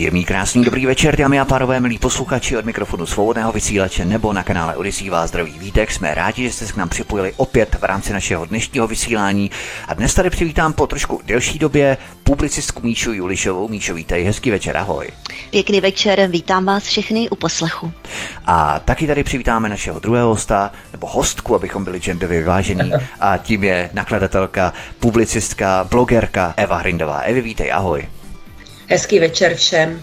Příjemný, krásný, dobrý večer, dámy a pánové, milí posluchači od mikrofonu svobodného vysílače nebo na kanále Odisí vás zdraví vítek. Jsme rádi, že jste se k nám připojili opět v rámci našeho dnešního vysílání. A dnes tady přivítám po trošku delší době publicistku Míšu Julišovou. Míšo, vítej, hezký večer, ahoj. Pěkný večer, vítám vás všechny u poslechu. A taky tady přivítáme našeho druhého hosta, nebo hostku, abychom byli genderově vyvážení. A tím je nakladatelka, publicistka, blogerka Eva Hrindová. Evi, vítej, ahoj. Hezký večer všem.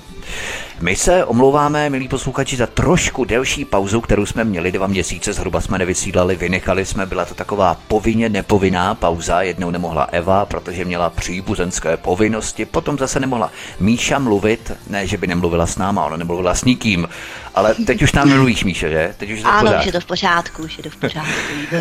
My se omlouváme, milí posluchači, za trošku delší pauzu, kterou jsme měli dva měsíce, zhruba jsme nevysílali, vynechali jsme, byla to taková povinně nepovinná pauza, jednou nemohla Eva, protože měla příbuzenské povinnosti, potom zase nemohla Míša mluvit, ne, že by nemluvila s náma, ona nemluvila s nikým, ale teď už nám nemluvíš, Míše, že? Teď už je to ano, už je to v pořádku, už je to v pořádku,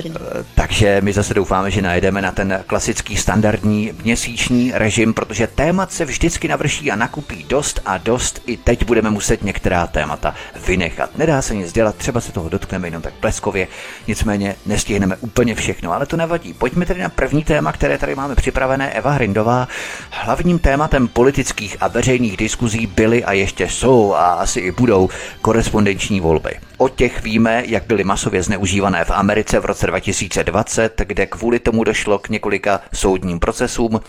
Takže my zase doufáme, že najdeme na ten klasický standardní měsíční režim, protože témat se vždycky navrší a nakupí dost a dost. I teď budeme muset některá témata vynechat. Nedá se nic dělat, třeba se toho dotkneme jenom tak bleskově, nicméně nestihneme úplně všechno, ale to nevadí. Pojďme tedy na první téma, které tady máme připravené. Eva Hrindová. Hlavním tématem politických a veřejných diskuzí byly a ještě jsou a asi i budou korespondenční volby. O těch víme, jak byly masově zneužívané v Americe v roce 2020, kde kvůli tomu došlo k několika soudním procesům.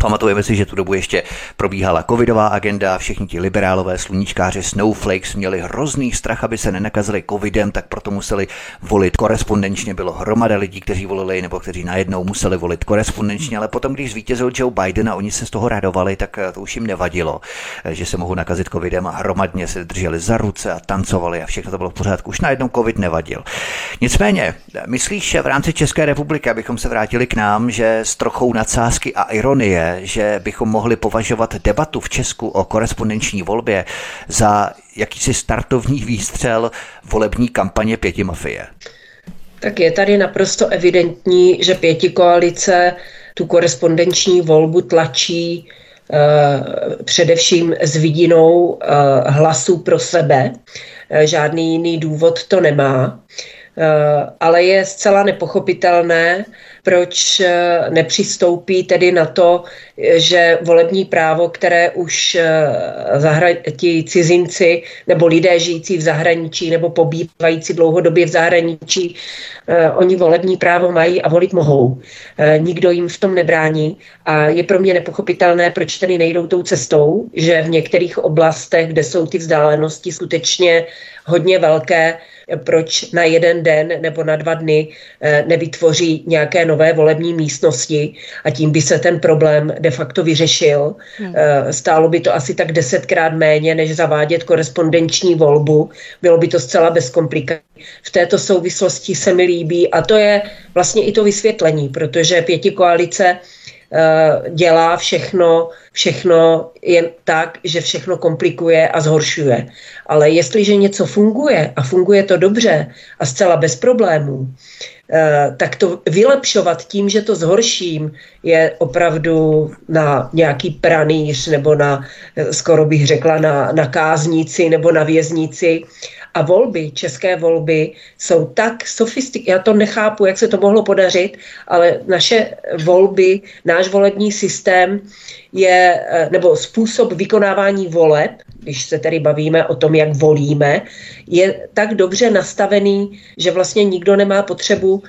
Pamatujeme si, že tu dobu ještě probíhala covidová agenda, všichni ti liberálové sluníčkáři Snowflakes měli hrozný strach, aby se nenakazili covidem, tak proto museli volit korespondenčně. Bylo hromada lidí, kteří volili nebo kteří najednou museli volit korespondenčně, ale potom, když zvítězil Joe Biden a oni se z toho radovali, tak to už jim nevadilo, že se mohou nakazit covidem a hromadně se drželi za ruce a tancovali a všechno to bylo pořád pořádku. Už najednou covid nevadil. Nicméně, myslíš v rámci České republiky, abychom se vrátili k nám, že s trochou nadsázky a ironie, že bychom mohli považovat debatu v Česku o korespondenční volbě za jakýsi startovní výstřel volební kampaně pěti mafie? Tak je tady naprosto evidentní, že pěti koalice tu korespondenční volbu tlačí Uh, především s vidinou uh, hlasů pro sebe. Eh, žádný jiný důvod to nemá. Eh, ale je zcela nepochopitelné, proč eh, nepřistoupí tedy na to, že volební právo, které už zahra- ti cizinci nebo lidé žijící v zahraničí nebo pobývající dlouhodobě v zahraničí, oni volební právo mají a volit mohou. Nikdo jim v tom nebrání a je pro mě nepochopitelné, proč tedy nejdou tou cestou, že v některých oblastech, kde jsou ty vzdálenosti skutečně hodně velké, proč na jeden den nebo na dva dny eh, nevytvoří nějaké nové volební místnosti a tím by se ten problém de facto vyřešil. Hmm. Eh, stálo by to asi tak desetkrát méně, než zavádět korespondenční volbu. Bylo by to zcela bez komplikací. V této souvislosti se mi líbí a to je vlastně i to vysvětlení, protože pěti koalice Eh, dělá všechno, všechno jen tak, že všechno komplikuje a zhoršuje. Ale jestliže něco funguje a funguje to dobře a zcela bez problémů, tak to vylepšovat tím, že to zhorším, je opravdu na nějaký pranýř nebo na, eh, skoro bych řekla, na, na káznici nebo na věznici a volby, české volby, jsou tak sofistikované. Já to nechápu, jak se to mohlo podařit, ale naše volby, náš volební systém je, eh, nebo způsob vykonávání voleb, když se tedy bavíme o tom, jak volíme, je tak dobře nastavený, že vlastně nikdo nemá potřebu uh,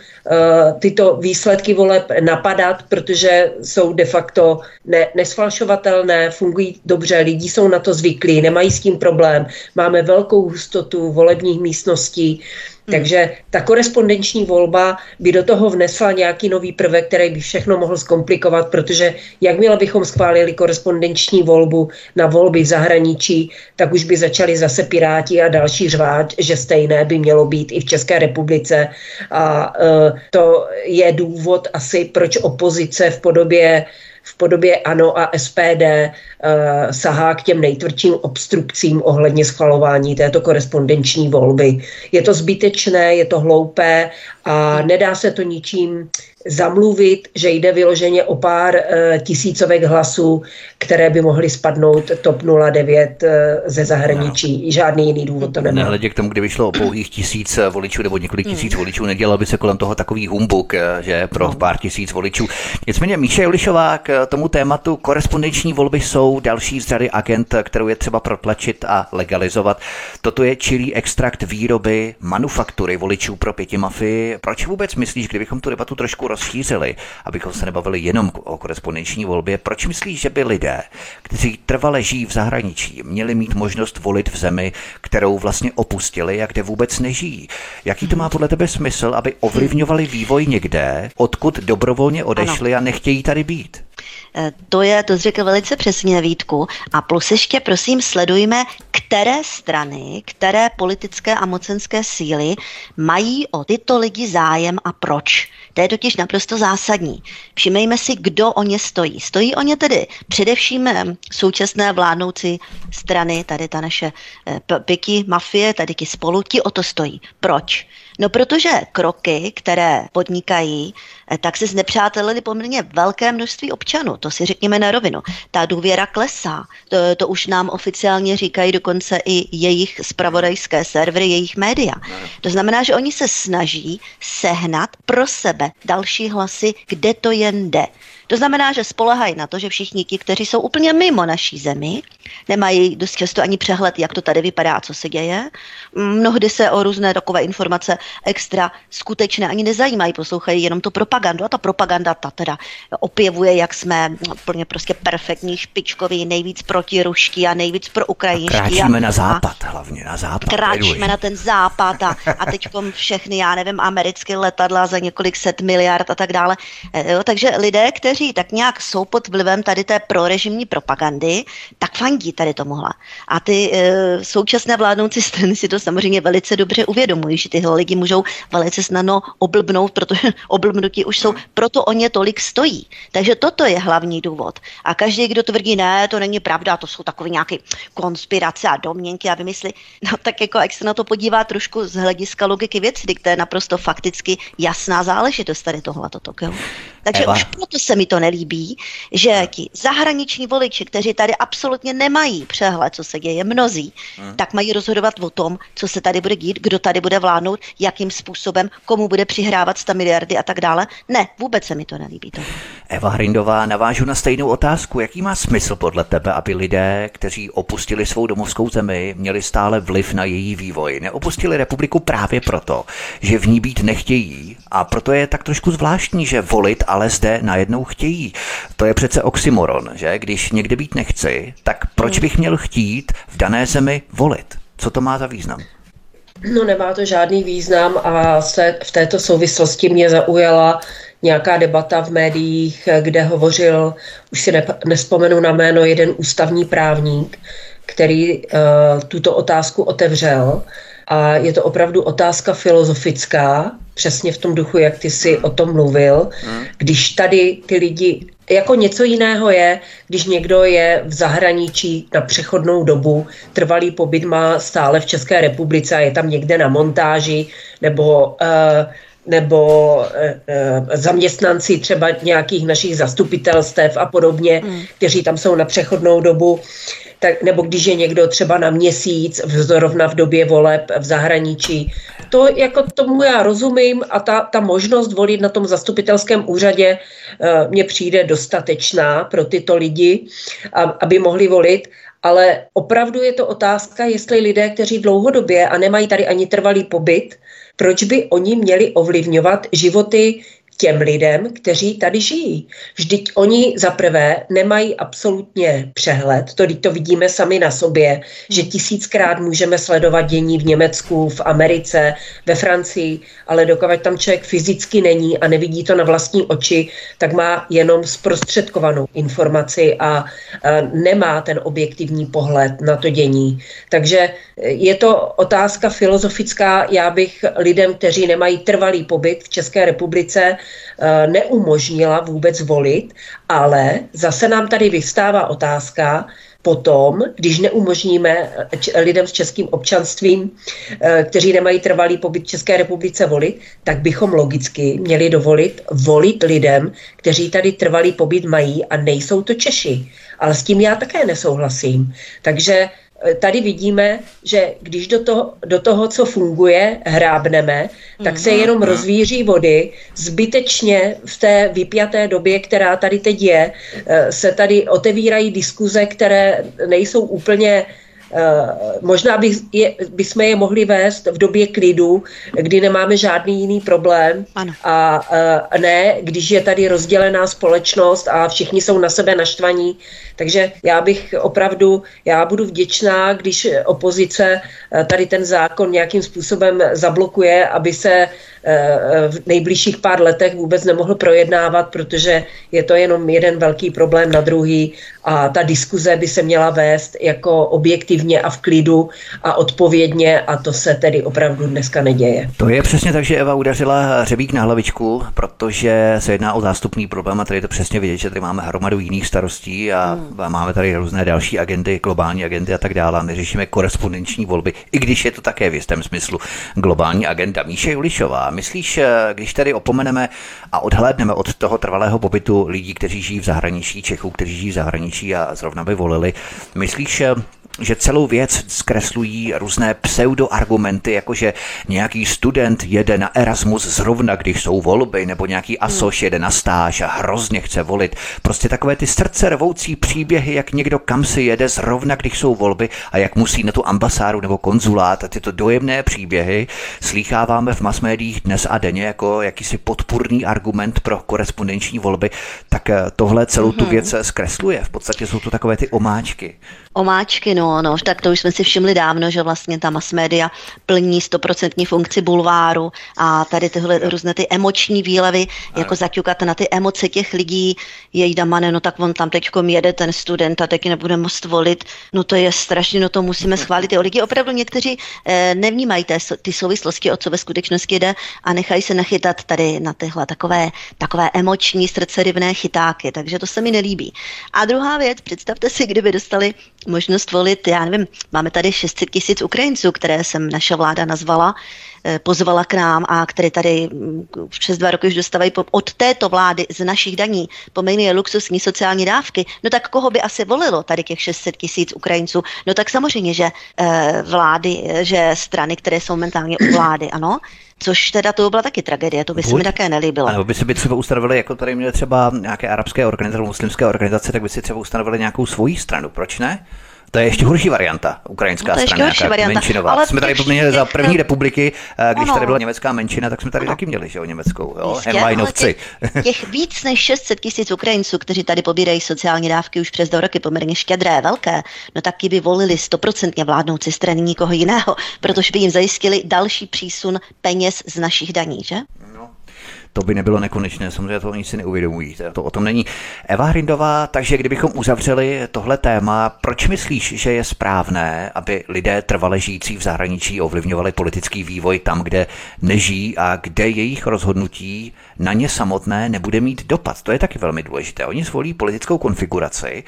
tyto výsledky voleb napadat, protože jsou de facto ne, nesfalšovatelné, fungují dobře, lidi jsou na to zvyklí, nemají s tím problém. Máme velkou hustotu volebních místností, Hmm. Takže ta korespondenční volba by do toho vnesla nějaký nový prvek, který by všechno mohl zkomplikovat, protože jakmile bychom schválili korespondenční volbu na volby v zahraničí, tak už by začali zase Piráti a další řvát, že stejné by mělo být i v České republice. A uh, to je důvod asi, proč opozice v podobě v podobě ANO a SPD uh, eh, sahá k těm nejtvrdším obstrukcím ohledně schvalování této korespondenční volby. Je to zbytečné, je to hloupé a nedá se to ničím zamluvit, že jde vyloženě o pár e, tisícovek hlasů, které by mohly spadnout TOP 09 e, eh, ze zahraničí. No. Žádný jiný důvod to nemá. Nehledě k tomu, kdyby šlo o pouhých tisíc voličů nebo několik hmm. tisíc hmm. voličů, nedělal by se kolem toho takový humbuk, eh, že pro no. pár tisíc voličů. Nicméně Míše Julišová k tomu tématu korespondenční volby jsou další z řady agent, kterou je třeba protlačit a legalizovat. Toto je čilý extrakt výroby manufaktury voličů pro pěti mafii. Proč vůbec myslíš, kdybychom tu debatu trošku rozšířili, abychom se nebavili jenom o korespondenční volbě. Proč myslíš, že by lidé, kteří trvale žijí v zahraničí, měli mít možnost volit v zemi, kterou vlastně opustili a kde vůbec nežijí? Jaký to má podle tebe smysl, aby ovlivňovali vývoj někde, odkud dobrovolně odešli ano. a nechtějí tady být? Eh, to je, to řekl velice přesně Vítku. A plus ještě prosím sledujme, které strany, které politické a mocenské síly mají o tyto lidi zájem a proč. To je totiž naprosto zásadní. Všimejme si, kdo o ně stojí. Stojí o ně tedy především eh, současné vládnoucí strany, tady ta naše eh, piky, mafie, tady ti spolu, ti o to stojí. Proč? No protože kroky, které podnikají, eh, tak se znepřátelili poměrně velké množství občanů, to si řekněme na rovinu. Ta důvěra klesá, to, to už nám oficiálně říkají dokonce i jejich spravodajské servery, jejich média. To znamená, že oni se snaží sehnat pro sebe další hlasy, kde to jen jde. To znamená, že spolehají na to, že všichni ti, kteří jsou úplně mimo naší zemi, nemají dost často ani přehled, jak to tady vypadá, co se děje. Mnohdy se o různé takové informace extra skutečné ani nezajímají, poslouchají jenom tu propagandu a ta propaganda ta teda opěvuje, jak jsme plně prostě perfektní, špičkoví, nejvíc protiruští a nejvíc pro ukrajinští. Kráčíme a, na západ hlavně, na západ. Kráčíme na ten západ a, a teď všechny, já nevím, americké letadla za několik set miliard a tak dále. E, jo, takže lidé, kteří tak nějak jsou pod vlivem tady té prorežimní propagandy, tak fandí tady tomuhle. A ty e, současné vládnoucí strany si to samozřejmě velice dobře uvědomují, že tyhle lidi můžou velice snadno oblbnout, protože oblbnutí už jsou, proto o ně tolik stojí. Takže toto je hlavní důvod. A každý, kdo tvrdí, ne, to není pravda, to jsou takové nějaké konspirace a domněnky a vymysly, no tak jako jak se na to podívá trošku z hlediska logiky věci, to je naprosto fakticky jasná záležitost tady tohle toto. Takže Eva. už proto se mi to nelíbí, že ti zahraniční voliči, kteří tady absolutně nemají přehled, co se děje, mnozí, hmm. tak mají rozhodovat o tom, co se tady bude dít, kdo tady bude vládnout, jakým způsobem, komu bude přihrávat 100 miliardy a tak dále. Ne, vůbec se mi to nelíbí. To. Eva Hrindová, navážu na stejnou otázku. Jaký má smysl podle tebe, aby lidé, kteří opustili svou domovskou zemi, měli stále vliv na její vývoj? Neopustili republiku právě proto, že v ní být nechtějí a proto je tak trošku zvláštní, že volit ale zde najednou chtějí. To je přece oxymoron, že? Když někde být nechci, tak proč hmm. bych měl chtít v dané zemi volit? Co to má za význam? No nemá to žádný význam a se v této souvislosti mě zaujala nějaká debata v médiích, kde hovořil, už si ne, nespomenu na jméno, jeden ústavní právník, který uh, tuto otázku otevřel. A je to opravdu otázka filozofická, přesně v tom duchu, jak ty si o tom mluvil. Hmm. Když tady ty lidi jako něco jiného je, když někdo je v zahraničí na přechodnou dobu, trvalý pobyt má stále v České republice a je tam někde na montáži, nebo uh, nebo e, e, zaměstnanci třeba nějakých našich zastupitelstev a podobně, hmm. kteří tam jsou na přechodnou dobu, tak, nebo když je někdo třeba na měsíc, zrovna v době voleb v zahraničí. To jako tomu já rozumím a ta, ta možnost volit na tom zastupitelském úřadě e, mně přijde dostatečná pro tyto lidi, a, aby mohli volit, ale opravdu je to otázka, jestli lidé, kteří dlouhodobě a nemají tady ani trvalý pobyt, proč by oni měli ovlivňovat životy těm lidem, kteří tady žijí. Vždyť oni za prvé nemají absolutně přehled, to, to vidíme sami na sobě, že tisíckrát můžeme sledovat dění v Německu, v Americe, ve Francii, ale dokud tam člověk fyzicky není a nevidí to na vlastní oči, tak má jenom zprostředkovanou informaci a, a nemá ten objektivní pohled na to dění. Takže je to otázka filozofická. Já bych lidem, kteří nemají trvalý pobyt v České republice, neumožnila vůbec volit, ale zase nám tady vystává otázka, potom, když neumožníme lidem s českým občanstvím, eh, kteří nemají trvalý pobyt v České republice volit, tak bychom logicky měli dovolit volit lidem, kteří tady trvalý pobyt mají a nejsou to Češi. Ale s tím já také nesouhlasím. Takže Eh, tady vidíme, že když do toho, do toho co funguje, hrábneme, tak se mhm. jenom rozvíří vody. Zbytečně v té vypjaté době, která tady teď je, eh, se tady otevírají diskuze, které nejsou úplně možná by, je, bychom je mohli vést v době klidu, kdy nemáme žádný jiný problém ano. a uh, ne, když je tady rozdělená společnost a všichni jsou na sebe naštvaní. Takže já bych opravdu, já budu vděčná, když opozice uh, tady ten zákon nějakým způsobem zablokuje, aby se v nejbližších pár letech vůbec nemohl projednávat, protože je to jenom jeden velký problém na druhý a ta diskuze by se měla vést jako objektivně a v klidu a odpovědně a to se tedy opravdu dneska neděje. To je přesně tak, že Eva udařila řebík na hlavičku, protože se jedná o zástupný problém a tady je to přesně vidět, že tady máme hromadu jiných starostí a hmm. máme tady různé další agendy, globální agendy a tak dále. My řešíme korespondenční volby, i když je to také v jistém smyslu globální agenda. Míše Julišová, myslíš, eh, když tady opomeneme a odhlédneme od toho trvalého pobytu lidí, kteří žijí v zahraničí, Čechů, kteří žijí v zahraničí, zahraničí a zrovna by volili. Myslíš, že celou věc zkreslují různé pseudoargumenty, jako že nějaký student jede na Erasmus zrovna, když jsou volby, nebo nějaký asoš jede na stáž a hrozně chce volit. Prostě takové ty srdce rvoucí příběhy, jak někdo kam si jede zrovna, když jsou volby a jak musí na tu ambasádu nebo konzulát a tyto dojemné příběhy slýcháváme v masmédiích dnes a denně jako jakýsi podpůrný argument pro korespondenční volby, tak eh, tohle celou tu mhm. věc zkresluje. V podstatě jsou to takové ty omáčky. Omáčky, no, no, tak to už jsme si všimli dávno, že vlastně ta mass media plní stoprocentní funkci bulváru a tady tyhle různé ty emoční výlevy, jako zaťukat na ty emoce těch lidí, jej damane, no tak on tam teď jede ten student a teď nebude moct volit, no to je strašně, no to musíme schválit. Jo, lidi opravdu někteří eh, nevnímají té, ty souvislosti, o co ve skutečnosti jde a nechají se nachytat tady na tyhle takové, takové emoční srdcerivné chytáky, takže to se mi nelíbí. A druhá věc, představte si, kdyby dostali možnost volit, já nevím, máme tady 600 tisíc Ukrajinců, které jsem naše vláda nazvala, pozvala k nám a které tady mm, přes dva roky už dostávají od této vlády z našich daní poměrně luxusní sociální dávky, no tak koho by asi volilo tady těch 600 tisíc Ukrajinců? No tak samozřejmě, že eh, vlády, eh, že strany, které jsou mentálně u vlády, ano, Což teda to byla taky tragédie, to by se mi také nelíbilo. Ano, by se by třeba ustanovili, jako tady měli třeba nějaké arabské organizace, muslimské organizace, tak by si třeba ustanovili nějakou svoji stranu, proč ne? To je ještě horší varianta, ukrajinská no, strana, nějaká varianta. menšinová. Ale jsme tady poměrně za první těch, republiky, eh, když ano. tady byla německá menšina, tak jsme tady ano. taky měli, že jo, německou, jo, Těch, těch víc než 600 tisíc Ukrajinců, kteří tady pobírají sociální dávky už přes dva roky, poměrně štědré, velké, no taky by volili stoprocentně vládnoucí strany nikoho jiného, protože by jim zajistili další přísun peněz z našich daní, že? To by nebylo nekonečné, samozřejmě to oni si neuvědomují, to o tom není. Eva Hrindová, takže kdybychom uzavřeli tohle téma, proč myslíš, že je správné, aby lidé trvale žijící v zahraničí ovlivňovali politický vývoj tam, kde nežijí a kde jejich rozhodnutí na ně samotné nebude mít dopad? To je taky velmi důležité. Oni zvolí politickou konfiguraci,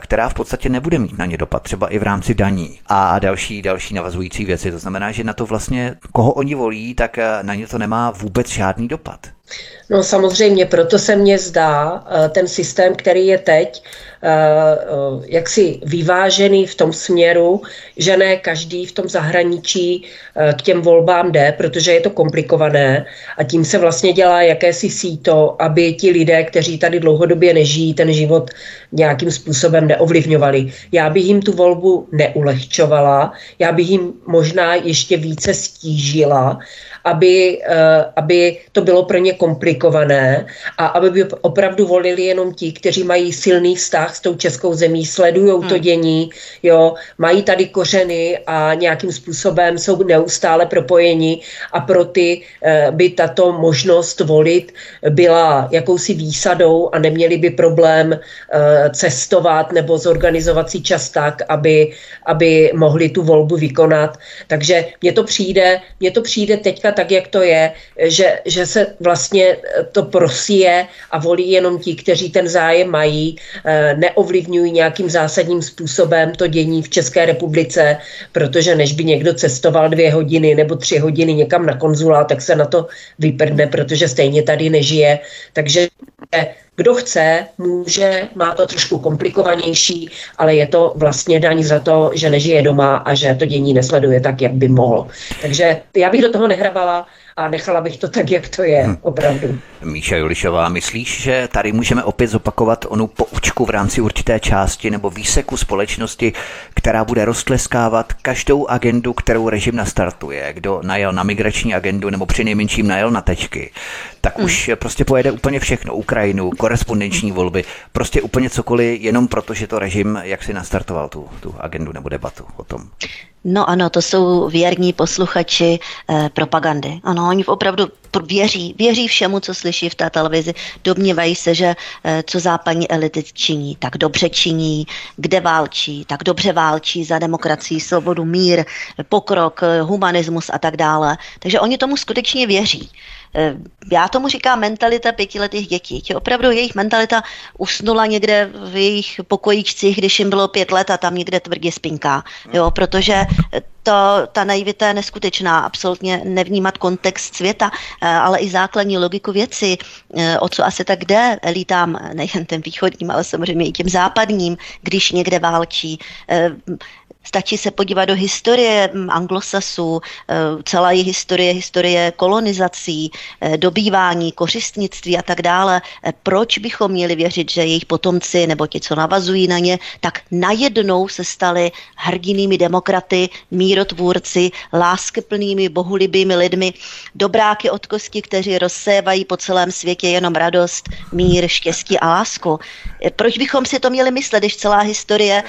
která v podstatě nebude mít na ně dopad, třeba i v rámci daní a další, další navazující věci. To znamená, že na to vlastně, koho oni volí, tak na ně to nemá vůbec žádný dopad. No samozřejmě, proto se mně zdá eh, ten systém, který je teď, eh, eh, jaksi vyvážený v tom směru, že ne každý v tom zahraničí k těm volbám jde, protože je to komplikované a tím se vlastně dělá jakési síto, aby ti lidé, kteří tady dlouhodobě nežijí, ten život nějakým způsobem neovlivňovali. Já bych jim tu volbu neulehčovala, já bych jim možná ještě více stížila, aby, eh, aby to bylo pro ně komplikované a aby by opravdu volili jenom ti, kteří mají silný vztah s tou českou zemí, sledují hmm. to dění, jo, mají tady kořeny a nějakým způsobem jsou neustále propojeni a pro ty eh, by tato možnost volit byla jakousi výsadou a neměli by problém eh, cestovat nebo zorganizovat si čas tak, aby, aby mohli tu volbu vykonat. Takže mně to přijde, mně to přijde teďka tak, jak to je, že, že se vlastně to prosije a volí jenom ti, kteří ten zájem mají. Eh, neovlivňují nějakým zásadním způsobem to dění v České republice, protože než by někdo cestoval dvě hodiny nebo tři hodiny někam na konzulát, tak se na to vyprdne, protože stejně tady nežije. Takže kdo chce, může, má to trošku komplikovanější, ale je to vlastně daň za to, že nežije doma a že to dění nesleduje tak, jak by mohl. Takže já bych do toho nehrabala a nechala bych to tak, jak to je, hm. opravdu. Míša Julišová, myslíš, že tady můžeme opět zopakovat onu poučku v rámci určité části nebo výseku společnosti, která bude roztleskávat každou agendu, kterou režim nastartuje? Kdo najel na migrační agendu nebo při nejmenším najel na tečky, tak hmm. už prostě pojede úplně všechno. Ukrajinu, korespondenční volby, prostě úplně cokoliv, jenom proto, že to režim jak si nastartoval tu, tu agendu nebo debatu o tom. No ano, to jsou věrní posluchači eh, propagandy. Ano, oni opravdu věří, věří všemu, co slyší v té televizi, domnívají se, že eh, co západní elity činí, tak dobře činí, kde válčí, tak dobře válčí za demokracii, svobodu, mír, pokrok, eh, humanismus a tak dále. Takže oni tomu skutečně věří. Eh, já tomu říkám mentalita pětiletých dětí. Tě opravdu jejich mentalita usnula někde v jejich pokojíčcích, když jim bylo pět let a tam někde tvrdě spinká. Jo, protože to, ta naivita je neskutečná, absolutně nevnímat kontext světa, eh, ale i základní logiku věci, eh, o co asi tak jde elitám, nejen těm východním, ale samozřejmě i těm západním, když někde válčí. Stačí se podívat do historie mm, anglosasů, eh, celá je historie, historie kolonizací, eh, dobývání, kořistnictví a tak dále. Eh, proč bychom měli věřit, že jejich potomci nebo ti, co navazují na ně, tak najednou se stali hrdinými demokraty, mírotvůrci, láskyplnými, bohulibými lidmi, dobráky od kosti, kteří rozsévají po celém světě jenom radost, mír, štěstí a lásku. Proč bychom si to měli myslet, když celá historie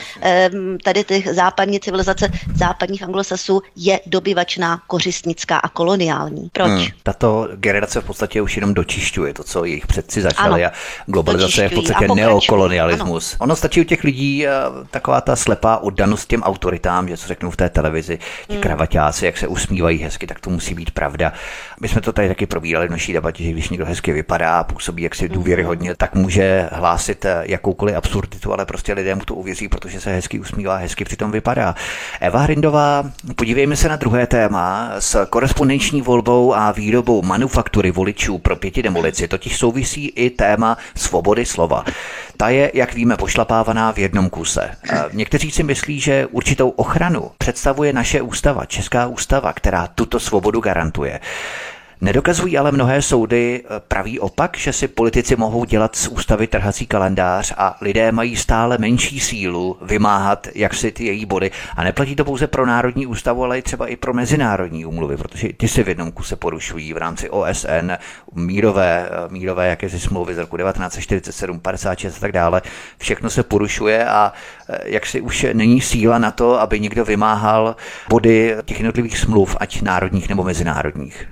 tady těch západních západní civilizace západních anglosasů je dobyvačná, kořistnická a koloniální. Proč? Hmm. Tato generace v podstatě už jenom dočišťuje to, co jejich předci začali ano, a globalizace je v podstatě neokolonialismus. Ano. Ono stačí u těch lidí eh, taková ta slepá oddanost těm autoritám, že co řeknou v té televizi, ti hmm. kravaťáci, jak se usmívají hezky, tak to musí být pravda. My jsme to tady taky probírali v naší debatě, že když někdo hezky vypadá, působí jak si hmm. důvěryhodně, tak může hlásit eh, jakoukoliv absurditu, ale prostě lidé mu to uvěří, protože se hezky usmívá, hezky přitom vypadá vypadá. Eva Hrindová, podívejme se na druhé téma. S korespondenční volbou a výrobou manufaktury voličů pro pěti demolici totiž souvisí i téma svobody slova. Ta je, jak víme, pošlapávaná v jednom kuse. Někteří si myslí, že určitou ochranu představuje naše ústava, Česká ústava, která tuto svobodu garantuje. Nedokazují ale mnohé soudy eh, pravý opak, že si politici mohou dělat z ústavy trhací kalendář a lidé mají stále menší sílu vymáhat jak si ty její body. A neplatí to pouze pro Národní ústavu, ale i třeba i pro mezinárodní úmluvy, protože ty se v jednom kuse porušují v rámci OSN, mírové, eh, mírové jakési smlouvy z roku 1947, 56 a tak dále. Všechno se porušuje a eh, jak si už není síla na to, aby někdo vymáhal body těch jednotlivých smluv, ať národních nebo mezinárodních.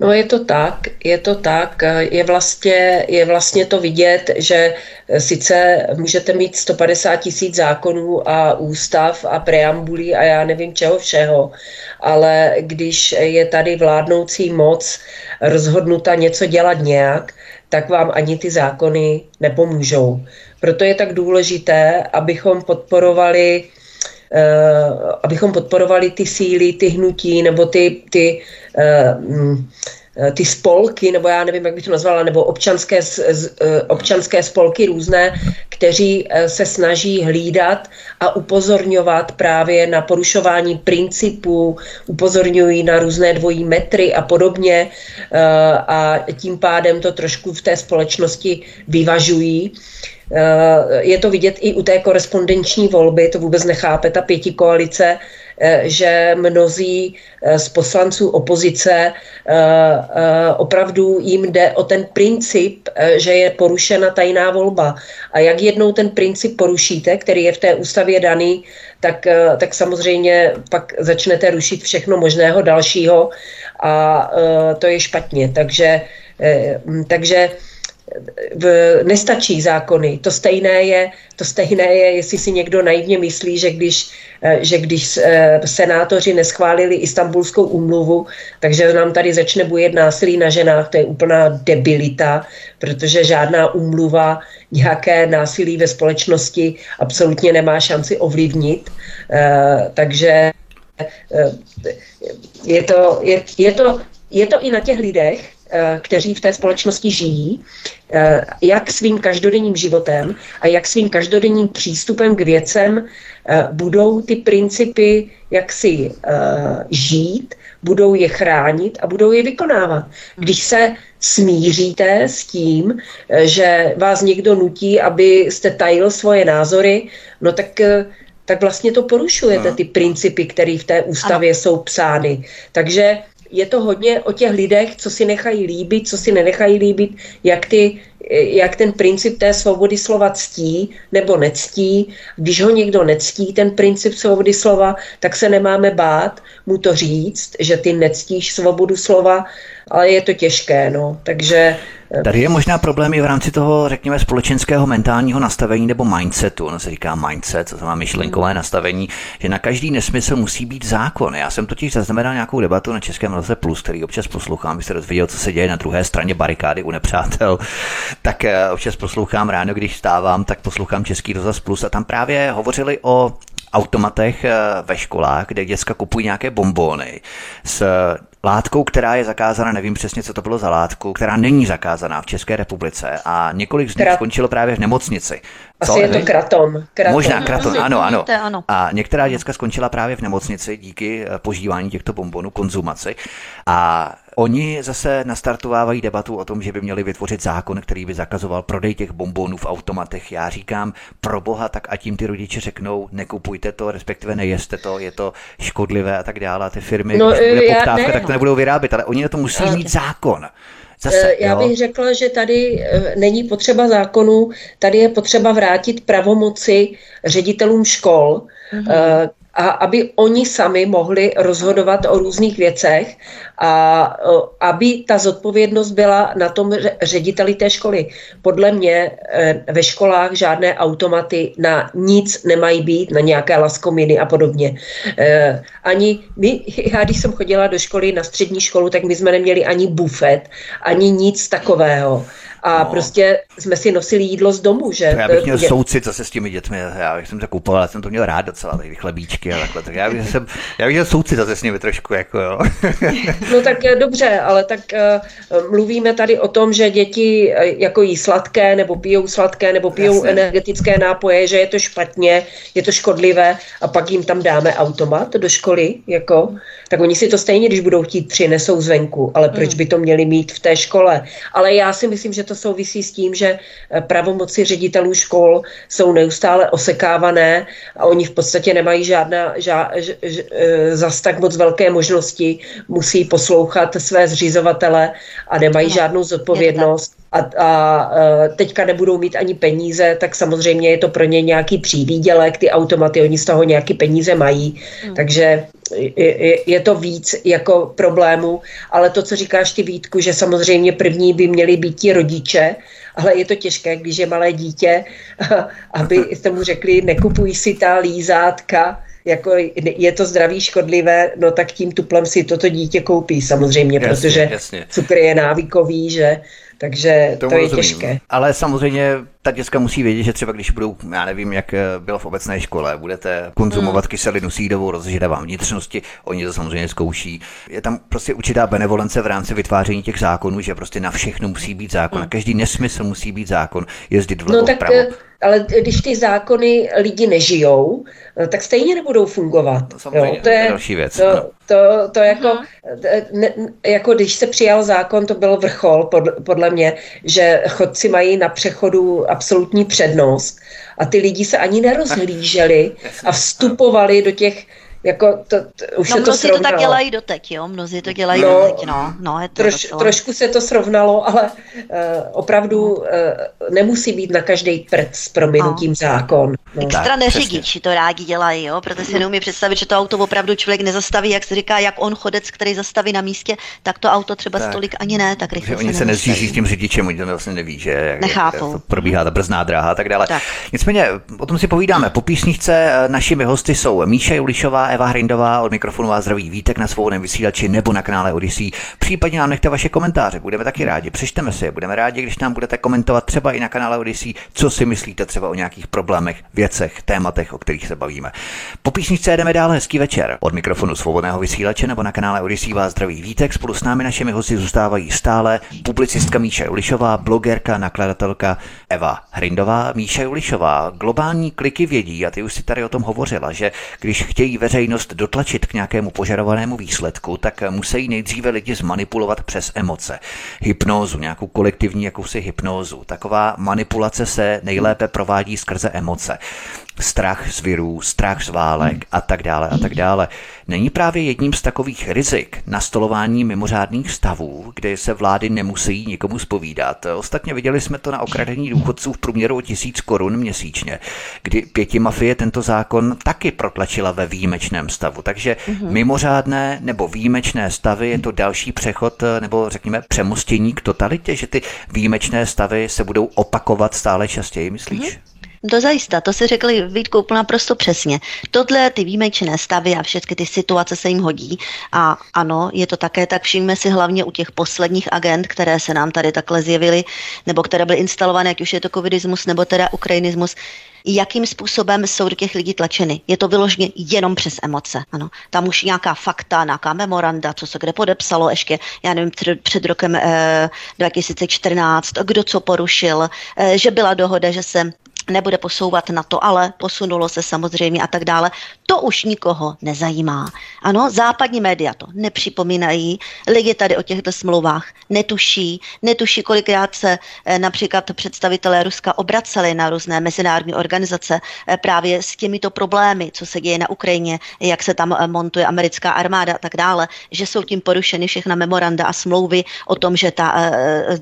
No je to tak, je to tak. Je vlastně, je vlastně to vidět, že sice můžete mít 150 tisíc zákonů a ústav a preambulí a já nevím čeho všeho, ale když je tady vládnoucí moc rozhodnuta něco dělat nějak, tak vám ani ty zákony nepomůžou. Proto je tak důležité, abychom podporovali abychom podporovali ty síly, ty hnutí nebo ty, ty uh, Eh, ty spolky, nebo já nevím, jak bych to nazvala, nebo občanské, eh, občanské spolky různé, kteří eh, se snaží hlídat a upozorňovat právě na porušování principů, upozorňují na různé dvojí metry a podobně a tím pádem to trošku v té společnosti vyvažují. Je to vidět i u té korespondenční volby, to vůbec nechápe ta pěti koalice, Eh, že mnozí eh, z poslanců opozice eh, opravdu jim jde o ten princip, že je porušena tajná volba. A jak jednou ten princip porušíte, který je v té ústavě daný, tak, tak samozřejmě pak začnete rušit všechno možného dalšího a to je špatně. Takže, takže nestačí zákony. To stejné je, to stejné je, jestli si někdo naivně myslí, že když, eh, že když eh, senátoři neschválili istambulskou úmluvu, takže nám tady začne bujet násilí na ženách, to je úplná debilita, protože žádná úmluva nějaké násilí ve společnosti absolutně nemá šanci ovlivnit. Takže je to, je, je to, je to i na těch lidech, Eh, kteří v té společnosti žijí, eh, jak svým každodenním životem a jak svým každodenním přístupem k věcem eh, budou ty principy jak si žít, budou je chránit a budou je vykonávat. Když se smíříte s tím, že vás někdo nutí, abyste tajil svoje názory, no tak tak vlastně to porušujete, ty principy, které v té ústavě jsou psány. Takže je to hodně o těch lidech, co si nechají líbit, co si nenechají líbit, jak, ty, jak ten princip té svobody slova ctí nebo nectí. Když ho někdo nectí, ten princip svobody slova, tak se nemáme bát mu to říct, že ty nectíš svobodu slova, ale je to těžké. No. Takže Tady je možná problém i v rámci toho, řekněme, společenského mentálního nastavení nebo mindsetu. Ono se říká mindset, co to má myšlenkové nastavení, že na každý nesmysl musí být zákon. Já jsem totiž zaznamenal nějakou debatu na Českém rozhlase Plus, který občas poslouchám, abyste dozvěděl, co se děje na druhé straně barikády u nepřátel. Tak eh, občas poslouchám ráno, když stávám, tak poslouchám Český rozhlas Plus a tam právě hovořili o automatech eh, ve školách, kde děcka kupují nějaké bombóny s látkou, která je zakázána, nevím přesně, co to bylo za látku, která není zakázaná v České republice a několik z nich skončilo právě v nemocnici. Co? Asi je to kratom. kratom. Možná kratom, ano, ano. A některá děcka skončila právě v nemocnici díky eh, požívání těchto bombonů, konzumaci. A Oni zase nastartovávají debatu o tom, že by měli vytvořit zákon, který by zakazoval prodej těch bombonů v automatech. Já říkám, pro boha, tak a tím ty rodiče řeknou, nekupujte to, respektive nejeste to, je to škodlivé a tak dále. A ty firmy, no, když bude poptávka, ne, tak to nebudou vyrábět, ale oni na to musí mít zákon. Zase, Já jo. bych řekla, že tady eh, není potřeba zákonu, tady je potřeba vrátit pravomoci ředitelům škol, mm-hmm a aby oni sami mohli rozhodovat o různých věcech a aby ta zodpovědnost byla na tom řediteli té školy. Podle mě e, ve školách žádné automaty na nic nemají být, na nějaké laskominy a podobně. E, ani my, já když jsem chodila do školy, na střední školu, tak my jsme neměli ani bufet, ani nic takového a no. prostě jsme si nosili jídlo z domu, že? já bych měl soucit zase s těmi dětmi, já bych jsem to kupoval, já jsem to měl rád docela, ty chlebíčky a takhle, tak já bych, jsem, já bych měl soucit zase s nimi trošku, jako jo. no tak eh, dobře, ale tak uh, mluvíme tady o tom, že děti uh, jako jí sladké, nebo pijou sladké, nebo pijou Jasně. energetické nápoje, že je to špatně, je to škodlivé a pak jim tam dáme automat do školy, jako, tak oni si to stejně, když budou chtít, přinesou zvenku, ale proč hmm. by to měli mít v té škole? Ale já si myslím, že to souvisí s tím, že eh, pravomoci ředitelů škol jsou neustále osekávané a oni v podstatě nemají žádná, žá, ž, ž, eh, zas tak moc velké možnosti, musí poslouchat své zřizovatele a nemají no, žádnou zodpovědnost a, a eh, teďka nebudou mít ani peníze, tak samozřejmě je to pro ně nějaký přívýdělek, ty automaty, oni z toho nějaký peníze mají, hmm. takže je, je to víc jako problému, ale to, co říkáš ty Vítku, že samozřejmě první by měli být ti rodiče, ale je to těžké, když je malé dítě, aby tomu řekli, nekupuj si ta lízátka, jako je to zdraví škodlivé, no tak tím tuplem si toto dítě koupí samozřejmě, jasně, protože jasně. cukr je návykový, že takže Tomu to je rozumím. těžké. Ale samozřejmě ta děcka musí vědět, že třeba když budou, já nevím, jak eh, bylo v obecné škole, budete konzumovat hmm. kyselinu sídovou, rozžíde vám vnitřnosti, oni to samozřejmě zkouší. Je tam prostě určitá benevolence v rámci vytváření těch zákonů, že prostě na všechno musí být zákon, hmm. na každý nesmysl musí být zákon, jezdit vlevo, no, tak, vpravo. Eh, ale když ty zákony lidi nežijou, eh, tak stejně nebudou fungovat. To, jo, to je další věc. To, to, to jako, ne, jako když se přijal zákon, to byl vrchol, pod, podle mě, že chodci mají na přechodu absolutní přednost. A ty lidi se ani nerozhlíželi a vstupovali do těch Jako to, to, už no, se to mnozí to tak dělají doteď, jo, mnozí to dělají no, doteď, no. no je to troš, trošku se to srovnalo, ale uh, opravdu uh, nemusí být na každý prd s prominutím no. zákon. No. Extra neřidiči to rádi dělají, jo, protože si neumí představit, že to auto opravdu člověk nezastaví, jak se říká, jak on chodec, který zastaví na místě, tak to auto třeba tak. stolik ani ne, tak rychle že Oni se nezříží s tím řidičem, oni to vlastně neví, že jak, Nechápou. Jak probíhá ta brzná dráha a tak dále. Tak. Nicméně, o tom si povídáme. Po písničce eh, našimi hosty jsou Míša Julišová, Eva Hrindová, od mikrofonu vás zdraví Vítek na svobodném vysílači nebo na kanále Odyssey. Případně nám nechte vaše komentáře, budeme taky rádi. Přečteme si budeme rádi, když nám budete komentovat třeba i na kanále Odyssey, co si myslíte třeba o nějakých problémech, věcech, tématech, o kterých se bavíme. Po písničce jdeme dále hezký večer. Od mikrofonu svobodného vysílače nebo na kanále Odyssey vás zdraví Vítek. Spolu s námi našimi hosty zůstávají stále publicistka Míša Julišová, blogerka, nakladatelka Eva Hrindová. Míša Julišová, globální kliky vědí, a ty už si tady o tom hovořila, že když chtějí veřejnost dotlačit k nějakému požadovanému výsledku, tak musí nejdříve lidi zmanipulovat přes emoce. Hypnózu, nějakou kolektivní jakousi hypnózu. Taková manipulace se nejlépe provádí skrze emoce strach z virů, strach z válek a tak dále a tak dále. Není právě jedním z takových rizik nastolování mimořádných stavů, kde se vlády nemusí nikomu spovídat. Ostatně viděli jsme to na okradení důchodců v průměru o tisíc korun měsíčně, kdy pěti mafie tento zákon taky protlačila ve výjimečném stavu. Takže mm-hmm. mimořádné nebo výjimečné stavy je to další přechod nebo řekněme přemostění k totalitě, že ty výjimečné stavy se budou opakovat stále častěji, myslíš? To zajista, to si řekli Vítku naprosto přesně. Tohle ty výjimečné stavy a všechny ty situace se jim hodí. A ano, je to také tak, všimme si hlavně u těch posledních agent, které se nám tady takhle zjevily, nebo které byly instalované, ať už je to covidismus nebo teda ukrajinismus, jakým způsobem jsou do těch lidí tlačeny. Je to vyloženě jenom přes emoce. Ano. Tam už nějaká fakta, nějaká memoranda, co se kde podepsalo ještě, já nevím, před, před rokem eh, 2014, kdo co porušil, eh, že byla dohoda, že se nebude posouvat na to, ale posunulo se samozřejmě a tak dále. To už nikoho nezajímá. Ano, západní média to nepřipomínají, lidi tady o těchto smlouvách netuší, netuší, kolikrát se eh, například představitelé Ruska obraceli na různé mezinárodní organizace eh, právě s těmito problémy, co se děje na Ukrajině, jak se tam eh, montuje americká armáda a tak dále, že jsou tím porušeny všechna memoranda a smlouvy o tom, že ta,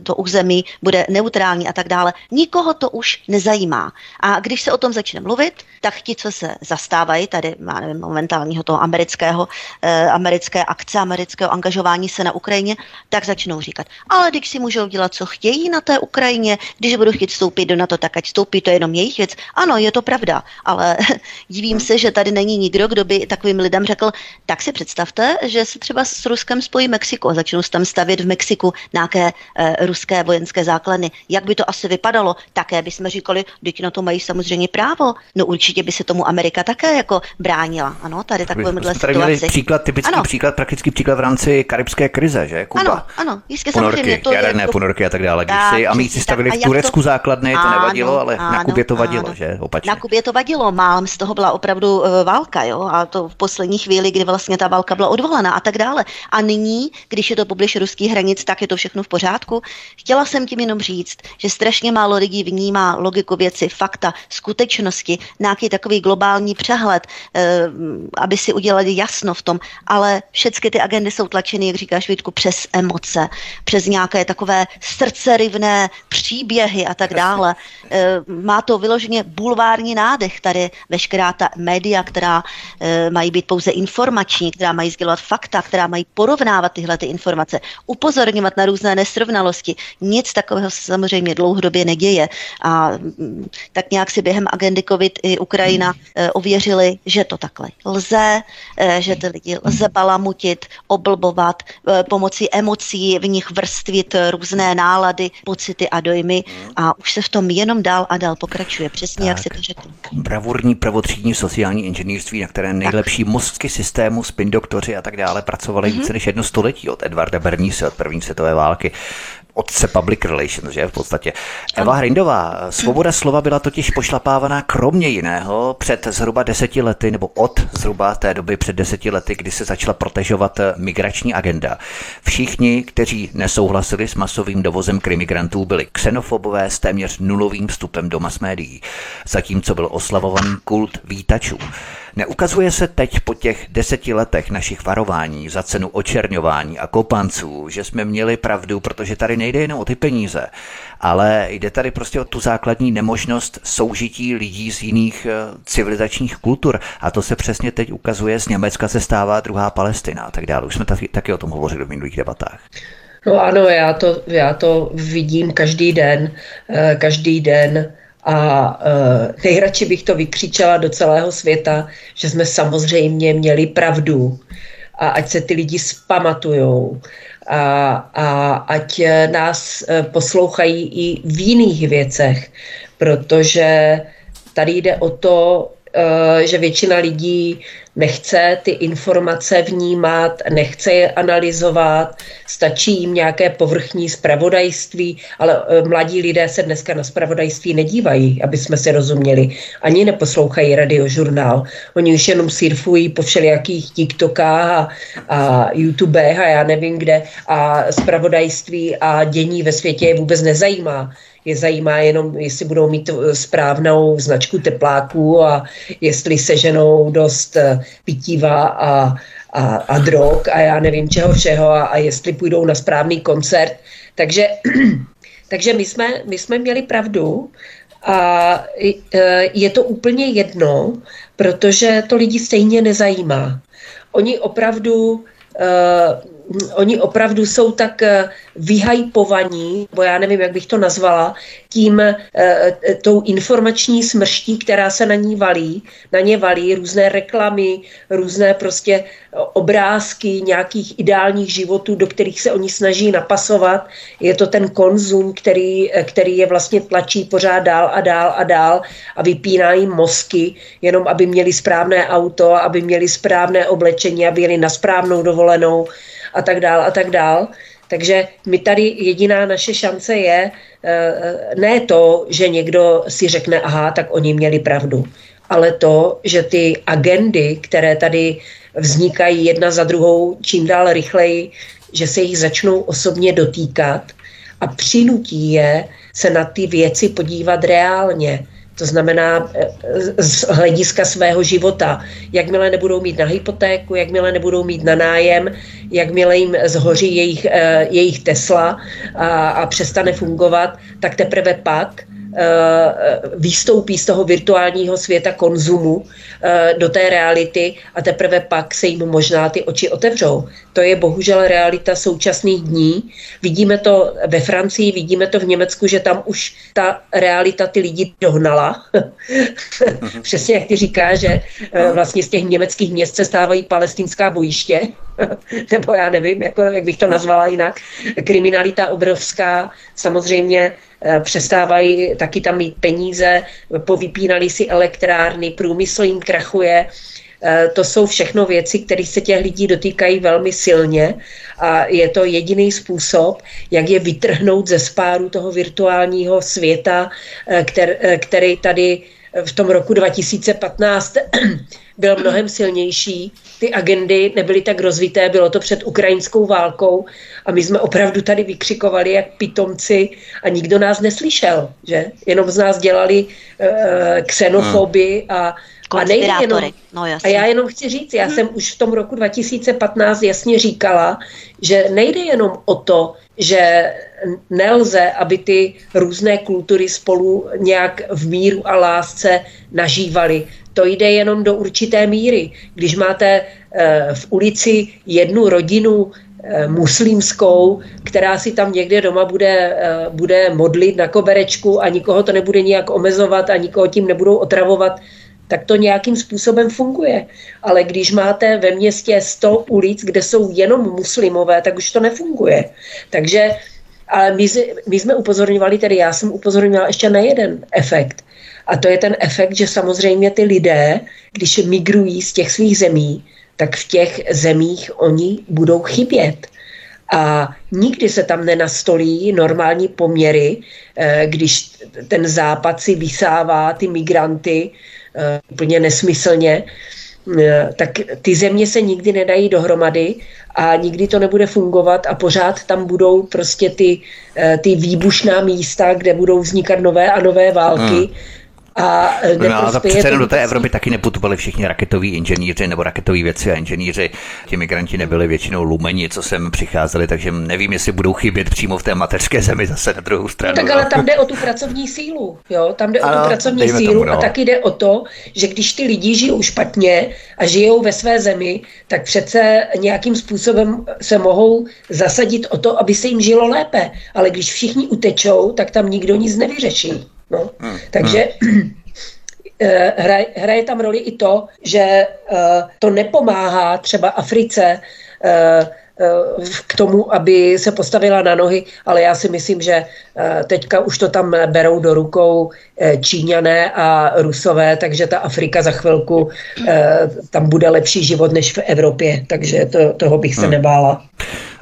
to území bude neutrální a tak dále. Nikoho to už nezajímá. A když se o tom začne mluvit, tak ti, co se zastávají tady, má nevím, momentálního toho amerického, eh, americké akce, amerického angažování se na Ukrajině, tak začnou říkat, ale když si můžou dělat, co chtějí na té Ukrajině, když budou chtít vstoupit do NATO, tak ať vstoupí, to je jenom jejich věc. Ano, je to pravda, ale divím se, že tady není nikdo, kdo by takovým lidem řekl, tak si představte, že se třeba s Ruskem spojí Mexiko a začnou tam stavět v Mexiku nějaké eh, ruské vojenské základny. Jak by to asi vypadalo? Také bychom říkali, na to mají samozřejmě právo. No určitě by se tomu Amerika také jako bránila. Ano, tady takovémhle situaci. Příklad, typický ano. příklad, praktický příklad v rámci karibské krize, že? Kuba. Ano, ano, jistě ponorky, samozřejmě. To jaderné je, ponorky a tak dále. Když si Amici stavili v Turecku to... základny, to nevadilo, ale ano, na Kubě to vadilo, ano. že? Opačně. Na Kubě to vadilo, málem z toho byla opravdu uh, válka, jo, a to v poslední chvíli, kdy vlastně ta válka byla odvolaná a tak dále. A nyní, když je to poblíž ruských hranic, tak je to všechno v pořádku. Chtěla jsem tím jenom říct, že strašně málo lidí vnímá logiku věci, fakta, skutečnosti, nějaký takový globální přehled, eh, aby si udělali jasno v tom, ale všechny ty agendy jsou tlačeny, jak říkáš Vítku, přes emoce, přes nějaké takové srdcerivné příběhy a tak dále. Eh, má to vyloženě bulvární nádech tady veškerá ta média, která eh, mají být pouze informační, která mají sdělovat fakta, která mají porovnávat tyhle ty informace, upozorňovat na různé nesrovnalosti. Nic takového se samozřejmě dlouhodobě neděje. A mm, tak nějak si během agendy COVID i Ukrajina eh, ověřili, že to takhle lze, eh, že ty lidi lze balamutit, oblbovat, eh, pomocí emocí v nich vrstvit různé nálady, pocity a dojmy a už se v tom jenom dál a dál pokračuje. Přesně tak. jak si to řekl. Bravurní prvotřídní sociální inženýrství, na které nejlepší tak. mozky systému, spin doktoři a tak dále pracovali mm-hmm. více než jedno století od Edvarda Berníse od první světové války otce public relations, že v podstatě. Eva Hrindová, svoboda slova byla totiž pošlapávaná kromě jiného před zhruba deseti lety, nebo od zhruba té doby před deseti lety, kdy se začala protežovat migrační agenda. Všichni, kteří nesouhlasili s masovým dovozem krimigrantů, byli xenofobové s téměř nulovým vstupem do mass médií, zatímco byl oslavovaný kult vítačů. Neukazuje se teď po těch deseti letech našich varování za cenu očerňování a kopanců, že jsme měli pravdu, protože tady nejde jen o ty peníze, ale jde tady prostě o tu základní nemožnost soužití lidí z jiných eh, civilizačních kultur. A to se přesně teď ukazuje, z Německa se stává druhá Palestina a tak dále. Už jsme taky, taky o tom hovořili v minulých debatách. No ano, já to, já to vidím každý den, eh, každý den a uh, nejradši bych to vykřičela do celého světa, že jsme samozřejmě měli pravdu. A ať se ty lidi spamatujou a, a ať nás uh, poslouchají i v jiných věcech, protože tady jde o to, že většina lidí nechce ty informace vnímat, nechce je analyzovat, stačí jim nějaké povrchní spravodajství, ale e, mladí lidé se dneska na spravodajství nedívají, aby jsme si rozuměli. Ani neposlouchají radiožurnál. Oni už jenom surfují po všelijakých TikTokách a, a YouTubech a já nevím kde a spravodajství a dění ve světě je vůbec nezajímá je zajímá jenom, jestli budou mít e, správnou značku tepláků a jestli seženou dost e, pitiva a, a, a drog a já nevím čeho všeho a, a jestli půjdou na správný koncert. Takže, takže my, jsme, my jsme měli pravdu a e, je to úplně jedno, protože to lidi stejně nezajímá. Oni opravdu uh, oni opravdu jsou tak eh, vyhajpovaní, bo já nevím, jak bych to nazvala, tím eh, tou informační smrští, která se na ní valí, na ně valí různé reklamy, různé prostě obrázky nějakých ideálních životů, do kterých se oni snaží napasovat. Je to ten konzum, který, eh, který je vlastně tlačí pořád dál a dál a dál a vypíná jim mozky, jenom aby měli správné auto, aby měli správné oblečení, aby jeli na správnou dovolenou a tak dál a tak dál. Takže my tady jediná naše šance je eh, ne to, že někdo si řekne, aha, tak oni měli pravdu, ale to, že ty agendy, které tady vznikají jedna za druhou čím dál rychleji, že se jich začnou osobně dotýkat a přinutí je se na ty věci podívat reálně to znamená eh, z hlediska svého života. Jakmile nebudou mít na hypotéku, jakmile nebudou mít na nájem, jakmile jim zhoří jejich, eh, jejich Tesla a, a přestane fungovat, tak teprve pak výstoupí z toho virtuálního světa konzumu eh, do té reality a teprve pak se jim možná ty oči otevřou. To je bohužel realita současných dní. Vidíme to ve Francii, vidíme to v Německu, že tam už ta realita ty lidi dohnala. Přesně jak ty říká, že eh, vlastně z těch německých měst se stávají palestinská bojiště. nebo já nevím, jako, jak bych to nazvala jinak. Kriminalita obrovská, samozřejmě Eh, přestávají taky tam mít peníze, povypínali si elektrárny, průmysl jim krachuje. Eh, to jsou všechno věci, které se těch lidí dotýkají velmi silně a je to jediný způsob, jak je vytrhnout ze spáru toho virtuálního světa, eh, který tady v tom roku 2015 byl mnohem silnější. Ty agendy nebyly tak rozvité, bylo to před ukrajinskou válkou a my jsme opravdu tady vykřikovali jak pitomci a nikdo nás neslyšel, že? Jenom z nás dělali uh, xenofoby a a, nejde jenom, no, a já jenom chci říct, já hmm. jsem už v tom roku 2015 jasně říkala, že nejde jenom o to, že nelze, aby ty různé kultury spolu nějak v míru a lásce nažívaly. To jde jenom do určité míry. Když máte eh, v ulici jednu rodinu eh, muslimskou, která si tam někde doma bude, eh, bude modlit na koberečku a nikoho to nebude nijak omezovat a nikoho tím nebudou otravovat, tak to nějakým způsobem funguje. Ale když máte ve městě 100 ulic, kde jsou jenom muslimové, tak už to nefunguje. Takže ale my, my jsme upozorňovali, tedy já jsem upozorňovala ještě na jeden efekt. A to je ten efekt, že samozřejmě ty lidé, když migrují z těch svých zemí, tak v těch zemích oni budou chybět. A nikdy se tam nenastolí normální poměry, eh, když ten západ si vysává ty migranty úplně nesmyslně, eh, tak ty země se nikdy nedají dohromady a nikdy to nebude fungovat a pořád tam budou prostě ty, ty výbušná místa, kde budou vznikat nové a nové války. Hmm a no, ale přece do té Evropy taky neputovali všichni raketoví inženýři nebo raketoví věci a inženýři. Ti migranti nebyli většinou lumeni, co sem přicházeli, takže nevím, jestli budou chybět přímo v té mateřské zemi zase na druhou stranu. No, tak ale tam jde o tu pracovní sílu. Jo? Tam jde ano, o tu pracovní sílu tomu, no. a taky jde o to, že když ty lidi žijou špatně a žijou ve své zemi, tak přece nějakým způsobem se mohou zasadit o to, aby se jim žilo lépe. Ale když všichni utečou, tak tam nikdo nic nevyřeší. No. Hmm. Takže hmm. Eh, hraje, hraje tam roli i to, že uh, to nepomáhá třeba Africe uh, k tomu, aby se postavila na nohy, ale já si myslím, že teďka už to tam berou do rukou Číňané a Rusové, takže ta Afrika za chvilku tam bude lepší život než v Evropě, takže to, toho bych se hmm. nebála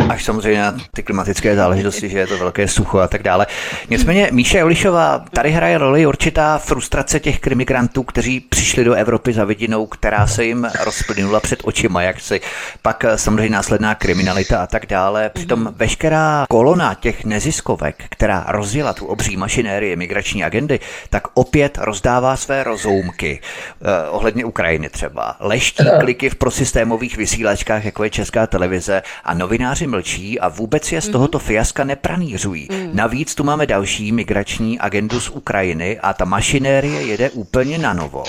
až samozřejmě na ty klimatické záležitosti, že je to velké sucho a tak dále. Nicméně Míša Jolišová, tady hraje roli určitá frustrace těch krimigrantů, kteří přišli do Evropy za vidinou, která se jim rozplynula před očima, jak si pak samozřejmě následná kriminalita a tak dále. Přitom mhm. veškerá kolona těch neziskovek, která rozjela tu obří mašinérii migrační agendy, tak opět rozdává své rozoumky eh, ohledně Ukrajiny třeba. Leští kliky v prosystémových vysílačkách, jako je Česká televize a novináři mlčí a vůbec je z mhm. tohoto fiaska nepranířují. Mm. Navíc tu máme další migrační agendu z Ukrajiny a ta mašinérie jede úplně na novo.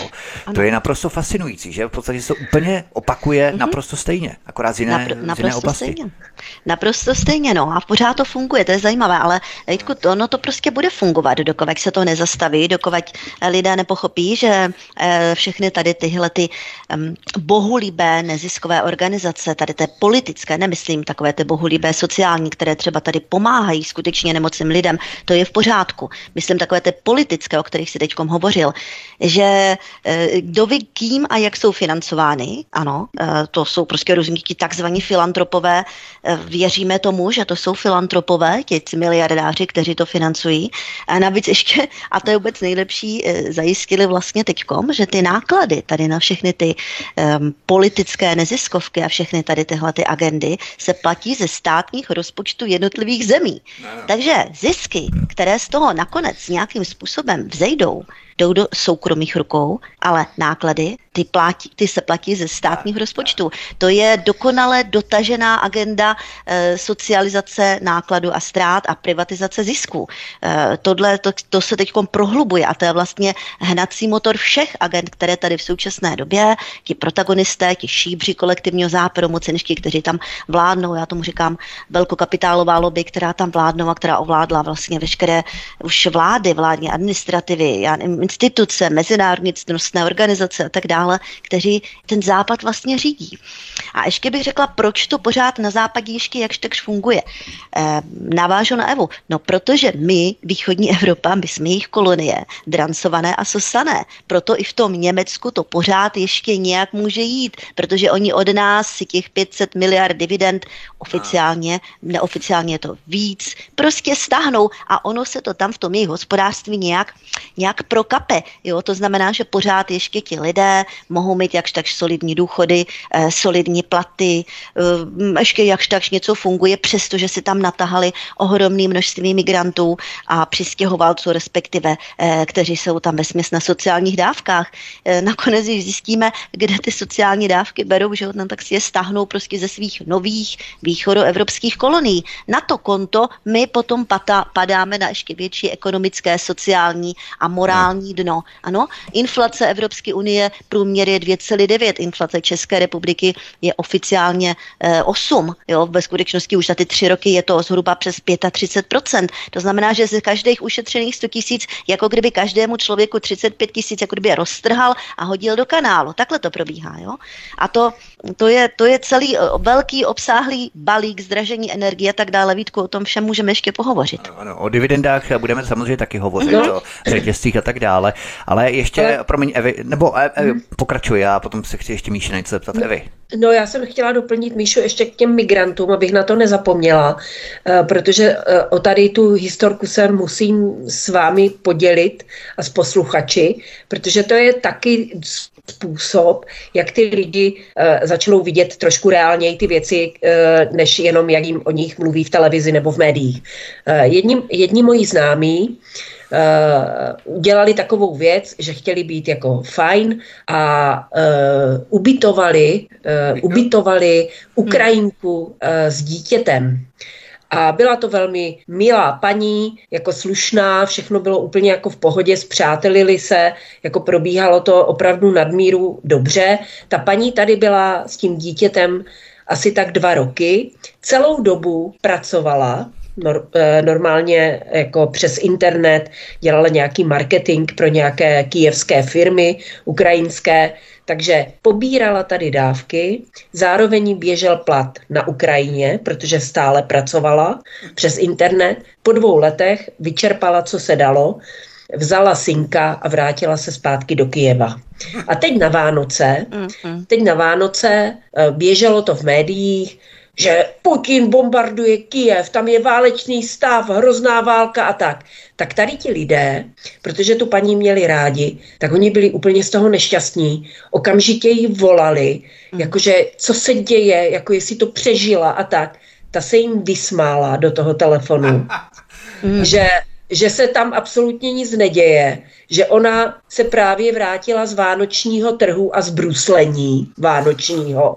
To je naprosto fascinující, že v podstatě se to úplně opakuje mm-hmm. naprosto stejně, akorát z jiné, Napr- z jiné oblasti. Stejně. Naprosto stejně, no a pořád to funguje, to je zajímavé, ale Jitku, to, no to prostě bude fungovat, dokud se to nezastaví, dokud lidé nepochopí, že eh, všechny tady tyhle ty bohulibé neziskové organizace, tady té politické, nemyslím takové ty bohulibé sociální, které třeba tady pomáhají skutečně nemocným lidem, to je v pořádku. Myslím takové ty politické, o kterých si teď hovořil, že eh, kdo ví kým a jak jsou financovány, ano, eh, to jsou prostě různí ti takzvaní filantropové, eh, věříme tomu, že to jsou filantropové, ti miliardáři, kteří to financují. A navíc ještě, a to je vůbec nejlepší, zajistili vlastně teďkom, že ty náklady tady na všechny ty um, politické neziskovky a všechny tady tyhle ty agendy se platí ze státních rozpočtů jednotlivých zemí. Takže zisky, které z toho nakonec nějakým způsobem vzejdou, jdou do soukromých rukou, ale náklady, ty, platí, ty se platí ze státních rozpočtů. To je dokonale dotažená agenda e, socializace nákladu a ztrát a privatizace zisků. E, tohle, to, to se teď prohlubuje a to je vlastně hnací motor všech agent, které tady v současné době, ti protagonisté, ti šíbři kolektivního západu, mocenští, kteří tam vládnou, já tomu říkám velkokapitálová lobby, která tam vládnou a která ovládla vlastně veškeré už vlády, vládní administrativy, já instituce, mezinárodní ctnostné organizace a tak dále, kteří ten západ vlastně řídí. A ještě bych řekla, proč to pořád na západě ještě jakž takž funguje. E, navážu na Evu. No protože my, východní Evropa, my jsme jejich kolonie, drancované a sosané. Proto i v tom Německu to pořád ještě nějak může jít, protože oni od nás si těch 500 miliard dividend oficiálně, neoficiálně je to víc, prostě stáhnou a ono se to tam v tom jejich hospodářství nějak, nějak proká kape. Jo? To znamená, že pořád ještě ti lidé mohou mít jakž tak solidní důchody, eh, solidní platy, eh, ještě jakž tak něco funguje, přestože si tam natahali ohromné množství migrantů a přistěhovalců, respektive, eh, kteří jsou tam ve na sociálních dávkách. Eh, nakonec, když zjistíme, kde ty sociální dávky berou, že no, tak si je stáhnou prostě ze svých nových východoevropských kolonií. Na to konto my potom pata, padáme na ještě větší ekonomické, sociální a morální globální dno. Ano, inflace Evropské unie průměr je 2,9, inflace České republiky je oficiálně e, 8. Jo, ve skutečnosti už za ty tři roky je to zhruba přes 35%. To znamená, že ze každých ušetřených 100 tisíc, jako kdyby každému člověku 35 tisíc, jako kdyby je roztrhal a hodil do kanálu. Takhle to probíhá. Jo? A to, to, je, to je celý e, velký obsáhlý balík zdražení energie a tak dále. Vítku, o tom všem můžeme ještě pohovořit. Ano, o dividendách budeme samozřejmě taky hovořit, no. o řetězcích a tak dále dále. Ale ještě, ale... promiň, Evi, nebo Evi, hmm. pokračuj, já potom se chci ještě Míši něco zeptat. Evi. No já jsem chtěla doplnit Míšu ještě k těm migrantům, abych na to nezapomněla, eh, protože eh, o tady tu historku se musím s vámi podělit a s posluchači, protože to je taky způsob, jak ty lidi uh, začnou vidět trošku reálněji ty věci, uh, než jenom jak jim o nich mluví v televizi nebo v médiích. Uh, jedním, jední moji známí uh, udělali takovou věc, že chtěli být jako fajn a uh, ubytovali, uh, ubytovali Ukrajinku uh, s dítětem. A byla to velmi milá paní, jako slušná, všechno bylo úplně jako v pohodě, zpřátelili se, jako probíhalo to opravdu nadmíru dobře. Ta paní tady byla s tím dítětem asi tak dva roky. Celou dobu pracovala, normálně jako přes internet, dělala nějaký marketing pro nějaké kijevské firmy, ukrajinské, takže pobírala tady dávky, zároveň běžel plat na Ukrajině, protože stále pracovala přes internet. Po dvou letech vyčerpala, co se dalo, vzala synka a vrátila se zpátky do Kijeva. A teď na Vánoce, mm-hmm. teď na Vánoce eh, běželo to v médiích, že Putin bombarduje Kijev, tam je válečný stav, hrozná válka a tak. Tak tady ti lidé, protože tu paní měli rádi, tak oni byli úplně z toho nešťastní. Okamžitě jí volali, hmm. jakože co se děje, jako jestli to přežila a tak. Ta se jim vysmála do toho telefonu, hmm. že že se tam absolutně nic neděje, že ona se právě vrátila z vánočního trhu a z bruslení vánočního,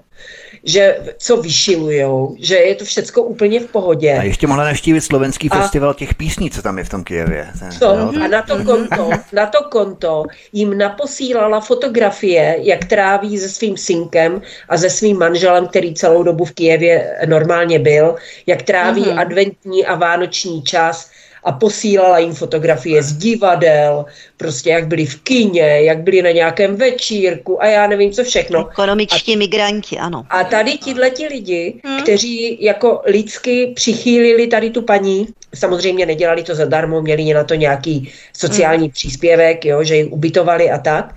že co vyšilujou, že je to všecko úplně v pohodě. A ještě mohla naštívit slovenský a... festival těch písní, co tam je v tom Kijevě. Co? A na to konto, na to konto jim naposílala fotografie, jak tráví se svým synkem a se svým manželem, který celou dobu v Kijevě normálně byl, jak tráví mm-hmm. adventní a vánoční čas a posílala jim fotografie z divadel, prostě jak byli v kině, jak byli na nějakém večírku a já nevím co všechno. Ekonomičtí a, migranti, ano. A tady tihleti lidi, hmm. kteří jako lidsky přichýlili tady tu paní, samozřejmě nedělali to zadarmo, měli na to nějaký sociální hmm. příspěvek, jo, že ji ubytovali a tak,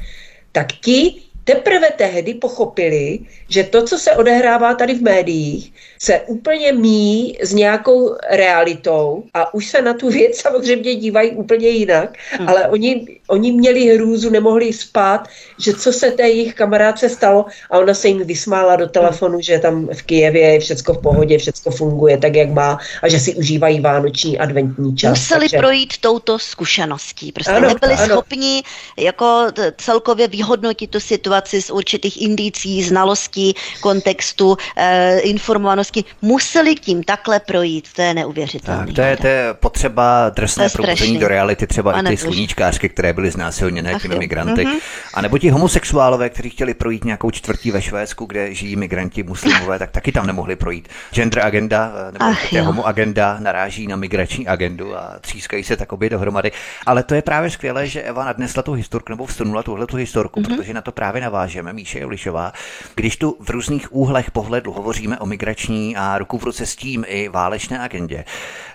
tak ti teprve tehdy pochopili, že to, co se odehrává tady v médiích, se úplně míjí s nějakou realitou a už se na tu věc samozřejmě dívají úplně jinak, hmm. ale oni, oni měli hrůzu, nemohli spát, že co se té jejich kamarádce stalo a ona se jim vysmála do telefonu, hmm. že tam v Kijevě je všecko v pohodě, všecko funguje tak, jak má a že si užívají vánoční adventní čas. Museli takže... projít touto zkušeností, prostě ano, nebyli ano. schopni jako celkově vyhodnotit tu situaci z určitých indicí, znalostí, kontextu, eh, informovanosti museli tím takhle projít, to je neuvěřitelné. Tak, to je, to je potřeba drsné probuzení do reality, třeba i ty sluníčkářky, které byly znásilněné těmi migranty. Mm-hmm. A nebo ti homosexuálové, kteří chtěli projít nějakou čtvrtí ve Švédsku, kde žijí migranti muslimové, tak taky tam nemohli projít. Gender agenda, eh, nebo Ach, homo agenda naráží na migrační agendu a třískají se tak obě dohromady. Ale to je právě skvělé, že Eva nadnesla tu historku nebo vstunula tuhle tu historku, mm-hmm. protože na to právě navážeme, Míše Jolišová. Když tu v různých úhlech pohledu hovoříme o migrační a ruku v ruce s tím i válečné agendě.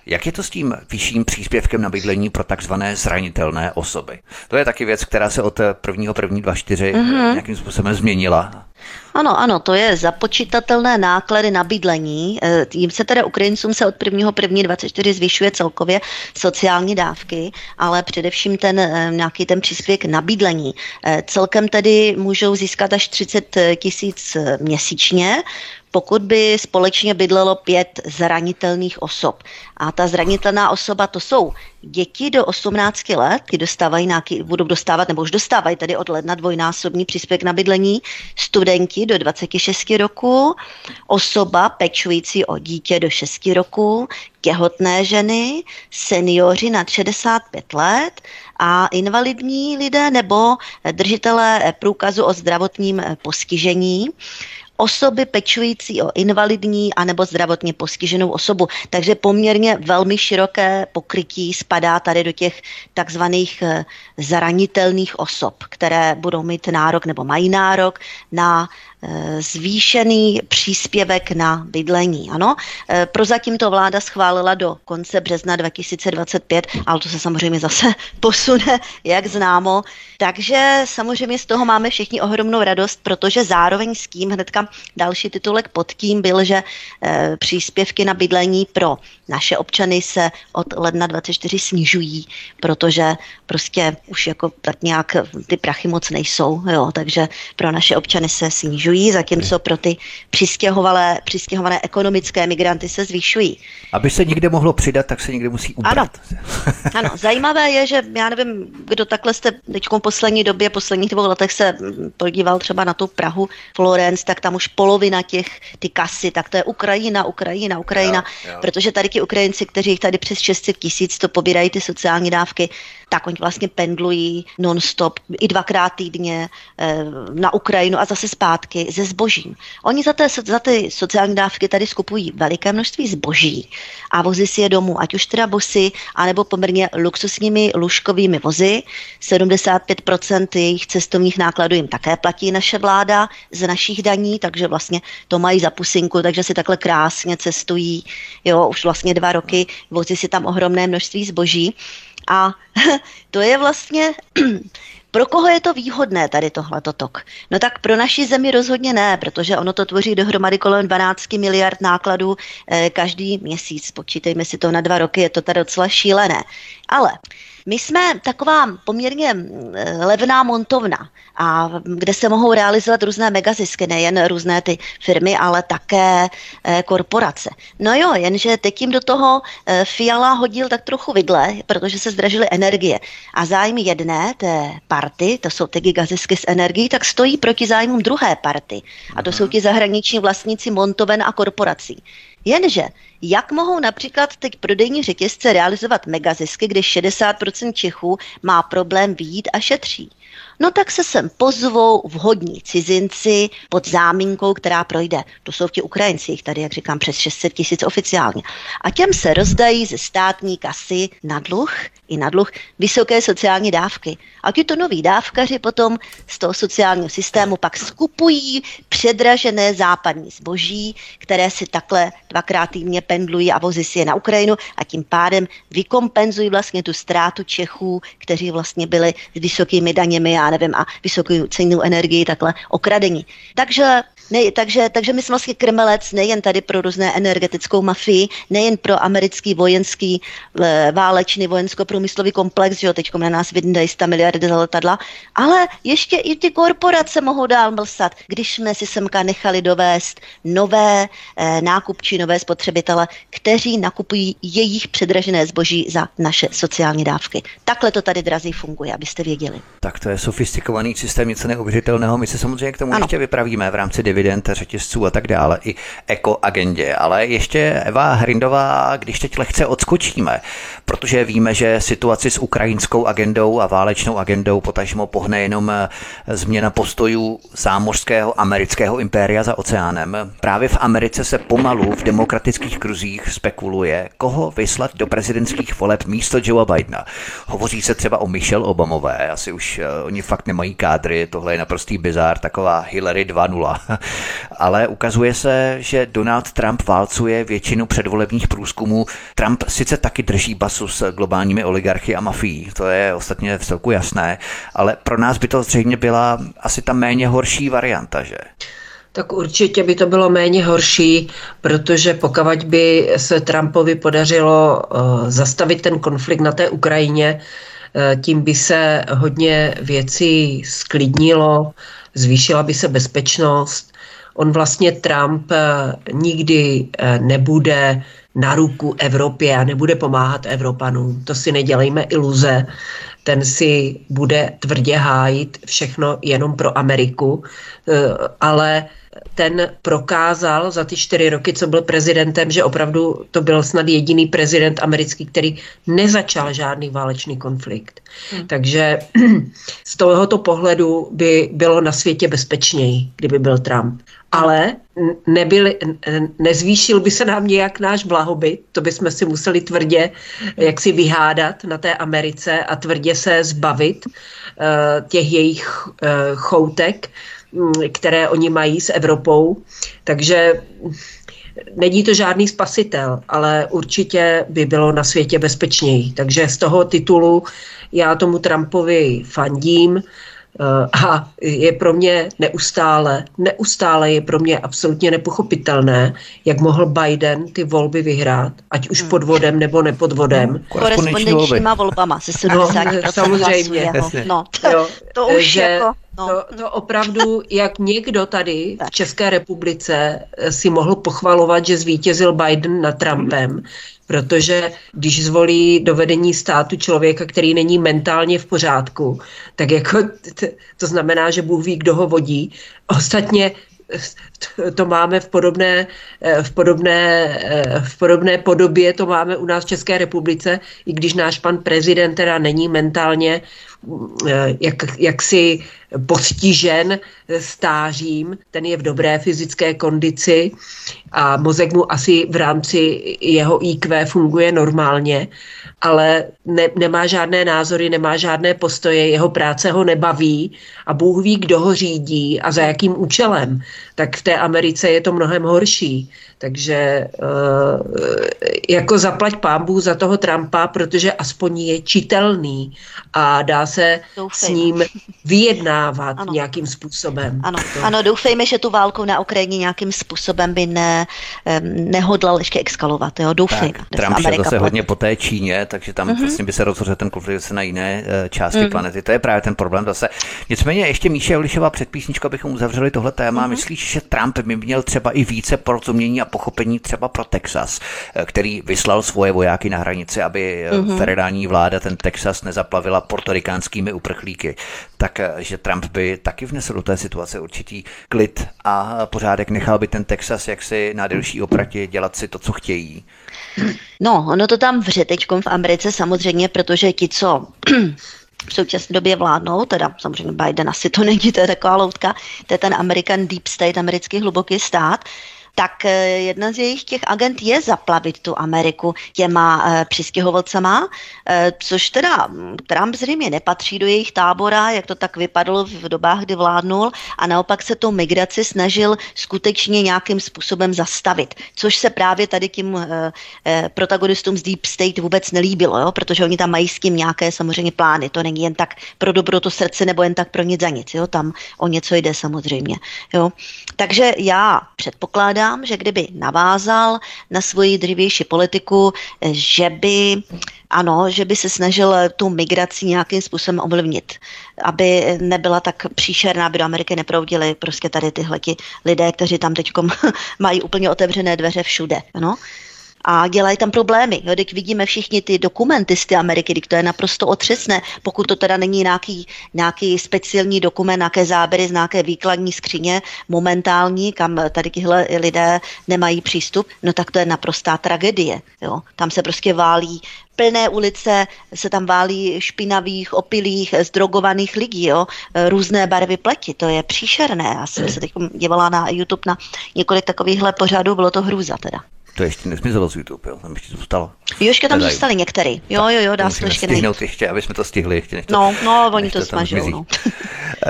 Jak je to s tím vyšším příspěvkem na bydlení pro takzvané zranitelné osoby? To je taky věc, která se od 1.1.24 mm-hmm. nějakým způsobem změnila. Ano, ano, to je započítatelné náklady na bydlení. Eh, tím se teda Ukrajincům se od 1.1.24 zvyšuje celkově sociální dávky, ale především ten eh, nějaký ten příspěvek na bydlení. Eh, celkem tedy můžou získat až 30 tisíc měsíčně, pokud by společně bydlelo pět zranitelných osob. A ta zranitelná osoba to jsou děti do 18 let, ty dostávají nějaký, budou dostávat, nebo už dostávají tedy od ledna dvojnásobný příspěvek na bydlení, studenti do 26 roku, osoba pečující o dítě do 6 roku, těhotné ženy, seniori nad 65 let a invalidní lidé nebo držitelé průkazu o zdravotním postižení osoby pečující o invalidní anebo zdravotně postiženou osobu. Takže poměrně velmi široké pokrytí spadá tady do těch takzvaných eh, zranitelných osob, které budou mít nárok nebo mají nárok na zvýšený příspěvek na bydlení. Ano, eh, prozatím to vláda schválila do konce března 2025, ale to se samozřejmě zase posune, jak známo. Takže samozřejmě z toho máme všichni ohromnou radost, protože zároveň s tím hnedka další titulek pod tím byl, že eh, příspěvky na bydlení pro naše občany se od ledna 24 snižují, protože prostě už jako tak nějak ty prachy moc nejsou, jo, takže pro naše občany se snižují zatímco pro ty přistěhované, přistěhované ekonomické migranty se zvyšují. Aby se někde mohlo přidat, tak se někde musí ubrat. Ano, ano. zajímavé je, že já nevím, kdo takhle jste teď v poslední době, posledních dvou letech se podíval třeba na tu Prahu, Florence, tak tam už polovina těch, ty kasy, tak to je Ukrajina, Ukrajina, Ukrajina, jo, jo. protože tady ti Ukrajinci, kteří jich tady přes 600 tisíc to pobírají ty sociální dávky, tak oni vlastně pendlují non-stop i dvakrát týdně eh, na Ukrajinu a zase zpátky se zbožím. Oni za, té, za ty sociální dávky tady skupují veliké množství zboží a vozí si je domů, ať už teda bosy, anebo poměrně luxusními lůžkovými vozy. 75% jejich cestovních nákladů jim také platí naše vláda z našich daní, takže vlastně to mají za pusinku, takže si takhle krásně cestují, jo, už vlastně dva roky, vozí si tam ohromné množství zboží. A to je vlastně pro koho je to výhodné tady tohle tok? No tak pro naši zemi rozhodně ne, protože ono to tvoří dohromady kolem 12 miliard nákladů eh, každý měsíc. Počítejme si to na dva roky, je to tady docela šílené. Ale my jsme taková poměrně eh, levná montovna, a kde se mohou realizovat různé megazisky, nejen různé ty firmy, ale také eh, korporace. No jo, jenže teď jim do toho eh, Fiala hodil tak trochu vidle, protože se zdražily energie. A zájmy jedné, té party, to jsou ty gigazisky s energií, tak stojí proti zájmům druhé party. A to jsou ti zahraniční vlastníci montoven a korporací. Jenže, jak mohou například teď prodejní řetězce realizovat megazisky, když 60% Čechů má problém výjít a šetří? no tak se sem pozvou vhodní cizinci pod záminkou, která projde. To jsou ti Ukrajinci, jich tady, jak říkám, přes 600 tisíc oficiálně. A těm se rozdají ze státní kasy na dluh i na dluh vysoké sociální dávky. A to noví dávkaři potom z toho sociálního systému pak skupují předražené západní zboží, které si takhle dvakrát týdně pendlují a vozí si je na Ukrajinu a tím pádem vykompenzují vlastně tu ztrátu Čechů, kteří vlastně byli s vysokými daněmi a nevím, a vysokou cenou energii takhle okradení. Takže ne, takže, takže my jsme vlastně krmelec nejen tady pro různé energetickou mafii, nejen pro americký vojenský e, válečný vojensko-průmyslový komplex, že jo, teď na nás vydají 100 miliardy za letadla, ale ještě i ty korporace mohou dál mlsat, když jsme si semka nechali dovést nové e, nákupčí, nové spotřebitele, kteří nakupují jejich předražené zboží za naše sociální dávky. Takhle to tady drazí funguje, abyste věděli. Tak to je sofistikovaný systém, něco neuvěřitelného. My se samozřejmě k tomu ano. ještě vypravíme v rámci dividend, řetězců a tak dále, i ekoagendě. Ale ještě Eva Hrindová, když teď lehce odskočíme, protože víme, že situaci s ukrajinskou agendou a válečnou agendou potažmo pohne jenom eh, změna postojů zámořského amerického impéria za oceánem. Právě v Americe se pomalu v demokratických kruzích spekuluje, koho vyslat do prezidentských voleb místo Joea Bidena. Hovoří se třeba o Michelle Obamové, asi už eh, oni fakt nemají kádry, tohle je naprostý bizár, taková Hillary 2.0. Ale ukazuje se, že Donald Trump válcuje většinu předvolebních průzkumů. Trump sice taky drží basu s globálními oligarchy a mafií, to je ostatně v celku jasné, ale pro nás by to zřejmě byla asi ta méně horší varianta, že? Tak určitě by to bylo méně horší, protože pokud by se Trumpovi podařilo uh, zastavit ten konflikt na té Ukrajině, Eh, tím by se hodně věcí sklidnilo, zvýšila by se bezpečnost. On vlastně Trump eh, nikdy eh, nebude na ruku Evropě a nebude pomáhat Evropanům. To si nedělejme iluze. Ten si bude tvrdě hájit všechno jenom pro Ameriku, ale ten prokázal za ty čtyři roky, co byl prezidentem, že opravdu to byl snad jediný prezident americký, který nezačal žádný válečný konflikt. Hmm. Takže z tohoto pohledu by bylo na světě bezpečněji, kdyby byl Trump. Ale nebyl, nezvýšil by se nám nějak náš blahobyt, to bychom si museli tvrdě jak si vyhádat na té Americe a tvrdě se zbavit uh, těch jejich uh, choutek, mm, které oni mají s Evropou. Takže není to žádný spasitel, ale určitě by bylo na světě bezpečněji. Takže z toho titulu já tomu Trumpovi fandím. Eh, a je pro mě neustále, neustále je pro mě absolutně nepochopitelné, jak mohl Biden ty volby vyhrát, ať už hmm. podvodem nebo nepodvodem. Korespondenčníma volbama se 70% no, samozřejmě. No, to, to už že, jako... No. To, to opravdu, jak někdo tady v České republice si mohl pochvalovat, že zvítězil Biden nad Trumpem, protože když zvolí do vedení státu člověka, který není mentálně v pořádku, tak jako to znamená, že Bůh ví, kdo ho vodí. Ostatně to máme v podobné, v, podobné, v podobné podobě, to máme u nás v České republice, i když náš pan prezident teda není mentálně jak, jaksi postižen stářím, ten je v dobré fyzické kondici a mozek mu asi v rámci jeho IQ funguje normálně, ale ne, nemá žádné názory, nemá žádné postoje, jeho práce ho nebaví a Bůh ví, kdo ho řídí a za jakým účelem. Tak v té Americe je to mnohem horší. Takže uh, jako zaplať pámbu za toho Trumpa, protože aspoň je čitelný a dá se Doufejme. s ním vyjednávat ano. nějakým způsobem. Ano. ano, doufejme, že tu válku na Ukrajině nějakým způsobem by ne, nehodlal ještě exkalovat. Jo? Doufejme. Tak, Trump šel zase hodně po té Číně, takže tam mm-hmm. vlastně by se rozhodl ten konflikt na jiné uh, části mm. planety. To je právě ten problém zase. Nicméně ještě Míše Ulišová před písničkou, abychom uzavřeli tohle téma. Mm-hmm. Myslíš, že Trump by měl třeba i více porozumění a pochopení třeba pro Texas, eh, který vyslal svoje vojáky na hranici, aby mm-hmm. federální vláda ten Texas nezaplavila portorikánskými uprchlíky. Takže eh, Trump by taky vnesl do té situace určitý klid a pořádek, nechal by ten Texas jaksi na delší opratě dělat si to, co chtějí. No, ono to tam vře teďkom v Americe samozřejmě, protože ti, co v současné době vládnou, teda samozřejmě Biden asi to není, to je taková loutka, to je ten American Deep State, americký hluboký stát, tak eh, jedna z jejich těch agent je zaplavit tu Ameriku těma e, přistěhovalcema, e, což teda hm, Trump zřejmě nepatří do jejich tábora, jak to tak vypadalo v dobách, kdy vládnul a naopak se tu migraci snažil skutečně nějakým způsobem zastavit, což se právě tady tím protagonistům z Deep State vůbec nelíbilo, jo? protože oni tam mají s tím nějaké samozřejmě plány, to není jen tak pro to srdce nebo jen tak pro nic za nic, jo? tam o něco jde samozřejmě. Jo? Takže já předpokládám, předpokládám, že kdyby navázal na svoji dřívější politiku, že by ano, že by se snažil tu migraci nějakým způsobem ovlivnit, aby nebyla tak příšerná, aby do Ameriky neproudili prostě tady tyhle lidé, kteří tam teď mají úplně otevřené dveře všude. No? A dělají tam problémy. Jo, teď vidíme všichni ty dokumenty z té Ameriky, teď to je naprosto otřesné, pokud to teda není nějaký, nějaký speciální dokument, nějaké záběry z nějaké výkladní skříně momentální, kam tady tyhle lidé nemají přístup, no tak to je naprostá tragédie. Jo. Tam se prostě válí plné ulice se tam válí špinavých, opilých, zdrogovaných lidí, jo? různé barvy pleti, to je příšerné. Já jsem se teď dívala na YouTube na několik takovýchhle pořadů, bylo to hrůza teda. To ještě nesmizelo z YouTube, jo? tam ještě zůstalo. Jo, ještě tam zůstaly některé. Jo, jo, jo, dá se to ještě najít. ještě, aby jsme to stihli. Ještě než to, no, no, oni to, to smažou. No.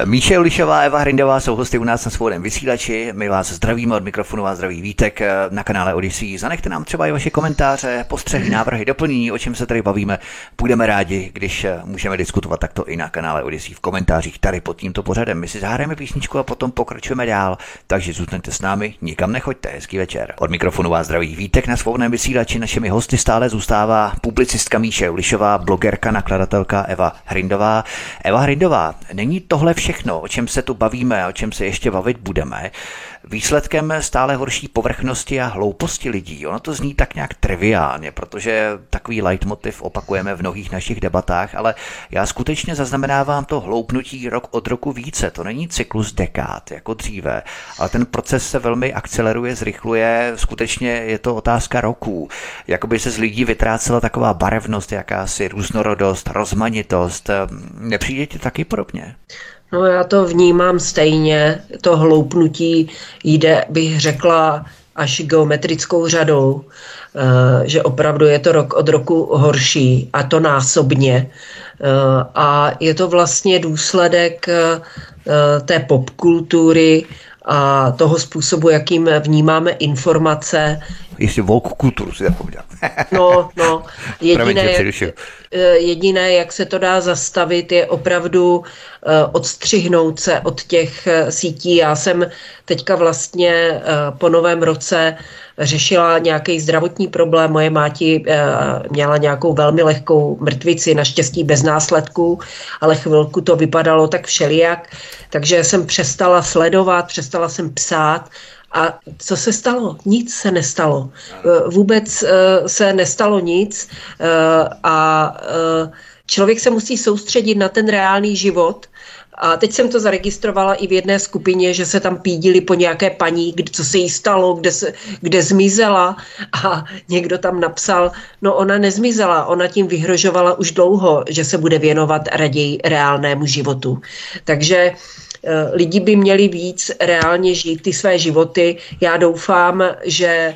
Míše Ulišová, Eva Hrindová jsou hosty u nás na svobodném vysílači. My vás zdravíme od mikrofonu vás zdraví Vítek eh, na kanále Odyssey. Zanechte nám třeba i vaše komentáře, postřehy, návrhy, doplnění, o čem se tady bavíme. Budeme rádi, když eh, můžeme diskutovat takto i na kanále Odyssey v komentářích tady pod tímto pořadem. My si zahrajeme písničku a potom pokračujeme dál, takže zůstaňte s námi, nikam nechoďte, hezký večer. Od mikrofonu vás zdraví Vítek na svobodném vysílači. Našimi hosty stále zůstává publicistka Míše Ulišová, blogerka, nakladatelka Eva Hrindová. Eva Hrindová, není tohle všechno, o čem se tu bavíme, o čem se ještě bavit budeme, výsledkem stále horší povrchnosti a hlouposti lidí. Ono to zní tak nějak triviálně, protože takový leitmotiv opakujeme v mnohých našich debatách, ale já skutečně zaznamenávám to hloupnutí rok od roku více. To není cyklus dekád jako dříve, ale ten proces se velmi akceleruje, zrychluje, skutečně je to otázka roků. Jakoby se z lidí vytrácela taková barevnost, jakási různorodost, rozmanitost. Nepřijde ti taky podobně? No já to vnímám stejně. To hloupnutí jde, bych řekla, až geometrickou řadou, že opravdu je to rok od roku horší a to násobně. A je to vlastně důsledek té popkultury, a toho způsobu, jakým vnímáme informace. Jestli woke kulturu si zapomněl. no, no. Jediné, jak, eh, jediné, jak se to dá zastavit, je opravdu eh, odstřihnout se od těch eh, sítí. Já jsem teďka vlastně po novém roce řešila nějaký zdravotní problém. Moje máti měla nějakou velmi lehkou mrtvici, naštěstí bez následků, ale chvilku to vypadalo tak všelijak. Takže jsem přestala sledovat, přestala jsem psát a co se stalo? Nic se nestalo. Eh, vůbec eh, se nestalo nic eh, a člověk se musí soustředit na ten reálný život. A teď jsem to zaregistrovala i v jedné skupině, že se tam pídili po nějaké paní, co se jí stalo, kde, se, kde zmizela. A někdo tam napsal, no ona nezmizela, ona tím vyhrožovala už dlouho, že se bude věnovat raději reálnému životu. Takže uh, lidi by měli víc reálně žít ty své životy. Já doufám, že Eh,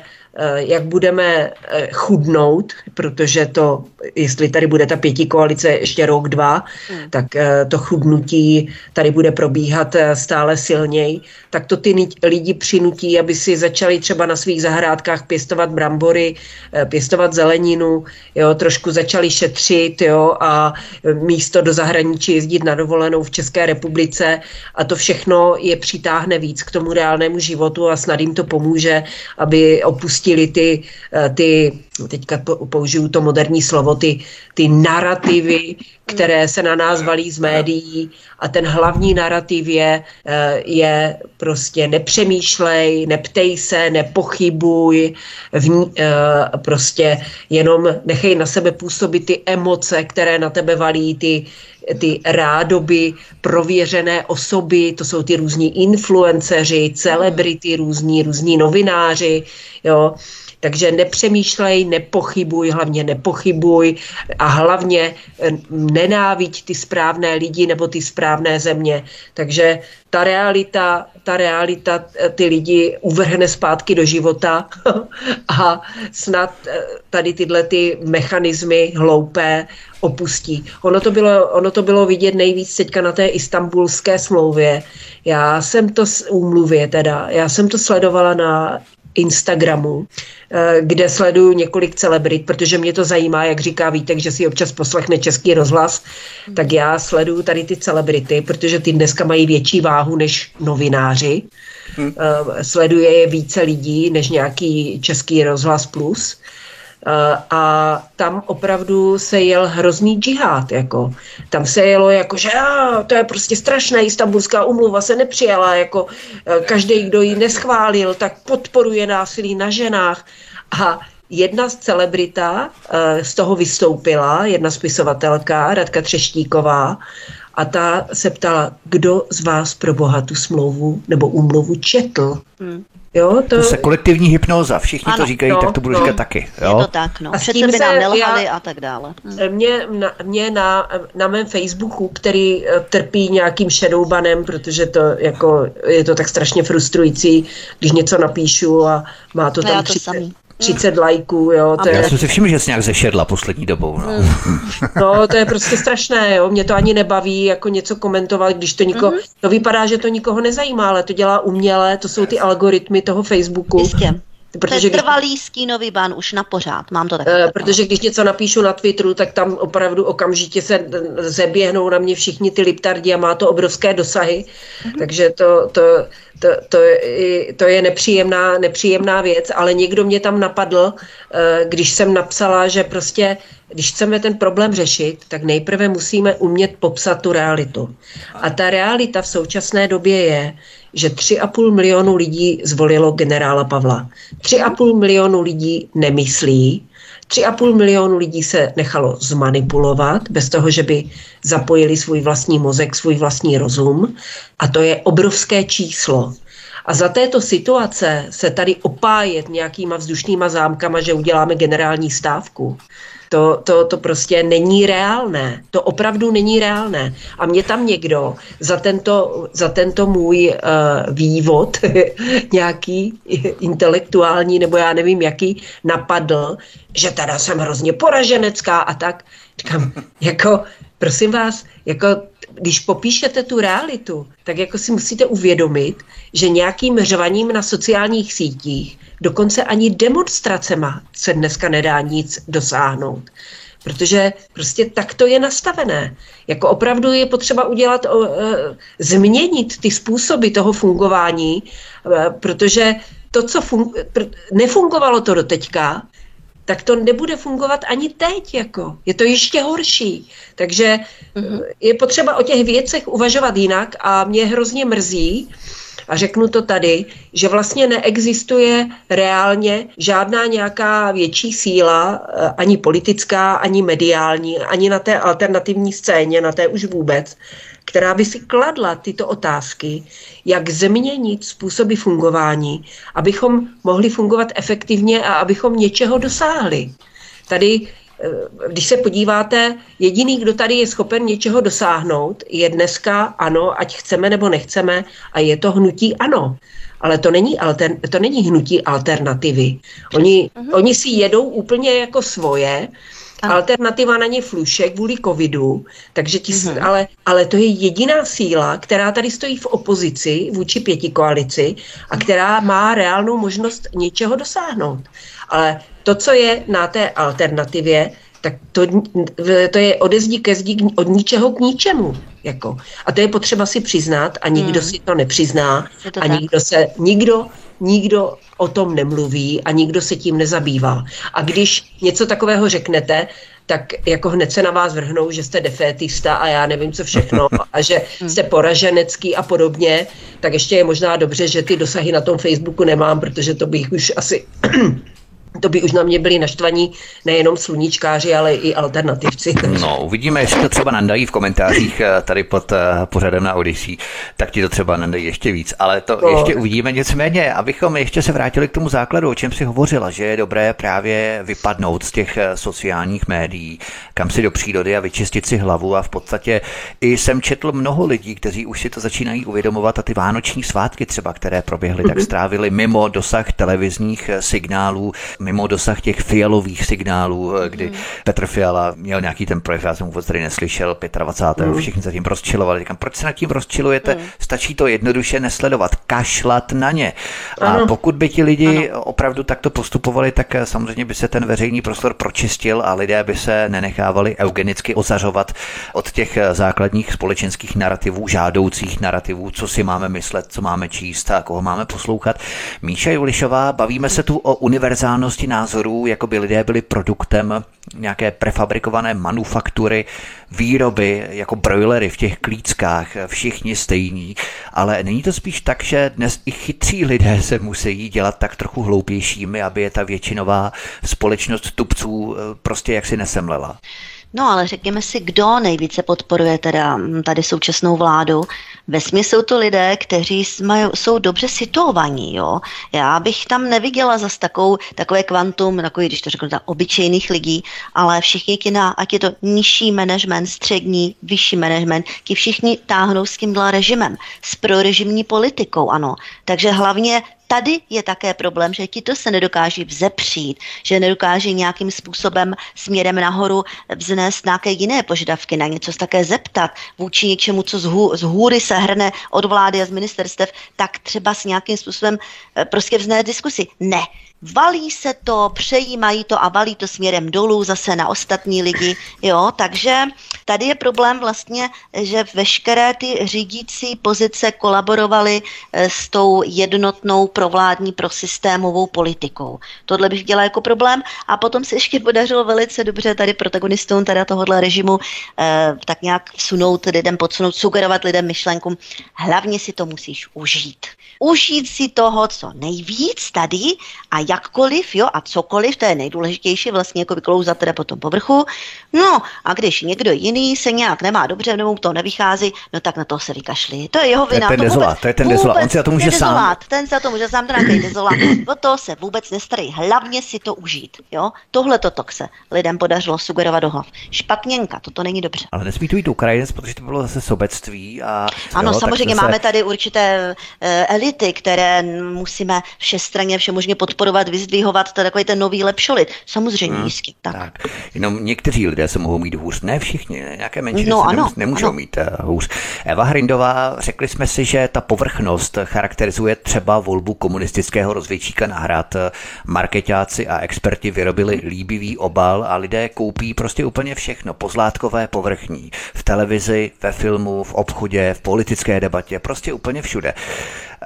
jak budeme eh, chudnout, protože to, jestli tady bude ta pěti koalice ještě rok, dva, hmm. tak eh, to chudnutí tady bude probíhat stále silněji, tak to ty lidi přinutí, aby si začali třeba na svých zahrádkách pěstovat brambory, pěstovat zeleninu, jo, trošku začali šetřit jo, a místo do zahraničí jezdit na dovolenou v České republice a to všechno je přitáhne víc k tomu reálnému životu a snad jim to pomůže, aby opustili opustili ty, eh, ty teďka použiju to moderní slovo, ty, ty narrativy, které se na nás valí z médií. A ten hlavní narrativ je, eh, je prostě nepřemýšlej, neptej se, nepochybuj, v, eh, prostě jenom nechej na sebe působit ty emoce, které na tebe valí, ty, ty rádoby, prověřené osoby, to jsou ty různí influenceři, celebrity, různí, různí novináři, jo, takže nepřemýšlej, nepochybuj, hlavně nepochybuj a hlavně nenáviď ty správné lidi nebo ty správné země. Takže ta realita, ta realita eh, ty lidi uvrhne zpátky do života a snad eh, tady tyhle ty mechanismy hloupé opustí. Ono to, bylo, ono to bylo vidět nejvíc teďka na té istambulské smlouvě. Já jsem to s úmluvě teda, já jsem to sledovala na Instagramu, eh, kde sleduju několik celebrit, protože mě to zajímá, jak říká Vítek, že si občas poslechne český rozhlas, tak já sleduju tady ty celebrity, protože ty dneska mají větší váhu než novináři. Hmm. Sleduje je více lidí než nějaký český rozhlas plus. Eh, a tam opravdu se jel hrozný džihad. Jako. Tam se jelo jako, že a, to je prostě strašné, istambulská umluva se nepřijala, jako eh, každý, kdo ji neschválil, tak podporuje násilí na ženách. A jedna z celebrita eh, z toho vystoupila, jedna spisovatelka, Radka Třeštíková, a ta se ptala, kdo z vás pro boha tu smlouvu nebo úmluvu četl. Hmm. Jo, to... to se kolektivní hypnoza, všichni ano, to říkají, no, tak to budu no. říkat taky. Jo? Je to tak, no. A Přece by nám nelhali já, a tak dále. Hm. Mě, na, mě na, na mém Facebooku, který eh, trpí nějakým shadowbanem, protože to jako, je to tak strašně frustrující, když něco napíšu a má to no tam no 30, 30 lajků, jo. To je... Já jsem si všiml, že jsi nějak zešedla poslední dobou. No. Mm. no, to je prostě strašné, jo. Mě to ani nebaví jako něco komentovat, když to nikoho, mm-hmm. to vypadá, že to nikoho nezajímá, ale to dělá uměle, to jsou ty algoritmy toho Facebooku. Jistě. Protože to je trvalý když, stínový ban už na pořád, mám to tak. Uh, protože když něco napíšu na Twitteru, tak tam opravdu okamžitě se zeběhnou na mě všichni ty liptardi a má to obrovské dosahy. Mm-hmm. Takže to, to, to, to, je, to je nepříjemná, nepříjemná věc, ale někdo mě tam napadl, uh, když jsem napsala, že prostě když chceme ten problém řešit, tak nejprve musíme umět popsat tu realitu. A ta realita v současné době je, že 3,5 milionu lidí zvolilo generála Pavla. 3,5 milionu lidí nemyslí, 3,5 milionu lidí se nechalo zmanipulovat bez toho, že by zapojili svůj vlastní mozek, svůj vlastní rozum. A to je obrovské číslo. A za této situace se tady opájet nějakýma vzdušnýma zámkama, že uděláme generální stávku, To, to, to prostě není reálné. To opravdu není reálné. A mě tam někdo za tento, za tento můj uh, vývod nějaký intelektuální nebo já nevím jaký napadl, že teda jsem hrozně poraženecká a tak. Říkám, jako, prosím vás, jako když popíšete tu realitu, tak jako si musíte uvědomit, že nějakým řvaním na sociálních sítích, dokonce ani demonstracema se dneska nedá nic dosáhnout. Protože prostě tak to je nastavené. Jako opravdu je potřeba udělat, e, změnit ty způsoby toho fungování, e, protože to, co fun- nefungovalo to do teďka, tak to nebude fungovat ani teď. Jako. Je to ještě horší. Takže mm-hmm. je potřeba o těch věcech uvažovat jinak a mě hrozně mrzí, a řeknu to tady, že vlastně neexistuje reálně žádná nějaká větší síla, eh, ani politická, ani mediální, ani na té alternativní scéně, na té už vůbec, která by si kladla tyto otázky, jak změnit způsoby fungování, abychom mohli fungovat efektivně a abychom něčeho dosáhli. Tady, když se podíváte, jediný, kdo tady je schopen něčeho dosáhnout, je dneska ano, ať chceme nebo nechceme, a je to hnutí ano. Ale to není, alter, to není hnutí alternativy. Oni, uh-huh. oni si jedou úplně jako svoje, ano. Alternativa na ně fluše kvůli covidu, takže ti, mm-hmm. ale, ale to je jediná síla, která tady stojí v opozici vůči pěti koalici a která má reálnou možnost něčeho dosáhnout. Ale to, co je na té alternativě, tak to, to je ode ke zdi od ničeho k ničemu. Jako. A to je potřeba si přiznat a nikdo hmm. si to nepřizná to a nikdo se, nikdo, nikdo o tom nemluví a nikdo se tím nezabývá. A když něco takového řeknete, tak jako hned se na vás vrhnou, že jste defétista a já nevím co všechno a že jste poraženecký a podobně, tak ještě je možná dobře, že ty dosahy na tom Facebooku nemám, protože to bych už asi to by už na mě byli naštvaní nejenom sluníčkáři, ale i alternativci. No, uvidíme, jestli to třeba nandají v komentářích eh, tady pod eh, pořadem na Odyssey, tak ti to třeba nandají ještě víc, ale to no. ještě uvidíme nicméně, abychom ještě se vrátili k tomu základu, o čem si hovořila, že je dobré právě vypadnout z těch eh, sociálních médií, kam si do přírody a vyčistit si hlavu a v podstatě i jsem četl mnoho lidí, kteří už si to začínají uvědomovat a ty vánoční svátky třeba, které proběhly, tak mhm. strávili mimo dosah televizních signálů, mimo dosah těch fialových signálů, eh, kdy mm. Petr Fiala měl nějaký ten projev, já jsem vůbec tady neslyšel, 25. Mm. všichni se tím rozčilovali. Říkám, proč se nad tím rozčilujete? Mm. Stačí to jednoduše nesledovat, kašlat na ně. A ano. pokud by ti lidi ano. opravdu takto postupovali, tak eh, samozřejmě by se ten veřejný prostor pročistil a lidé by se nenechávali eugenicky ozařovat od těch eh, základních společenských narrativů, žádoucích narrativů, co si máme myslet, co máme číst a koho máme poslouchat. Míša Julišová, bavíme se tu o univerzálnosti rozdílnosti názorů, jako by lidé byli produktem nějaké prefabrikované manufaktury, výroby, jako brojlery v těch klíckách, všichni stejní. Ale není to spíš tak, že dnes i chytří lidé se musí dělat tak trochu hloupějšími, aby je ta většinová společnost tupců eh, prostě jaksi nesemlela? No ale řekněme si, kdo nejvíce podporuje teda hm, tady současnou vládu. Ve jsou to lidé, kteří jsou dobře situovaní. Jo? Já bych tam neviděla zas takovou, takové kvantum, takový, když to řeknu, tak obyčejných lidí, ale všichni kina, ať je to nižší management, střední, vyšší management, ti všichni táhnou s tímhle režimem, s prorežimní politikou, ano. Takže hlavně tady je také problém, že ti to se nedokáží vzepřít, že nedokáží nějakým způsobem směrem nahoru vznést nějaké jiné požadavky, na něco také zeptat vůči něčemu, co z, hů, z hůry se hrne od vlády a z ministerstev, tak třeba s nějakým způsobem eh, prostě vznést diskusi. Ne, valí se to, přejímají to a valí to směrem dolů zase na ostatní lidi, jo, takže tady je problém vlastně, že veškeré ty řídící pozice kolaborovaly eh, s tou jednotnou provládní prosystémovou politikou. Tohle bych viděla jako problém a potom se ještě podařilo velice dobře tady protagonistům teda tohohle režimu eh, tak nějak vsunout lidem, podsunout, sugerovat lidem myšlenku, hlavně si to musíš užít. Užít si toho, co nejvíc tady a jakkoliv, jo, a cokoliv, to je nejdůležitější, vlastně jako vyklouzat teda po tom povrchu. No a když někdo jiný se nějak nemá dobře, nebo mu to nevychází, no tak na to se vykašli. To je jeho vina. To je ten to, vůbec, to je ten dezolát, on si za to může sám. Dezolát, ten za to může sám, ten nějaký dezolát. O to se vůbec nestarí, hlavně si to užít, jo. Tohle to se lidem podařilo sugerovat do hlav. Špatněnka, toto není dobře. Ale nesmí to jít Ukrajinec, protože to bylo zase sobectví. A, ano, jo, samozřejmě zase... máme tady určité uh, elity, které musíme všestranně všemožně podporovat, vyzdvihovat, to je takový ten nový lepšolit. Samozřejmě hmm, jistě. Tak. tak. Jenom někteří lidé se mohou mít hůř, ne všichni, nějaké menšiny no, se ano, nemůžou ano. mít uh, hůř. Eva Hrindová, řekli jsme si, že ta povrchnost charakterizuje třeba volbu komunistického rozvědčíka na hrad. Marketáci a experti vyrobili líbivý obal a lidé koupí prostě úplně všechno. Pozlátkové, povrchní. V televizi, ve filmu, v obchodě, v politické debatě, prostě úplně všude.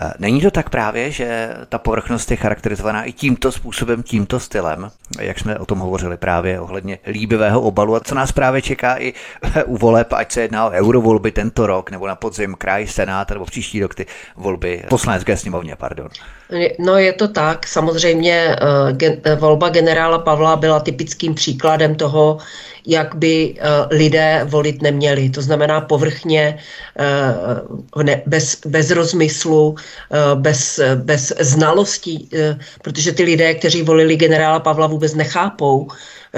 Eh, není to tak právě, že ta povrchnost je charakterizovaná i tímto způsobem, tímto stylem, jak jsme o tom hovořili právě ohledně líbivého obalu a co nás právě čeká i u voleb, ať se jedná o eurovolby tento rok, nebo na podzim kraj, senát, nebo příští rok ty volby poslanecké sněmovně, pardon. No je to tak, samozřejmě uh, volba generála Pavla byla typickým příkladem toho, jak by uh, lidé volit neměli. To znamená povrchně, bez, bez rozmyslu, bez, bez znalostí, protože ty lidé, kteří volili generála Pavla, vůbec nechápou,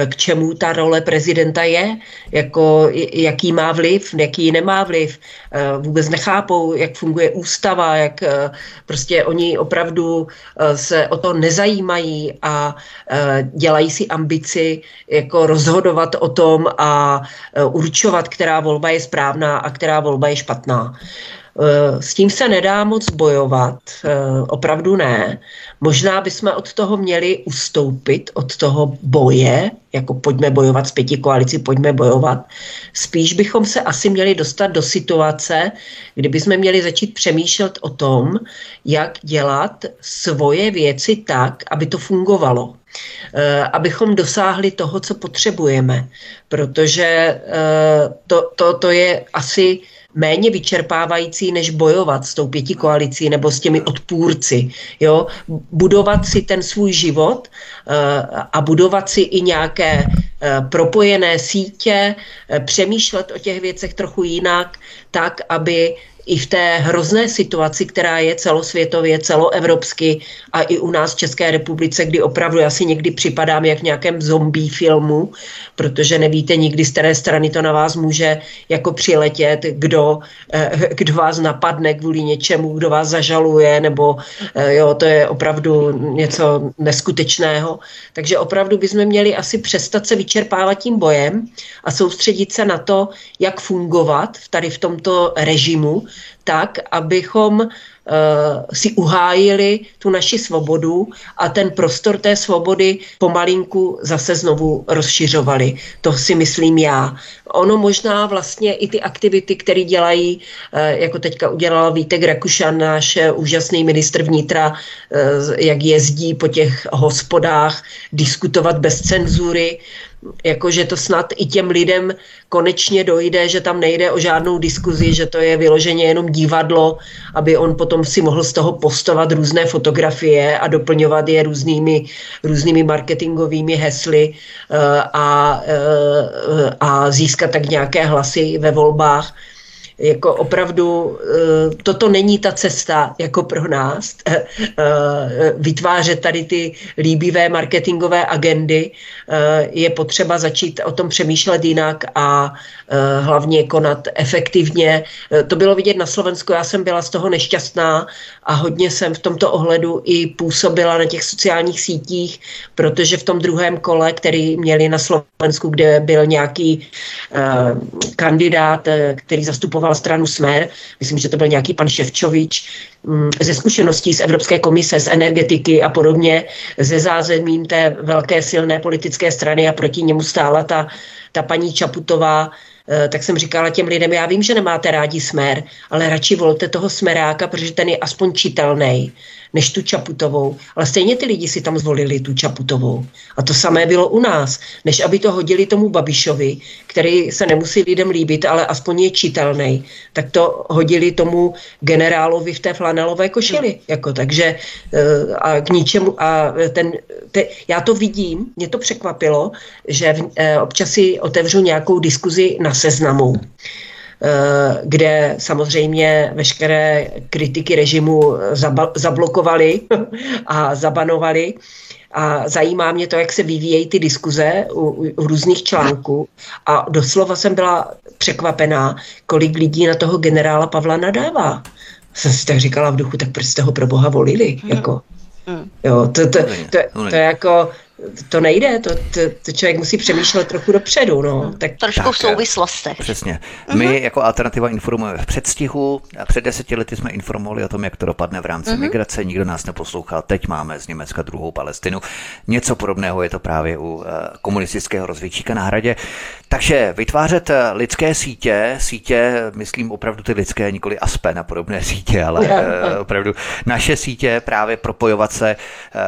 k čemu ta role prezidenta je, jako, jaký má vliv, jaký nemá vliv. Eh, vůbec nechápou, jak funguje ústava, jak eh, prostě oni opravdu eh, se o to nezajímají a dělají si ambici jako rozhodovat o tom a určovat, která volba je správná a která volba je špatná. Eh, s tím se nedá moc bojovat, eh, opravdu ne. Možná bychom od toho měli ustoupit, od toho boje, jako pojďme bojovat s pěti koalici, pojďme bojovat. Spíš bychom se asi měli dostat do situace, kdy bychom měli začít přemýšlet o tom, jak dělat svoje věci tak, aby to fungovalo. Eh, abychom dosáhli toho, co potřebujeme. Protože to, to, to je asi méně vyčerpávající, než bojovat s tou pěti koalicí nebo s těmi odpůrci. Jo? Budovat si ten svůj život uh, a budovat si i nějaké uh, propojené sítě, uh, přemýšlet o těch věcech trochu jinak, tak, aby i v té hrozné situaci, která je celosvětově, celoevropsky a i u nás v České republice, kdy opravdu asi někdy připadám jak v nějakém zombie filmu, protože nevíte nikdy, z které strany to na vás může jako přiletět, kdo, eh, kdo vás napadne kvůli něčemu, kdo vás zažaluje, nebo eh, jo, to je opravdu něco neskutečného. Takže opravdu bychom měli asi přestat se vyčerpávat tím bojem a soustředit se na to, jak fungovat tady v tomto režimu, tak, abychom uh, si uhájili tu naši svobodu a ten prostor té svobody pomalinku zase znovu rozšiřovali. To si myslím já. Ono možná vlastně i ty aktivity, které dělají, uh, jako teďka udělal Vítek Rakušan, náš uh, úžasný ministr vnitra, jak jezdí po těch hospodách, diskutovat bez cenzury, jakože to snad i těm lidem konečně dojde, že tam nejde o žádnou diskuzi, že to je vyloženě jenom divadlo, aby on potom si mohl z toho postovat různé fotografie a doplňovat je různými, různými marketingovými hesly uh, a, uh, a získat tak nějaké hlasy ve volbách jako opravdu eh, toto není ta cesta jako pro nás eh, eh, vytvářet tady ty líbivé marketingové agendy. Je potřeba začít o tom přemýšlet jinak a hlavně konat efektivně. To bylo vidět na Slovensku, já jsem byla z toho nešťastná a hodně jsem v tomto ohledu i působila na těch sociálních sítích, protože v tom druhém kole, který měli na Slovensku, kde byl nějaký kandidát, který zastupoval zastupoval stranu Smer, myslím, že to byl nějaký pan Ševčovič, mm, ze zkušeností z Evropské komise, z energetiky a podobně, ze zázemím té velké silné politické strany a proti němu stála ta, ta paní Čaputová, tak jsem říkala těm lidem, já vím, že nemáte rádi smer, ale radši volte toho smeráka, protože ten je aspoň čitelný než tu Čaputovou. Ale stejně ty lidi si tam zvolili tu Čaputovou. A to samé bylo u nás, než aby to hodili tomu Babišovi, který se nemusí lidem líbit, ale aspoň je čitelný, tak to hodili tomu generálovi v té flanelové košili. Jako, takže eh, a k ničemu, a ten, te, já to vidím, mě to překvapilo, že v, eh, občas si otevřu nějakou diskuzi na seznamu kde samozřejmě veškeré kritiky režimu zablokovali a zabanovali. A zajímá mě to, jak se vyvíjejí ty diskuze u, u různých článků. A doslova jsem byla překvapená, kolik lidí na toho generála Pavla nadává. Jsem si tak říkala v duchu, tak proč jste ho pro boha volili? Hmm. Jako. Hmm. Jo, to, to, to, to, to, jako, to nejde, to, to, to člověk musí přemýšlet trochu dopředu. No. Tak, Trošku tak, v souvislostech. Přesně. My uh-huh. jako Alternativa informujeme v předstihu. Před deseti lety jsme informovali o tom, jak to dopadne v rámci uh-huh. migrace. Nikdo nás neposlouchal. Teď máme z Německa druhou Palestinu. Něco podobného je to právě u uh, komunistického rozvědčíka na hradě. Takže vytvářet eh, lidské sítě, sítě, myslím opravdu ty lidské, nikoli Aspen a podobné sítě, ale opravdu naše sítě, právě propojovat se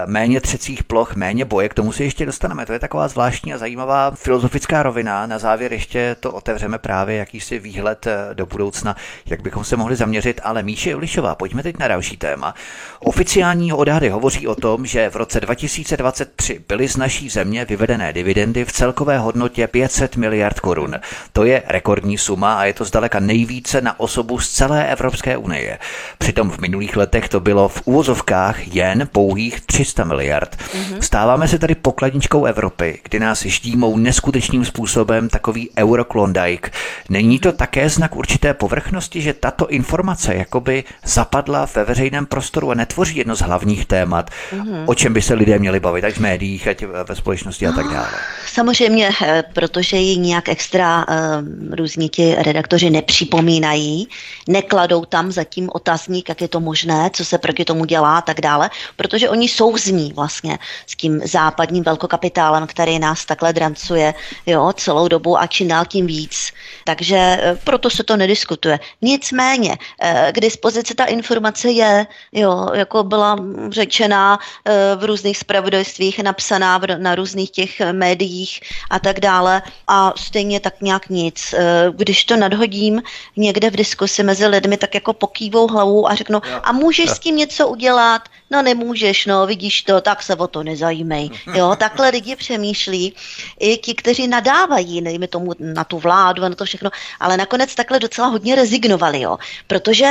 méně třecích ploch, méně bojek, tomu se ještě dostaneme. To je taková zvláštní a zajímavá filozofická rovina. Na závěr ještě to otevřeme právě jakýsi výhled eh, do budoucna, jak bychom se mohli zaměřit. Ale Míše Ulišová, pojďme teď na další téma. Oficiální odhady hovoří o tom, že v roce 2023 byly z naší země vyvedené dividendy v celkové hodnotě 500 miliard korun. To je rekordní suma a je to zdaleka nejvíce na osobu z celé Evropské unie. Přitom v minulých letech to bylo v úvozovkách jen pouhých 300 miliard. Mm-hmm. Stáváme se tady tady pokladničkou Evropy, kdy nás ždímou neskutečným způsobem takový euroklondajk. Není to také znak určité povrchnosti, že tato informace jakoby zapadla ve veřejném prostoru a netvoří jedno z hlavních témat, mm-hmm. o čem by se lidé měli bavit, ať v médiích, ať ve společnosti a tak dále? Samozřejmě, eh, protože ji nějak extra um, různí ti redaktoři nepřipomínají, nekladou tam zatím otazník, jak je to možné, co se proti tomu dělá a tak dále, protože oni souzní vlastně s tím západem západním velkokapitálem, který nás takhle drancuje jo, celou dobu a čím dál tím víc. Takže e, proto se to nediskutuje. Nicméně, e, k dispozici ta informace je, jo, jako byla řečená e, v různých spravodajstvích, napsaná na různých těch médiích a tak dále a stejně tak nějak nic. Když to nadhodím někde v diskusi mezi lidmi, tak jako pokývou hlavou a řeknou, a můžeš s tím něco udělat? No nemůžeš, no vidíš to, tak se o to nezajímej. Jo, takhle lidi přemýšlí, i ti, kteří nadávají, nejme tomu na tu vládu a na to všechno, ale nakonec takhle docela hodně rezignovali, jo, protože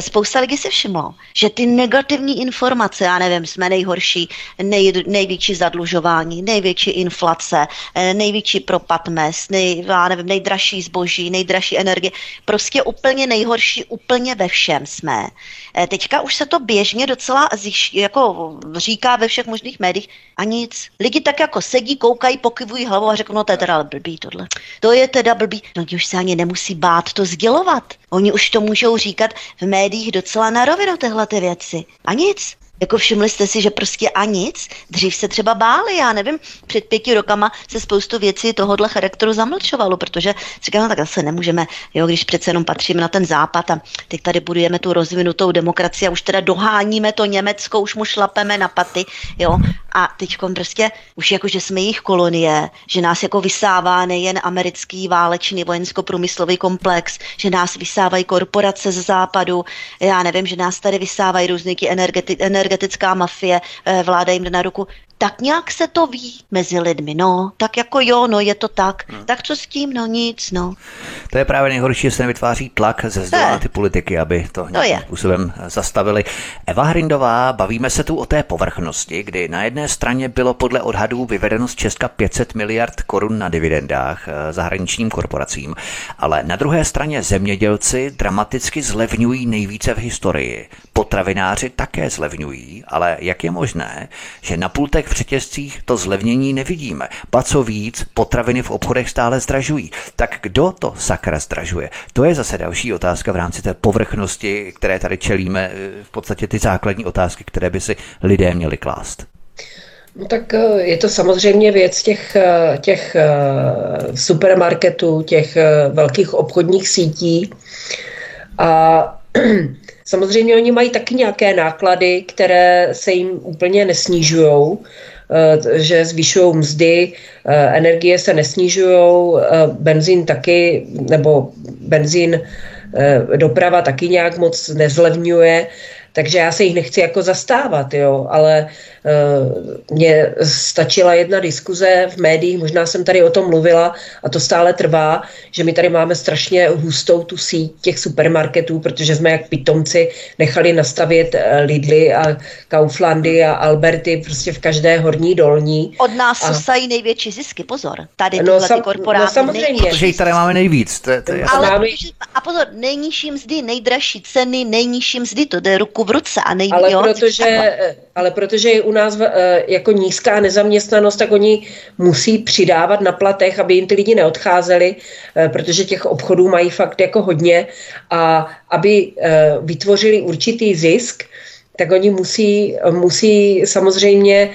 spousta lidí si všimlo, že ty negativní informace, já nevím, jsme nejhorší, nej, největší zadlužování, největší inflace, e, největší propad mest, nej, já nevím, nejdražší zboží, nejdražší energie, prostě úplně nejhorší, úplně ve všem jsme. E, teďka už se to běžně docela zjiš, jako říká ve všech možných médiích a nic. Lidi tak jako sedí, koukají, pokyvují hlavou a řeknou, no to je teda blbý tohle. To je teda blbý. No oni už se ani nemusí bát to sdělovat. Oni už to můžou říkat v médiích docela na rovinu tyhle ty věci. A nic. Jako všimli jste si, že prostě a nic. Dřív se třeba báli, já nevím, před pěti rokama se spoustu věcí tohohle charakteru zamlčovalo, protože říkám, no tak zase nemůžeme, jo, když přece jenom patříme na ten západ a teď tady budujeme tu rozvinutou demokracii a už teda doháníme to Německo, už mu šlapeme na paty, jo, a teď prostě už jako, že jsme jejich kolonie, že nás jako vysává nejen americký válečný vojensko-průmyslový komplex, že nás vysávají korporace z západu, já nevím, že nás tady vysávají různé energeti- energetická mafie, eh, vláda jim na ruku tak nějak se to ví mezi lidmi, no, tak jako jo, no je to tak, hmm. tak co s tím, no nic, no. To je právě nejhorší, že se nevytváří tlak ze zdola ty politiky, aby to nějakým to způsobem zastavili. Eva Hrindová, bavíme se tu o té povrchnosti, kdy na jedné straně bylo podle odhadů vyvedeno z Česka 500 miliard korun na dividendách eh, zahraničním korporacím, ale na druhé straně zemědělci dramaticky zlevňují nejvíce v historii. Potravináři také zlevňují, ale jak je možné, že na pultech v řetězcích to zlevnění nevidíme. Ba co víc, potraviny v obchodech stále zdražují. Tak kdo to sakra zdražuje? To je zase další otázka v rámci té povrchnosti, které tady čelíme, v podstatě ty základní otázky, které by si lidé měli klást. No tak eh, je to samozřejmě věc těch, eh, těch eh, supermarketů, těch velkých obchodních sítí. A samozřejmě oni mají taky nějaké náklady, které se jim úplně nesnižují že zvyšují mzdy, energie se nesnižují, benzín taky, nebo benzín doprava taky nějak moc nezlevňuje, takže já se jich nechci jako zastávat, jo, ale mně stačila jedna diskuze v médiích, možná jsem tady o tom mluvila a to stále trvá, že my tady máme strašně hustou tu síť těch supermarketů, protože jsme jak pitomci nechali nastavit uh, Lidly a Kauflandy a Alberty prostě v každé horní dolní. Od nás a... sosají největší zisky, pozor. Tady no, sam, no samozřejmě. Protože jich tady máme nejvíc. To, to je ale máme... a pozor, nejnižší mzdy, nejdražší ceny, nejnižší mzdy, to jde ruku v ruce a nejde, ale jo, protože, ale protože je u nás eh, jako nízká nezaměstnanost, tak oni musí přidávat na platech, aby jim ty lidi neodcházeli, eh, protože těch obchodů mají fakt jako hodně. A aby eh, vytvořili určitý zisk, tak oni musí, musí samozřejmě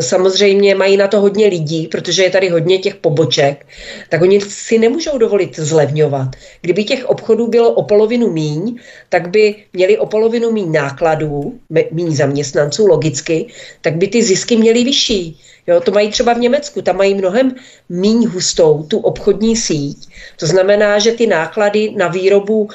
samozřejmě mají na to hodně lidí, protože je tady hodně těch poboček, tak oni si nemůžou dovolit zlevňovat. Kdyby těch obchodů bylo o polovinu míň, tak by měli o polovinu míň nákladů, míň zaměstnanců logicky, tak by ty zisky měly vyšší. Jo, to mají třeba v Německu, tam mají mnohem míň hustou tu obchodní síť. To znamená, že ty náklady na výrobu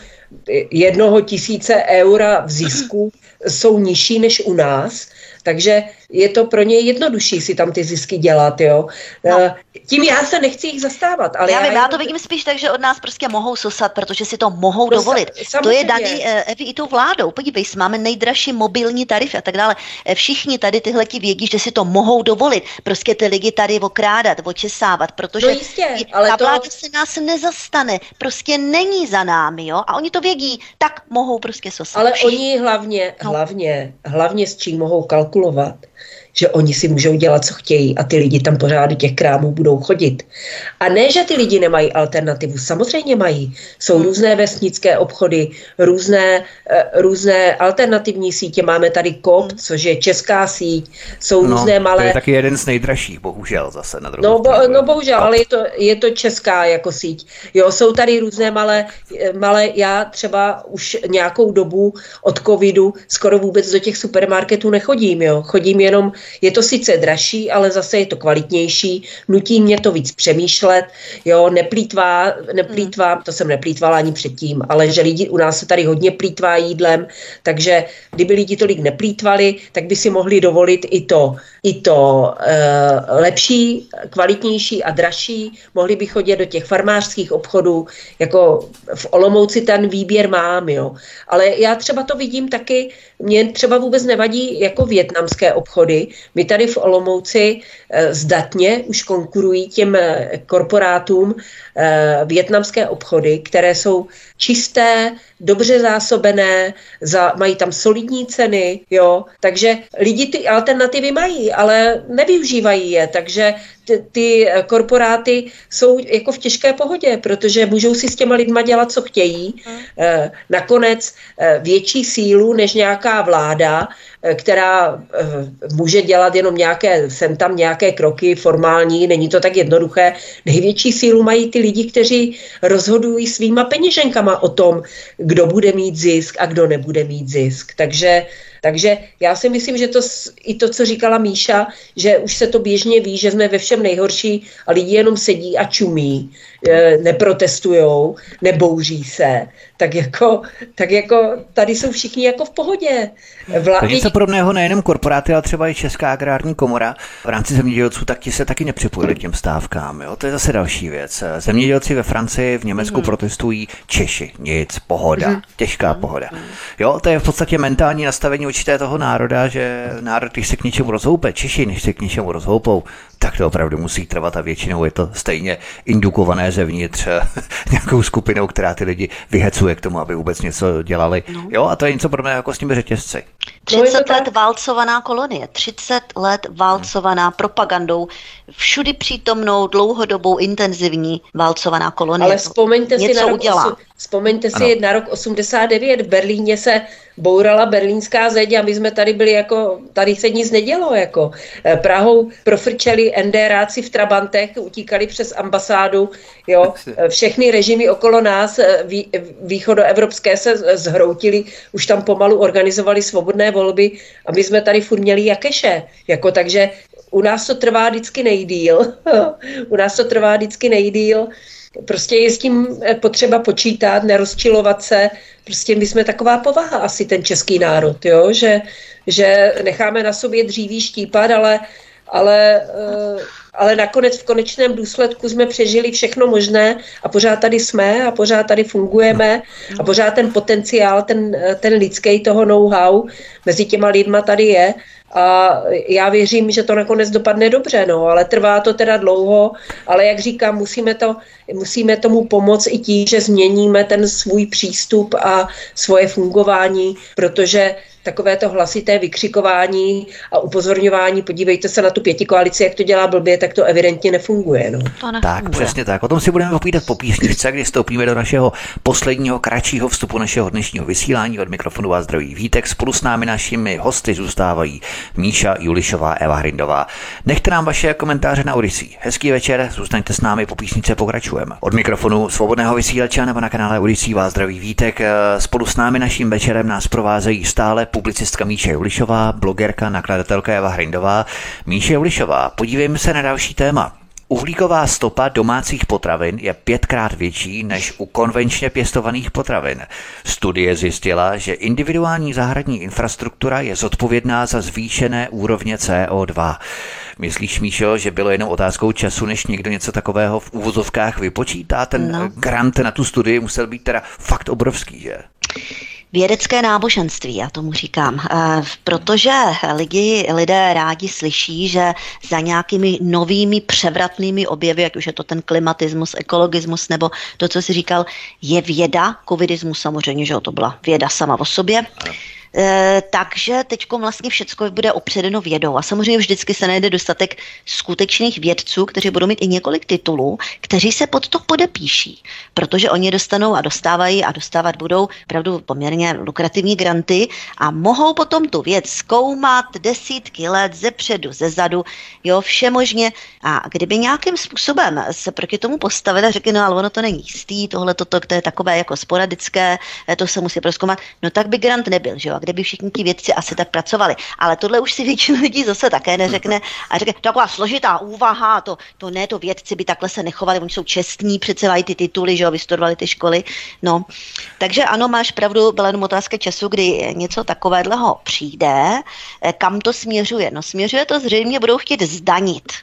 jednoho tisíce eura v zisku jsou nižší než u nás takže je to pro ně jednodušší si tam ty zisky dělat, jo. No. Eh, tím já se nechci jich zastávat, ale já, já, vím, já to vidím spíš tak, že od nás prostě mohou sosat, protože si to mohou no, dovolit. Sa, to je daný eh, Evi i tou vládou. Podívej, máme nejdražší mobilní tarify a tak dále. Eh, všichni tady tyhle ti vědí, že si to mohou dovolit. Prostě ty lidi tady okrádat, očesávat, protože no jistě, ale ta to... vláda se nás nezastane. Prostě není za námi, jo. A oni to vědí, tak mohou prostě sosat. Ale všichni. oni hlavně, no. hlavně, hlavně s čím mohou kalkulovat, že oni si můžou dělat, co chtějí a ty lidi tam pořád do těch krámů budou chodit. A ne, že ty lidi nemají alternativu, samozřejmě mají. Jsou hmm. různé vesnické obchody, různé, uh, různé alternativní sítě. Máme tady KOP, což je česká síť, jsou no, různé malé... To je taky jeden z nejdražších, bohužel zase na druhou No, bo, no bohužel, ale je to, je to česká jako síť. Jo, jsou tady různé malé, malé, já třeba už nějakou dobu od covidu skoro vůbec do těch supermarketů nechodím, jo. Chodím jenom je to sice dražší, ale zase je to kvalitnější, nutí mě to víc přemýšlet, jo, neplýtvá, neplýtvá, hmm. to jsem neplýtvala ani předtím, ale že lidi u nás se tady hodně plýtvá jídlem, takže kdyby lidi tolik neplýtvali, tak by si mohli dovolit i to, i to e, lepší, kvalitnější a dražší, mohli by chodit do těch farmářských obchodů, jako v Olomouci ten výběr mám, jo. Ale já třeba to vidím taky, mě třeba vůbec nevadí jako větnamské obchody, my tady v Olomouci eh, zdatně už konkurují těm eh, korporátům eh, větnamské obchody, které jsou čisté, dobře zásobené, za, mají tam solidní ceny, jo, takže lidi ty alternativy mají, ale nevyužívají je, takže ty, ty korporáty jsou jako v těžké pohodě, protože můžou si s těma lidma dělat, co chtějí. Hmm. Nakonec větší sílu než nějaká vláda, která může dělat jenom nějaké, sem tam nějaké kroky formální, není to tak jednoduché. Největší sílu mají ty lidi, kteří rozhodují svýma peněženkama o tom, kdo bude mít zisk a kdo nebude mít zisk. Takže takže já si myslím, že to i to, co říkala Míša, že už se to běžně ví, že jsme ve všem nejhorší a lidi jenom sedí a čumí, neprotestujou, nebouří se, tak jako, tak jako tady jsou všichni jako v pohodě. Vlády... To něco podobného nejenom korporáty, ale třeba i Česká agrární komora v rámci zemědělců, tak ti se taky nepřipojili k těm stávkám. Jo? To je zase další věc. Zemědělci ve Francii, v Německu mm. protestují Češi. Nic, pohoda, mm. těžká mm. pohoda. Jo, to je v podstatě mentální nastavení určité toho národa, že národ, když se k něčemu rozhoupe, Češi, než se k něčemu rozhoupou, tak to opravdu musí trvat a většinou je to stejně indukované zevnitř nějakou skupinou, která ty lidi vyhecuje k tomu, aby vůbec něco dělali. No. Jo, a to je něco podobného jako s těmi řetězci. 30 let válcovaná kolonie, 30 let válcovaná propagandou, všudy přítomnou, dlouhodobou, intenzivní válcovaná kolonie. Ale vzpomeňte si, na rok, udělá. vzpomeňte si na rok 89, v Berlíně se bourala berlínská zeď a my jsme tady byli jako, tady se nic nedělo, jako. Eh, Prahou profrčeli NDRáci v Trabantech, utíkali přes ambasádu, jo, eh, všechny režimy okolo nás, eh, vý, východoevropské se zhroutili, už tam pomalu organizovali svobodné volby a my jsme tady furt měli jakeše, jako. Takže u nás to trvá vždycky nejdíl, u nás to trvá vždycky nejdíl, Prostě je s tím potřeba počítat, nerozčilovat se. Prostě my jsme taková povaha asi ten český národ, jo? Že, že necháme na sobě dříví štípat, ale, ale, eh, ale nakonec v konečném důsledku jsme přežili všechno možné a pořád tady jsme a pořád tady fungujeme a pořád ten potenciál, ten, ten lidský toho know-how mezi těma lidma tady je a já věřím, že to nakonec dopadne dobře, no, ale trvá to teda dlouho, ale jak říkám, musíme, to, musíme tomu pomoct i tím, že změníme ten svůj přístup a svoje fungování, protože takové to hlasité vykřikování a upozorňování, podívejte se na tu pěti koalici, jak to dělá blbě, tak to evidentně nefunguje. No. To nefunguje. Tak, přesně tak. O tom si budeme povídat po písničce, kdy stoupíme do našeho posledního, kratšího vstupu našeho dnešního vysílání. Od mikrofonu vás zdraví Vítek. Spolu s námi našimi hosty zůstávají Míša Julišová, Eva Hrindová. Nechte nám vaše komentáře na Odisí. Hezký večer, zůstaňte s námi, po písničce pokračujeme. Od mikrofonu svobodného vysílače nebo na kanále Odisí vás zdraví Vítek. Spolu s námi naším večerem nás provázejí stále publicistka Míše Julišová, blogerka, nakladatelka Eva Hrindová. Míše Julišová, podívejme se na další téma. Uhlíková stopa domácích potravin je pětkrát větší než u konvenčně pěstovaných potravin. Studie zjistila, že individuální zahradní infrastruktura je zodpovědná za zvýšené úrovně CO2. Myslíš, Míšo, že bylo jenom otázkou času, než někdo něco takového v úvozovkách vypočítá? Ten no. grant na tu studii musel být teda fakt obrovský, že? Vědecké náboženství, já tomu říkám, eh, protože lidi, lidé rádi slyší, že za nějakými novými převratnými objevy, jak už je to ten klimatismus, ekologismus nebo to, co si říkal, je věda, covidismus samozřejmě, že to byla věda sama o sobě. E, takže teď vlastně všechno bude opředeno vědou. A samozřejmě vždycky se najde dostatek skutečných vědců, kteří budou mít i několik titulů, kteří se pod to podepíší, protože oni dostanou a dostávají a dostávat budou opravdu poměrně lukrativní granty a mohou potom tu věc zkoumat desítky let ze předu, ze zadu, jo, vše možně. A kdyby nějakým způsobem se proti tomu postavili a řekli, no ale ono to není jistý, tohle to, to, je takové jako sporadické, to se musí proskoumat, no tak by grant nebyl, že jo kde by všichni ti vědci asi tak pracovali. Ale tohle už si většina lidí zase také neřekne a řekne, taková složitá úvaha, to, to ne, to vědci by takhle se nechovali, oni jsou čestní, přece mají ty tituly, že jo, vystudovali ty školy. No, takže ano, máš pravdu, byla jenom otázka času, kdy něco takového přijde. Eh, kam to směřuje? No směřuje to zřejmě, budou chtít zdanit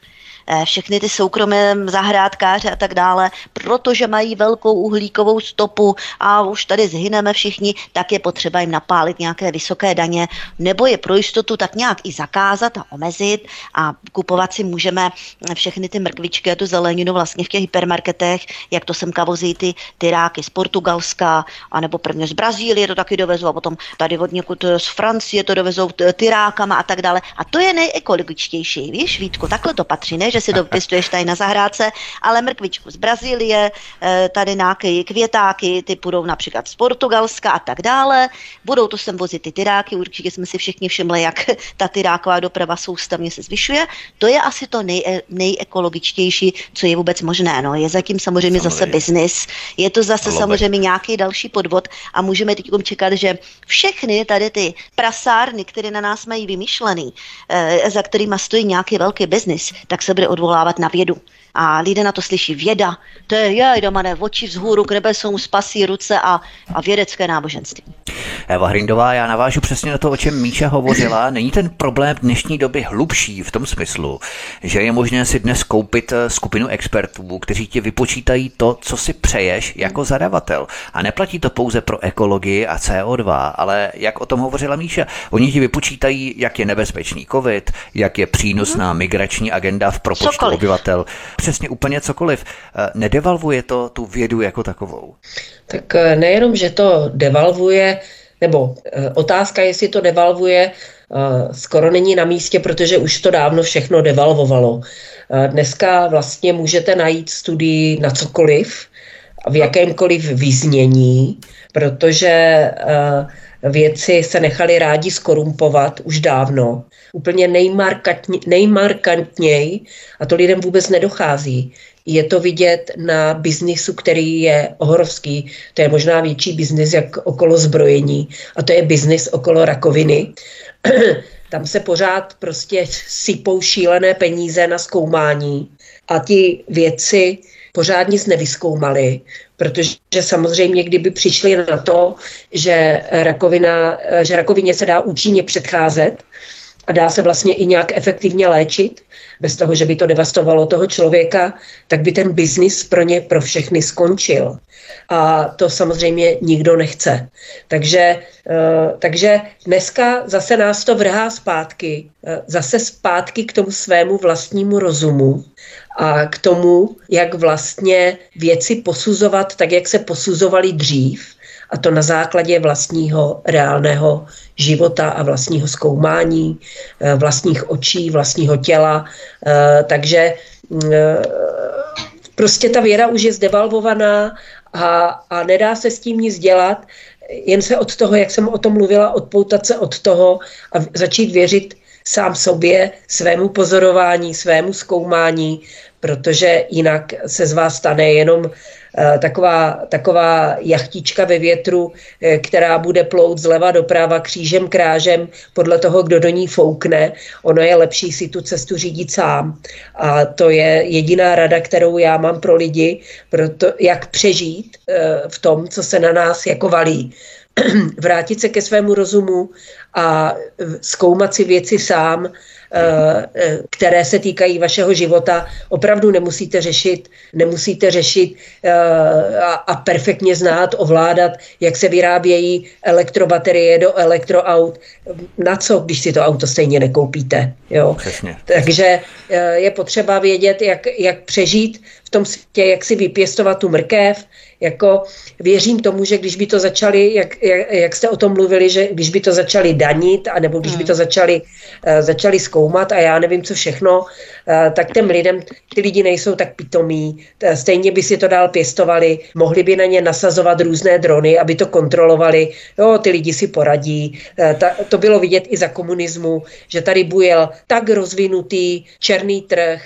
všechny ty soukromé zahrádkáře a tak dále, protože mají velkou uhlíkovou stopu a už tady zhyneme všichni, tak je potřeba jim napálit nějaké vysoké daně, nebo je pro jistotu tak nějak i zakázat a omezit a kupovat si můžeme všechny ty mrkvičky a tu zeleninu vlastně v těch hypermarketech, jak to semka vozí ty tyráky z Portugalska, anebo prvně z Brazílie to taky dovezou a potom tady od někud z Francie to dovezou tyrákama a tak dále. A to je nejekologičtější, víš, Vítku, takhle to patří, ne, že si to pěstuješ tady na zahrádce, ale mrkvičku z Brazílie, eh, tady nějaké květáky, ty půjdou například z Portugalska a tak dále. Budou to sem vozit ty tyráky, určitě jsme si všichni všimli, jak ta tyráková doprava soustavně se zvyšuje. To je asi to nej, nejekologičtější, co je vůbec možné. No. Je zatím samozřejmě, samozřejmě. zase biznis, je to zase Lobe. samozřejmě nějaký další podvod a můžeme teď čekat, že všechny tady ty prasárny, které na nás mají vymyšlený, eh, za kterými stojí nějaký velký biznis, tak se bude odvolávat na vědu. A lidé na to slyší věda, to je, jej, doma ne, oči vzhůru k nebesům, spasí ruce a, a vědecké náboženství. Eva Hrindová, já navážu přesně na to, o čem Míša hovořila. Není ten problém dnešní doby hlubší v tom smyslu, že je možné si dnes koupit eh, skupinu expertů, kteří ti vypočítají to, co si přeješ jako zadavatel. A neplatí to pouze pro ekologii a CO2, ale jak o tom hovořila Míša, oni ti vypočítají, jak je nebezpečný COVID, jak je přínosná migrační agenda v propočtu Cokoliv. obyvatel přesně úplně cokoliv. Eh, nedevalvuje to tu vědu jako takovou? Tak eh, nejenom, že to devalvuje, nebo e, otázka, jestli to devalvuje, skoro není na místě, protože už to dávno všechno devalvovalo. Dneska vlastně můžete najít studii na cokoliv, v jakémkoliv vyznění, protože věci se nechali rádi skorumpovat už dávno. Úplně nejmarkantněji, a to lidem vůbec nedochází, je to vidět na biznisu, který je ohorovský. To je možná větší biznis jak okolo zbrojení a to je biznis okolo rakoviny. Tam se pořád prostě sypou šílené peníze na zkoumání a ti věci pořád nic nevyskoumali, protože samozřejmě, kdyby přišli na to, že, rakovina, že rakovině se dá účinně předcházet, a dá se vlastně i nějak efektivně léčit, bez toho, že by to devastovalo toho člověka, tak by ten biznis pro ně, pro všechny skončil. A to samozřejmě nikdo nechce. Takže, uh, takže dneska zase nás to vrhá zpátky, uh, zase zpátky k tomu svému vlastnímu rozumu a k tomu, jak vlastně věci posuzovat tak, jak se posuzovali dřív, a to na základě vlastního reálného života a vlastního zkoumání, eh, vlastních očí, vlastního těla. Eh, takže eh, prostě ta věra už je zdevalvovaná a, a nedá se s tím nic dělat, jen se od toho, jak jsem o tom mluvila, odpoutat se od toho a začít věřit sám sobě, svému pozorování, svému zkoumání, protože jinak se z vás stane jenom taková, taková jachtička ve větru, eh, která bude plout zleva doprava křížem krážem podle toho, kdo do ní foukne. Ono je lepší si tu cestu řídit sám. A to je jediná rada, kterou já mám pro lidi, pro to, jak přežít eh, v tom, co se na nás jako valí. Vrátit se ke svému rozumu a zkoumat si věci sám, Eh, eh, které se týkají vašeho života, opravdu nemusíte řešit, nemusíte řešit eh, a, a perfektně znát, ovládat, jak se vyrábějí elektrobaterie do elektroaut. Na co, když si to auto stejně nekoupíte? Jo? Přesně. Takže je potřeba vědět, jak, jak přežít v tom světě, jak si vypěstovat tu mrkev, jako věřím tomu, že když by to začali, jak, jak, jak jste o tom mluvili, že když by to začali danit, anebo když by to hmm. začali, uh, začali zkoumat a já nevím, co všechno, uh, tak těm lidem, ty lidi nejsou tak pitomí, stejně by si to dál pěstovali, mohli by na ně nasazovat různé drony, aby to kontrolovali, jo, ty lidi si poradí. Uh, ta, to bylo vidět i za komunismu, že tady bujel tak rozvinutý černý trh,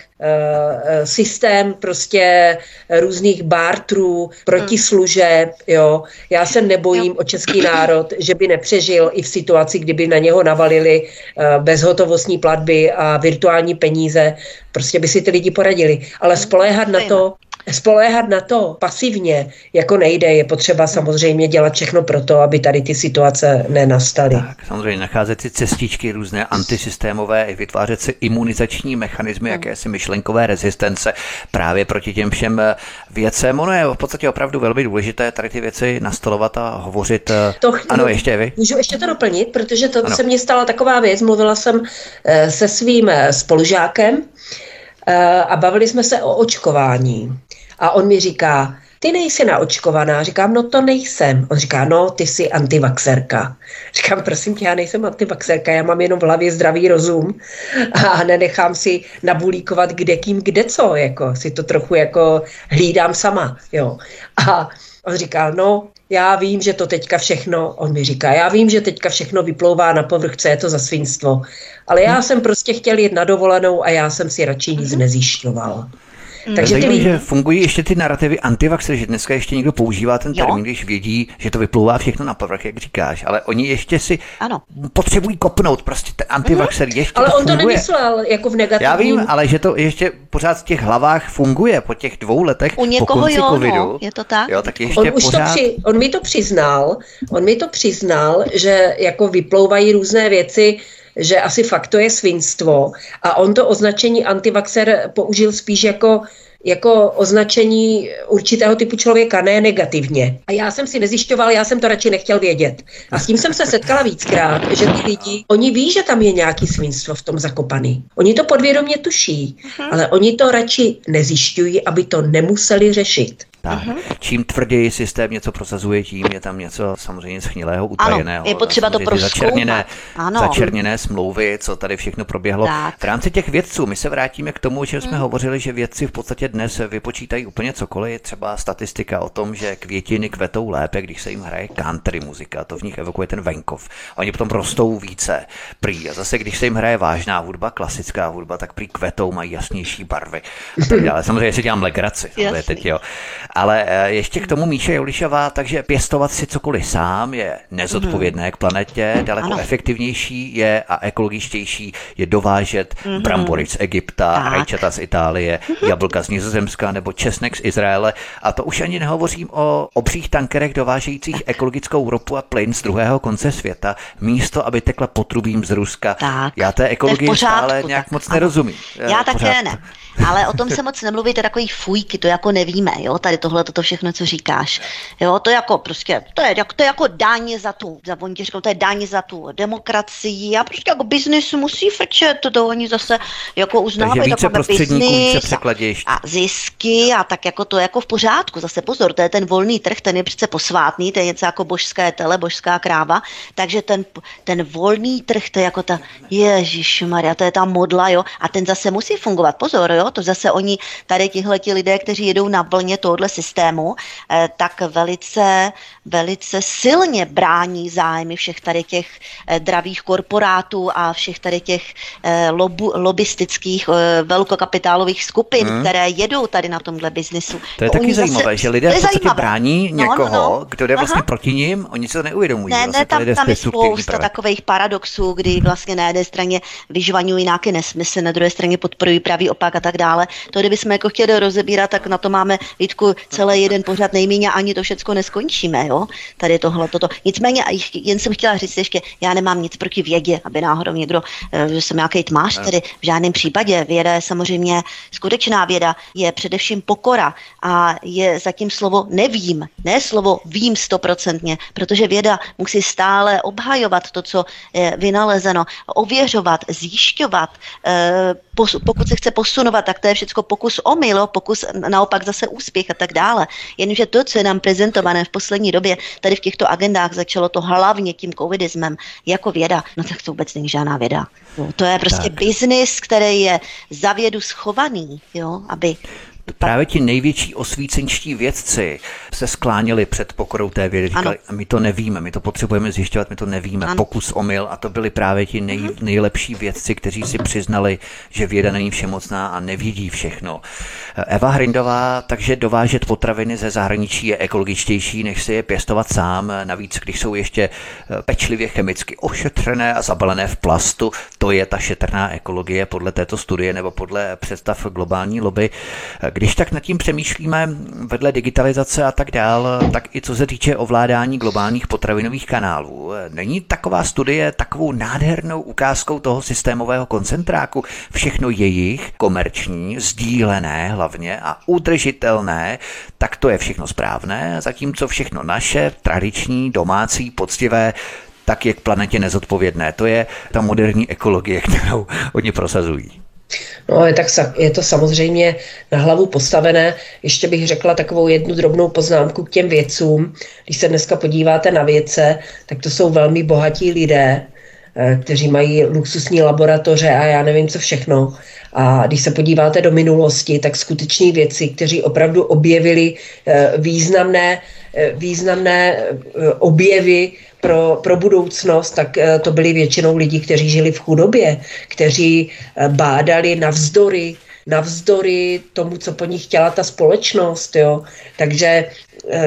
systém prostě různých bartrů, protislužeb, jo. Já se nebojím o český národ, že by nepřežil i v situaci, kdyby na něho navalili uh, bezhotovostní platby a virtuální peníze. Prostě by si ty lidi poradili. Ale spoléhat na to, spoléhat na to pasivně jako nejde. Je potřeba samozřejmě dělat všechno pro to, aby tady ty situace nenastaly. Tak, samozřejmě nacházet si cestičky různé antisystémové, i vytvářet si imunizační mechanismy, hmm. jakési myšlenkové rezistence právě proti těm všem eh, věcem. Ono je v podstatě opravdu velmi důležité tady ty věci nastolovat a hovořit. Eh, to, ano, ještě vy. Můžu ještě to doplnit, protože to ano. se mně stala taková věc. Mluvila jsem eh, se svým spolužákem, a bavili jsme se o očkování. A on mi říká, ty nejsi naočkovaná. Říkám, no to nejsem. On říká, no ty jsi antivaxerka. Říkám, prosím tě, já nejsem antivaxerka, já mám jenom v hlavě zdravý rozum a nenechám si nabulíkovat kde kým, kde co, jako si to trochu jako hlídám sama, jo. A on říkal, no, já vím, že to teďka všechno, on mi říká, já vím, že teďka všechno vyplouvá na povrch, co je to za svinstvo, ale já jsem prostě chtěl jít na dovolenou a já jsem si radši nic mhm. nezjišťoval. Mm. Takže ty lidi... že fungují ještě ty narrativy antivaxer, že dneska ještě někdo používá ten termín, jo? když vědí, že to vyplouvá všechno na povrch, jak říkáš, ale oni ještě si ano. potřebují kopnout, prostě ten antivaxer mm. ještě Ale to on funguje. to nemyslel jako v negativním. Já vím, ale že to ještě pořád v těch hlavách funguje po těch dvou letech U někoho po konci jo, covidu. No, je to tak? Jo, tak ještě on, už pořád... to při, on mi to přiznal, on mi to přiznal, že jako vyplouvají různé věci, že asi fakt to je svinstvo a on to označení antivaxer použil spíš jako jako označení určitého typu člověka, ne negativně. A já jsem si nezjišťoval, já jsem to radši nechtěl vědět. A s tím jsem se setkala víckrát, že ty lidi, oni ví, že tam je nějaký svinstvo v tom zakopaný. Oni to podvědomě tuší, uh-huh. ale oni to radši nezjišťují, aby to nemuseli řešit. Tak. Uh-huh. Čím tvrději systém něco prosazuje, tím je tam něco samozřejmě schnilého, utajeného. Ano, je potřeba to začerněné, ano. začerněné smlouvy, co tady všechno proběhlo. Tak. V rámci těch vědců, my se vrátíme k tomu, že jsme hmm. hovořili, že vědci v podstatě dnes vypočítají úplně cokoliv. Třeba statistika o tom, že květiny kvetou lépe, když se jim hraje country muzika, to v nich evokuje ten venkov. Oni potom rostou více. Prý. A zase, když se jim hraje vážná hudba, klasická hudba, tak prý kvetou mají jasnější barvy. Ale samozřejmě si dělám legraci. Teď, jo. Ale eh, ještě k tomu Míše Jolišová, takže pěstovat si cokoliv sám je nezodpovědné k planetě, daleko ano. efektivnější je a ekologičtější je dovážet mm-hmm. brambory z Egypta, tak. rajčata z Itálie, jablka z Nizozemska nebo česnek z Izraele. A to už ani nehovořím o obřích tankerech dovážejících ekologickou ropu a plyn z druhého konce světa, místo aby tekla potrubím z Ruska. Tak. Já té ekologii stále nějak tak, moc ano. nerozumím. Já také ne. Ale o tom se moc nemluví, to je takový fujky, to jako nevíme, jo, tady tohle, toto všechno, co říkáš. Jo, to jako prostě, to je, to je jako dáně za tu, za oni říkal, to je dáně za tu demokracii a prostě jako biznis musí frčet, to oni zase jako uznávají takové biznis a, a zisky a tak jako to je jako v pořádku. Zase pozor, to je ten volný trh, ten je přece posvátný, to je něco jako božské tele, božská kráva, takže ten, ten volný trh, to je jako ta, Ježíš Maria, to je ta modla, jo, a ten zase musí fungovat. Pozor, jo, to zase oni, tady tihleti lidé, kteří jedou na vlně tohohle systému, eh, tak velice, velice silně brání zájmy všech tady těch eh, dravých korporátů a všech tady těch eh, lobu, lobistických velkokapitálových skupin, hmm. které jedou tady na tomhle biznisu. To je taky zajímavé, zase, že lidé v podstatě brání někoho, no, no, no. kdo jde vlastně Aha. proti ním, oni se to neuvědomují. Ne, ne, tam, tam je spousta takových paradoxů, kdy vlastně na jedné straně vyžvaňují nějaké nesmysly, na druhé straně podporují pravý opak a tak dále. To, kdybychom jako chtěli rozebírat, tak na to máme Vítku celý jeden pořad nejméně, ani to všechno neskončíme, jo? Tady tohle, toto. Nicméně, jen jsem chtěla říct ještě, já nemám nic proti vědě, aby náhodou někdo, eh, že jsem nějaký tmář, tedy v žádném případě. Věda je samozřejmě skutečná věda, je především pokora a je zatím slovo nevím, ne slovo vím stoprocentně, protože věda musí stále obhajovat to, co je vynalezeno, ověřovat, zjišťovat, pokud se chce posunovat, tak to je všechno pokus o milo, pokus naopak zase úspěch a tak dále. Jenomže to, co je nám prezentované v poslední době, tady v těchto agendách začalo to hlavně tím covidismem jako věda, no tak to vůbec není žádná věda. To je prostě biznis, který je za vědu schovaný, jo, aby právě ti největší osvícenčtí vědci se skláněli před pokorou té vědy. Říkali, ano. my to nevíme, my to potřebujeme zjišťovat, my to nevíme. Ano. Pokus omyl a to byli právě ti nej, mhm. nejlepší vědci, kteří si přiznali, že věda není všemocná a nevidí všechno. Eva Hrindová, takže dovážet potraviny ze zahraničí je ekologičtější, než si je pěstovat sám. Navíc, když jsou ještě eh, pečlivě chemicky ošetřené a zabalené v plastu, to je ta šetrná ekologie podle této studie nebo podle představ globální lobby. Když tak nad tím přemýšlíme vedle digitalizace a tak dál, tak i co se týče ovládání globálních potravinových kanálů. Není taková studie takovou nádhernou ukázkou toho systémového koncentráku? Všechno jejich, komerční, sdílené hlavně a udržitelné, tak to je všechno správné, zatímco všechno naše, tradiční, domácí, poctivé, tak je k planetě nezodpovědné. To je ta moderní ekologie, kterou oni prosazují. No, je, tak je to samozřejmě na hlavu postavené. Ještě bych řekla takovou jednu drobnou poznámku k těm vědcům. Když se dneska podíváte na vědce, tak to jsou velmi bohatí lidé, kteří mají luxusní laboratoře a já nevím co všechno. A když se podíváte do minulosti, tak skuteční věci, kteří opravdu objevili eh, významné, eh, významné objevy pro, pro budoucnost, tak eh, to byli většinou lidi, kteří žili v chudobě, kteří eh, bádali navzdory, navzdory tomu, co po nich chtěla ta společnost. Jo. Takže eh,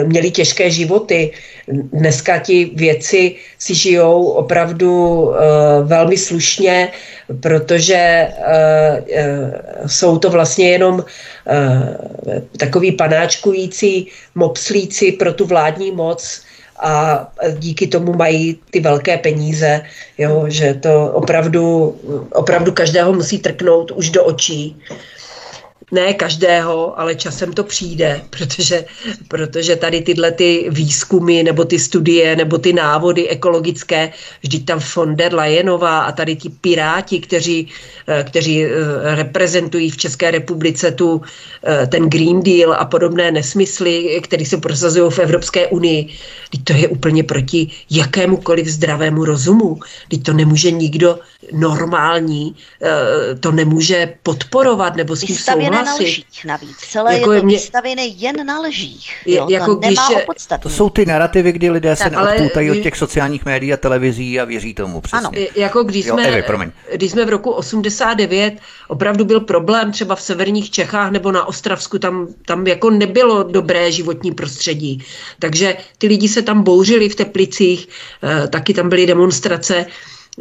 měli těžké životy. Dneska ti věci si žijou opravdu uh, velmi slušně, protože uh, jsou to vlastně jenom takový panáčkující mopslíci pro tu vládní moc, a díky tomu mají ty velké peníze, jo, že to opravdu, opravdu každého musí trknout už do očí. Ne každého, ale časem to přijde, protože, protože tady tyhle ty výzkumy nebo ty studie nebo ty návody ekologické, vždyť tam von der Leyenová a tady ti piráti, kteří, eh, kteří eh, reprezentují v České republice tu, eh, ten Green Deal a podobné nesmysly, které se prosazují v Evropské unii, to je úplně proti jakémukoliv zdravému rozumu. Teď to nemůže nikdo normální, to nemůže podporovat nebo s tím souhlasit na lžích navíc. Celé jako je to mě... vystavěné jen na lžích. Jo? Je, jako to nemá když je... To jsou ty narrativy, kdy lidé tak, se neodpoutají od těch sociálních médií a televizí a věří tomu přesně. Ano. Jako když, jo, jsme, Evi, když jsme v roku 89, opravdu byl problém třeba v severních Čechách nebo na Ostravsku, tam, tam jako nebylo dobré životní prostředí. Takže ty lidi se tam bouřili v Teplicích, eh, taky tam byly demonstrace.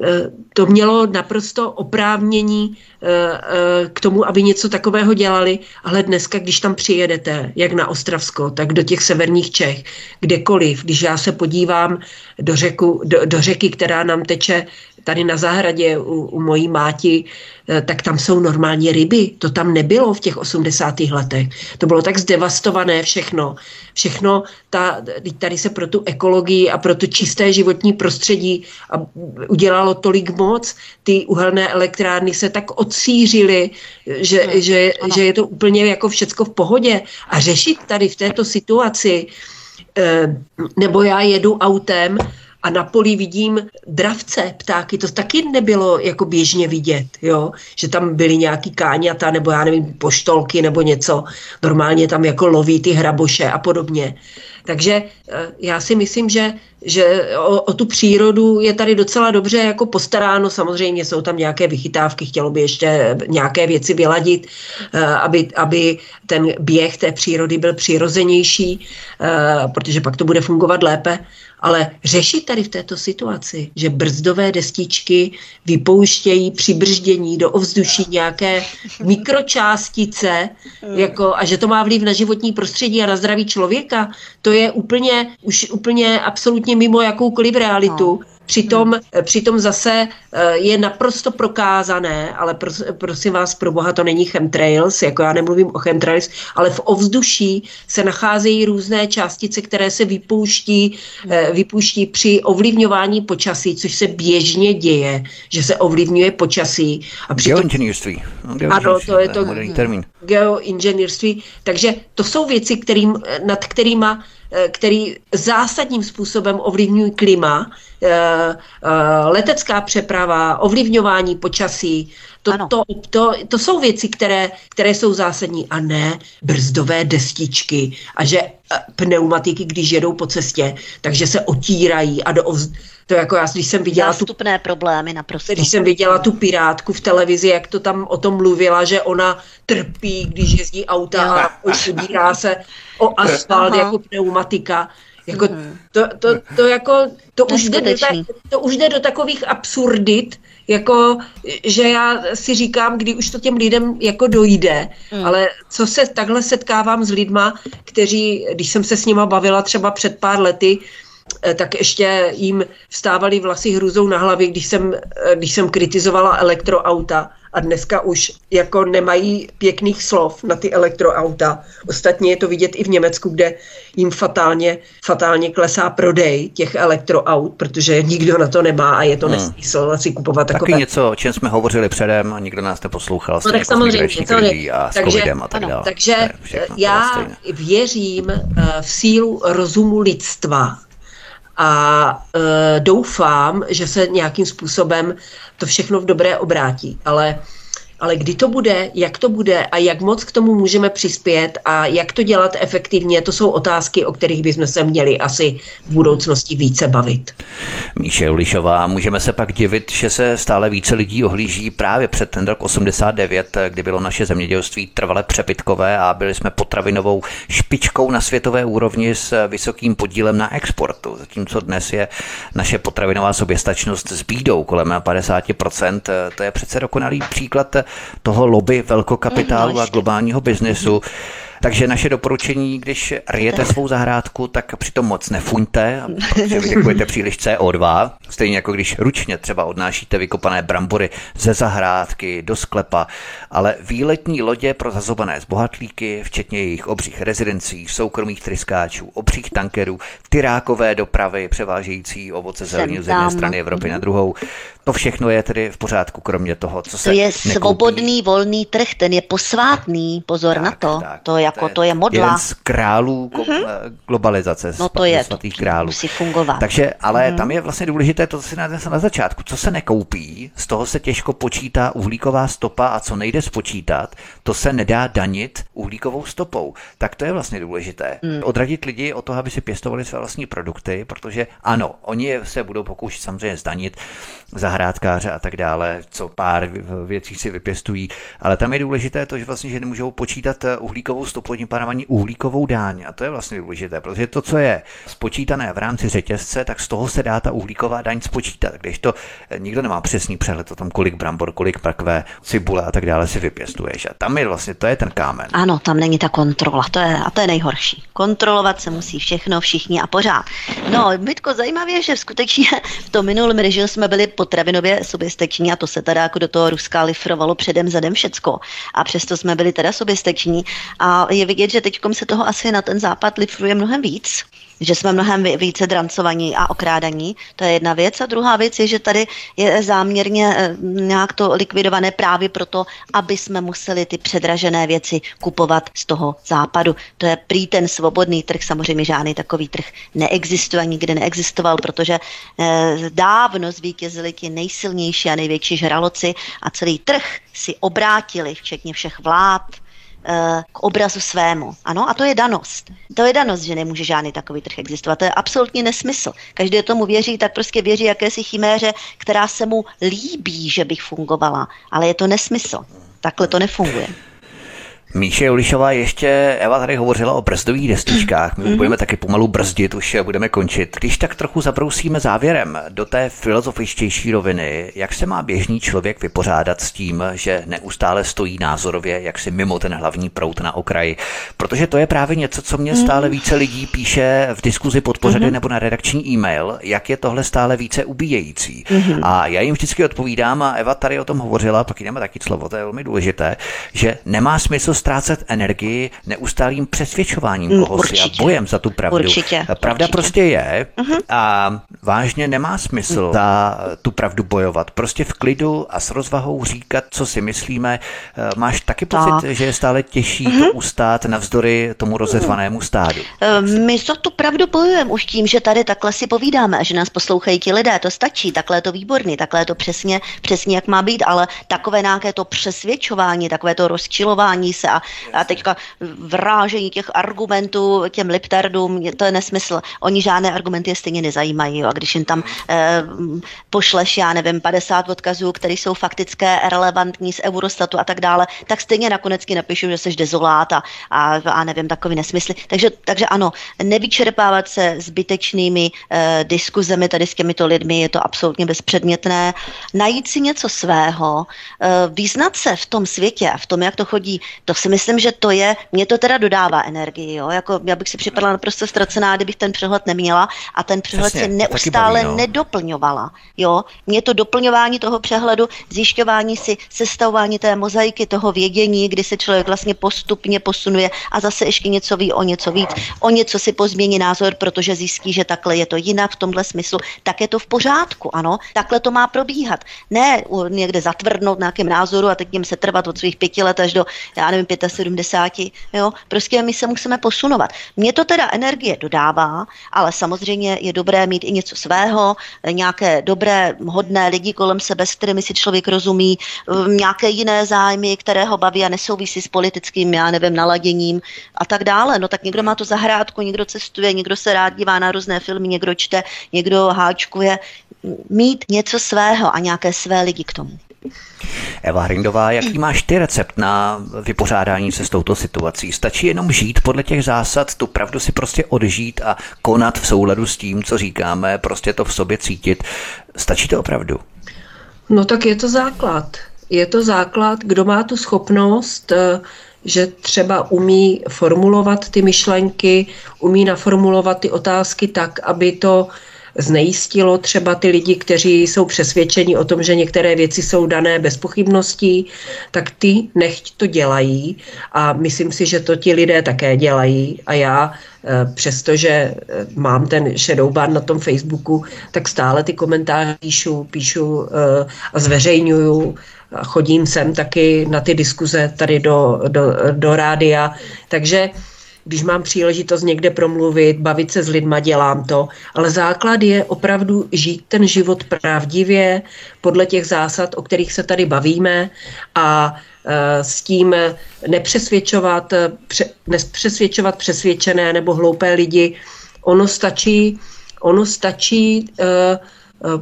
Eh, to mělo naprosto oprávnění eh, eh, k tomu, aby něco takového dělali, ale dneska, když tam přijedete, jak na Ostravsko, tak do těch severních Čech, kdekoliv, když já se podívám do, řeku, do, do řeky, která nám teče tady na zahradě u, u mojí máti, eh, tak tam jsou normálně ryby. To tam nebylo v těch 80. letech. To bylo tak zdevastované všechno. Všechno, ta, tady se pro tu ekologii a pro to čisté životní prostředí udělalo tolik moc. Ty uhelné elektrárny se tak odsířily, že, no, že, že je to úplně jako všecko v pohodě. A řešit tady v této situaci, eh, nebo já jedu autem a na poli vidím dravce, ptáky, to taky nebylo jako běžně vidět, jo? že tam byly nějaký káňata nebo já nevím, poštolky nebo něco, normálně tam jako loví ty hraboše a podobně. Takže eh, já si myslím, že, že o, o tu přírodu je tady docela dobře jako postaráno. Samozřejmě jsou tam nějaké vychytávky, chtělo by ještě nějaké věci vyladit, eh, aby, aby ten běh té přírody byl přirozenější, eh, protože pak to bude fungovat lépe. Ale řešit tady v této situaci, že brzdové destičky vypouštějí při brždění do ovzduší nějaké mikročástice jako, a že to má vliv na životní prostředí a na zdraví člověka, to je úplně, už úplně absolutně mimo jakoukoliv realitu. No. Přitom, přitom zase eh, je naprosto prokázané, ale pros, prosím vás, pro boha to není chemtrails, jako já nemluvím o chemtrails, ale v ovzduší se nacházejí různé částice, které se vypouští, eh, vypouští při ovlivňování počasí, což se běžně děje, že se ovlivňuje počasí. A přitom, geoinženýrství. Ano, to je to termín. geoinženýrství. Takže to jsou věci, kterým, nad kterýma Eh, který zásadním způsobem ovlivňují klima, eh, eh, letecká přeprava, ovlivňování počasí. To, to, to, to jsou věci, které, které jsou zásadní a ne brzdové destičky a že pneumatiky, když jedou po cestě, takže se otírají a do ovz... To jako já, když jsem viděla Zástupné tu, problémy naprosto. Když jsem viděla tu pirátku v televizi, jak to tam o tom mluvila, že ona trpí, když jezdí auta jo. a podírá se o asfalt Aha. jako pneumatika. Jako mhm. to, to, to, jako, to, už jde do, to už jde do takových absurdit, jako, že já si říkám, kdy už to těm lidem jako dojde, mm. ale co se takhle setkávám s lidma, kteří, když jsem se s nima bavila třeba před pár lety, eh, tak ještě jim vstávaly vlasy hruzou na hlavě, když jsem, eh, když jsem kritizovala elektroauta a dneska už jako nemají pěkných slov na ty elektroauta. Ostatně je to vidět i v Německu, kde jim fatálně, fatálně klesá prodej těch elektroaut, protože nikdo na to nemá a je to hmm. nesmysl si kupovat Taky takové. něco, o čem jsme hovořili předem a nikdo nás neposlouchal. No tak jako samozřejmě, samozřejmě. A s takže, a tak dále. Takže já věřím eh, v sílu rozumu lidstva a e, doufám, že se nějakým způsobem to všechno v dobré obrátí. Ale ale kdy to bude, jak to bude a jak moc k tomu můžeme přispět a jak to dělat efektivně, to jsou otázky, o kterých bychom se měli asi v budoucnosti více bavit. Míše Ulišová, můžeme se pak divit, že se stále více lidí ohlíží právě před ten rok 89, kdy bylo naše zemědělství trvale přebytkové a byli jsme potravinovou špičkou na světové úrovni s vysokým podílem na exportu. Zatímco dnes je naše potravinová soběstačnost s bídou kolem 50%. To je přece dokonalý příklad toho lobby velkokapitálu a globálního biznesu. Takže naše doporučení, když ryjete svou zahrádku, tak přitom moc nefuňte, protože vydechujete příliš CO2. Stejně jako když ručně třeba odnášíte vykopané brambory ze zahrádky do sklepa, ale výletní lodě pro zazobané zbohatlíky, včetně jejich obřích rezidencí, soukromých tryskáčů, obřích tankerů, tyrákové dopravy převážející ovoce zeleninu z jedné strany Evropy na druhou, to všechno je tedy v pořádku, kromě toho, co se To je nekoupí. svobodný, volný trh, ten je posvátný, pozor Tak, na to. tak. to jako, to je modla. Jeden z králů mm-hmm. globalizace, No z to je, svatých to králů. musí fungovat. Takže, ale mm. tam je vlastně důležité to, co si nadnesl na začátku. Co se nekoupí, z toho se těžko počítá uhlíková stopa a co nejde spočítat, to se nedá danit uhlíkovou stopou. Tak to je vlastně důležité. Mm. Odradit lidi o to, aby si pěstovali své vlastní produkty, protože ano, oni se budou pokoušet samozřejmě zdanit zahrádkáře a tak dále, co pár věcí si vypěstují, ale tam je důležité to, že vlastně, že nemůžou počítat eh, uhlíkovou stopu, tím ani uhlíkovou dáň. A to je vlastně důležité, protože to, co je spočítané v rámci řetězce, tak z toho se dá ta uhlíková daň spočítat. Když to eh, nikdo nemá přesný přehled o tom, kolik brambor, kolik prakvé, cibule a tak dále si vypěstuješ. A tam je vlastně, to je ten kámen. Ano, tam není ta kontrola, to je, a to je nejhorší. Kontrolovat se musí všechno, všichni a pořád. No, Mitko, zajímavé že skutečně v tom minulém režimu jsme byli potravinově soběstační a to se teda jako do toho Ruska lifrovalo předem zadem všecko. A přesto jsme byli teda soběstační a je vidět, že teď se toho asi na ten západ lifruje mnohem víc že jsme mnohem více drancovaní a okrádaní, to je jedna věc. A druhá věc je, že tady je záměrně eh, nějak to likvidované právě proto, aby jsme museli ty předražené věci kupovat z toho západu. To je prý ten svobodný trh, samozřejmě žádný takový trh neexistuje, nikdy neexistoval, protože eh, dávno zvítězili ti nejsilnější a největší žraloci a celý trh si obrátili, včetně všech vlád, k obrazu svému. Ano, a to je danost. To je danost, že nemůže žádný takový trh existovat. To je absolutně nesmysl. Každý tomu věří, tak prostě věří jakési chiméře, která se mu líbí, že bych fungovala. Ale je to nesmysl. Takhle to nefunguje. Míše Julišová, ještě Eva tady hovořila o brzdových destičkách. My mm-hmm. budeme taky pomalu brzdit, už budeme končit. Když tak trochu zabrousíme závěrem do té filozofičtější roviny, jak se má běžný člověk vypořádat s tím, že neustále stojí názorově, jak si mimo ten hlavní prout na okraji. Protože to je právě něco, co mě stále mhm. více lidí píše v diskuzi pod pořady mm-hmm. nebo na redakční e-mail, jak je tohle stále více ubíjející. Mm-hmm. A já jim vždycky odpovídám, a Eva tady o tom hovořila, pak jdeme taky slovo, to je velmi důležité, že nemá smysl ztrácet energii neustálým přesvědčováním mm, koho si a bojem za tu pravdu. Určitě, Pravda určitě. prostě je uh-huh. a vážně nemá smysl uh-huh. za tu pravdu bojovat. Prostě v klidu a s rozvahou říkat, co si myslíme. Eh, máš taky pocit, tak. že je stále těžší uh-huh. to ustát navzdory tomu rozezvanému stádu? My za tu pravdu bojujeme už tím, že tady takhle si povídáme a že nás poslouchají ti lidé. To stačí, takhle je to výborný, takhle je to přesně, přesně jak má být, ale takové nějaké to přesvědčování, takové to rozčilování se a, a teďka vrážení těch argumentů těm liptardům, to je nesmysl. Oni žádné argumenty je stejně nezajímají. Jo. A když jim tam eh, pošleš, já nevím, 50 odkazů, které jsou faktické, relevantní z Eurostatu a tak dále, tak stejně nakonec ti napíšu, že jsi dezolát a, a, a nevím, takový nesmysly. Takže, takže ano, nevyčerpávat se zbytečnými eh, diskuzemi tady s těmito lidmi, je to absolutně bezpředmětné. Najít si něco svého, eh, význat se v tom světě a v tom, jak to chodí, to si myslím, že to je, mě to teda dodává energii, jo? Jako, já bych si připadala naprosto ztracená, kdybych ten přehled neměla a ten přehled Přesně, se neustále baví, no. nedoplňovala, jo? Mě to doplňování toho přehledu, zjišťování si, sestavování té mozaiky, toho vědění, kdy se člověk vlastně postupně posunuje a zase ještě něco ví o něco víc, o něco si pozmění názor, protože zjistí, že takhle je to jinak v tomhle smyslu, tak je to v pořádku, ano, takhle to má probíhat. Ne někde zatvrdnout na nějakém názoru a teď něm se trvat od svých pěti let až do, já nevím, 75, jo, prostě my se musíme posunovat. Mně to teda energie dodává, ale samozřejmě je dobré mít i něco svého, nějaké dobré, hodné lidi kolem sebe, s kterými si člověk rozumí, nějaké jiné zájmy, které ho baví a nesouvisí s politickým, já nevím, naladěním a tak dále. No tak někdo má tu zahrádku, někdo cestuje, někdo se rád dívá na různé filmy, někdo čte, někdo háčkuje. Mít něco svého a nějaké své lidi k tomu. Eva Hrindová, jaký máš ty recept na vypořádání se s touto situací? Stačí jenom žít podle těch zásad, tu pravdu si prostě odžít a konat v souladu s tím, co říkáme, prostě to v sobě cítit. Stačí to opravdu? No tak je to základ. Je to základ, kdo má tu schopnost eh, že třeba umí formulovat ty myšlenky, umí naformulovat ty otázky tak, aby to znejistilo třeba ty lidi, kteří jsou přesvědčeni o tom, že některé věci jsou dané bez pochybností, tak ty nechť to dělají a myslím si, že to ti lidé také dělají. A já eh, přestože eh, mám ten shadow ban na tom Facebooku, tak stále ty komentáře píšu, píšu eh, a zveřejňuju chodím sem taky na ty diskuze tady do, do, do rádia, takže když mám příležitost někde promluvit, bavit se s lidma, dělám to. Ale základ je opravdu žít ten život pravdivě, podle těch zásad, o kterých se tady bavíme a e, s tím nepřesvědčovat, pře, nepřesvědčovat přesvědčené nebo hloupé lidi. Ono stačí, ono stačí uh,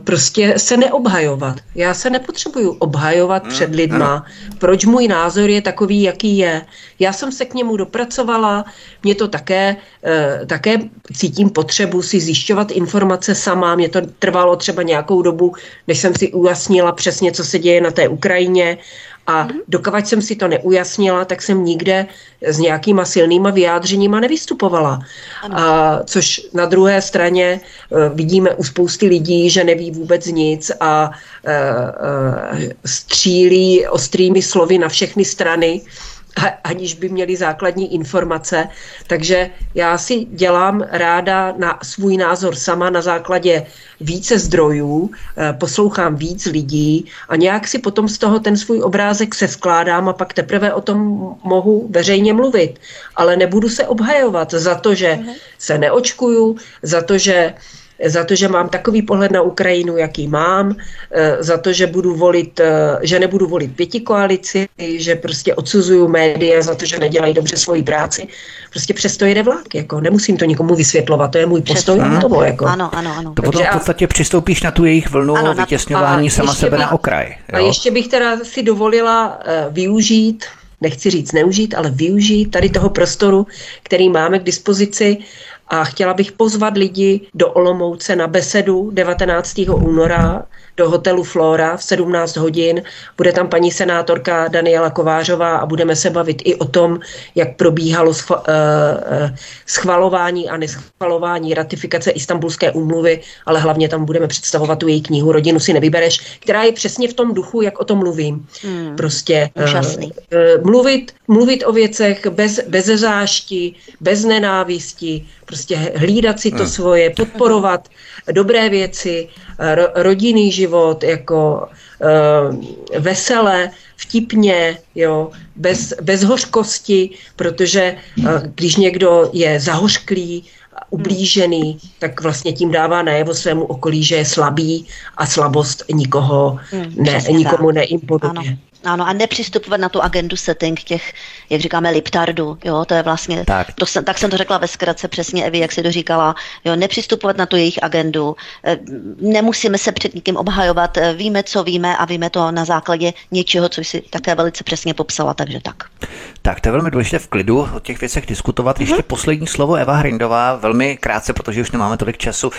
prostě se neobhajovat. Já se nepotřebuju obhajovat hmm, před lidma, proč můj názor je takový, jaký je. Já jsem se k němu dopracovala, mě to také, eh, také cítím potřebu si zjišťovat informace sama, mě to trvalo třeba nějakou dobu, než jsem si ujasnila přesně, co se děje na té Ukrajině a mhm. dokovat jsem si to neujasnila, tak jsem nikde s nějakýma silnýma vyjádřeníma nevystupovala. A, což na druhé straně uh, vidíme u spousty lidí, že neví vůbec nic a uh, uh, střílí ostrými slovy na všechny strany aniž by měli základní informace. Takže já si dělám ráda na svůj názor sama na základě více zdrojů, eh, poslouchám víc lidí a nějak si potom z toho ten svůj obrázek se skládám a pak teprve o tom mohu veřejně mluvit. Ale nebudu se obhajovat za to, že mhm. se neočkuju, za to, že za to, že mám takový pohled na Ukrajinu, jaký mám, eh, za to, že budu volit, eh, že nebudu volit pěti koalici, že prostě odsuzuju média za to, že nedělají dobře svoji práci. Prostě přesto jede vlak, jako nemusím to nikomu vysvětlovat, to je můj postoj ano, tomu, jako. Ano, ano, ano. To potom v podstatě přistoupíš na tu jejich vlnu ano, vytěsňování sama sebe bych, na okraj. Jo? A ještě bych teda si dovolila uh, využít nechci říct neužít, ale využít tady toho prostoru, který máme k dispozici a chtěla bych pozvat lidi do Olomouce na besedu 19. února do hotelu Flora v 17 hodin. Bude tam paní senátorka Daniela Kovářová a budeme se bavit i o tom, jak probíhalo eh, eh, schvalování a neschvalování ratifikace Istanbulské úmluvy, ale hlavně tam budeme představovat tu její knihu Rodinu si nevybereš, která je přesně v tom duchu, jak o tom mluvím. Hmm. Prostě uh, mluvit, mluvit o věcech bez, bez zášti, bez nenávisti, prostě hlídat si to hmm. svoje, podporovat dobré věci, ro, rodinný život, jako uh, veselé, vtipně, jo, bez, bez hořkosti, protože uh, když někdo je zahořklý, ublížený, tak vlastně tím dává najevo svému okolí, že je slabý a slabost nikoho hmm, ne, nikomu neimponuje. Ano, a nepřistupovat na tu agendu setting těch, jak říkáme, liptardů, jo, to je vlastně, tak, to jsem, tak jsem to řekla ve zkratce přesně, Evi, jak si to říkala, jo, nepřistupovat na tu jejich agendu, eh, nemusíme se před nikým obhajovat, eh, víme, co víme a víme to na základě něčeho, co si také velice přesně popsala, takže tak. Tak to je velmi důležité v klidu o těch věcech diskutovat. Mm-hmm. Ještě poslední slovo Eva Hrindová, velmi krátce, protože už nemáme tolik času.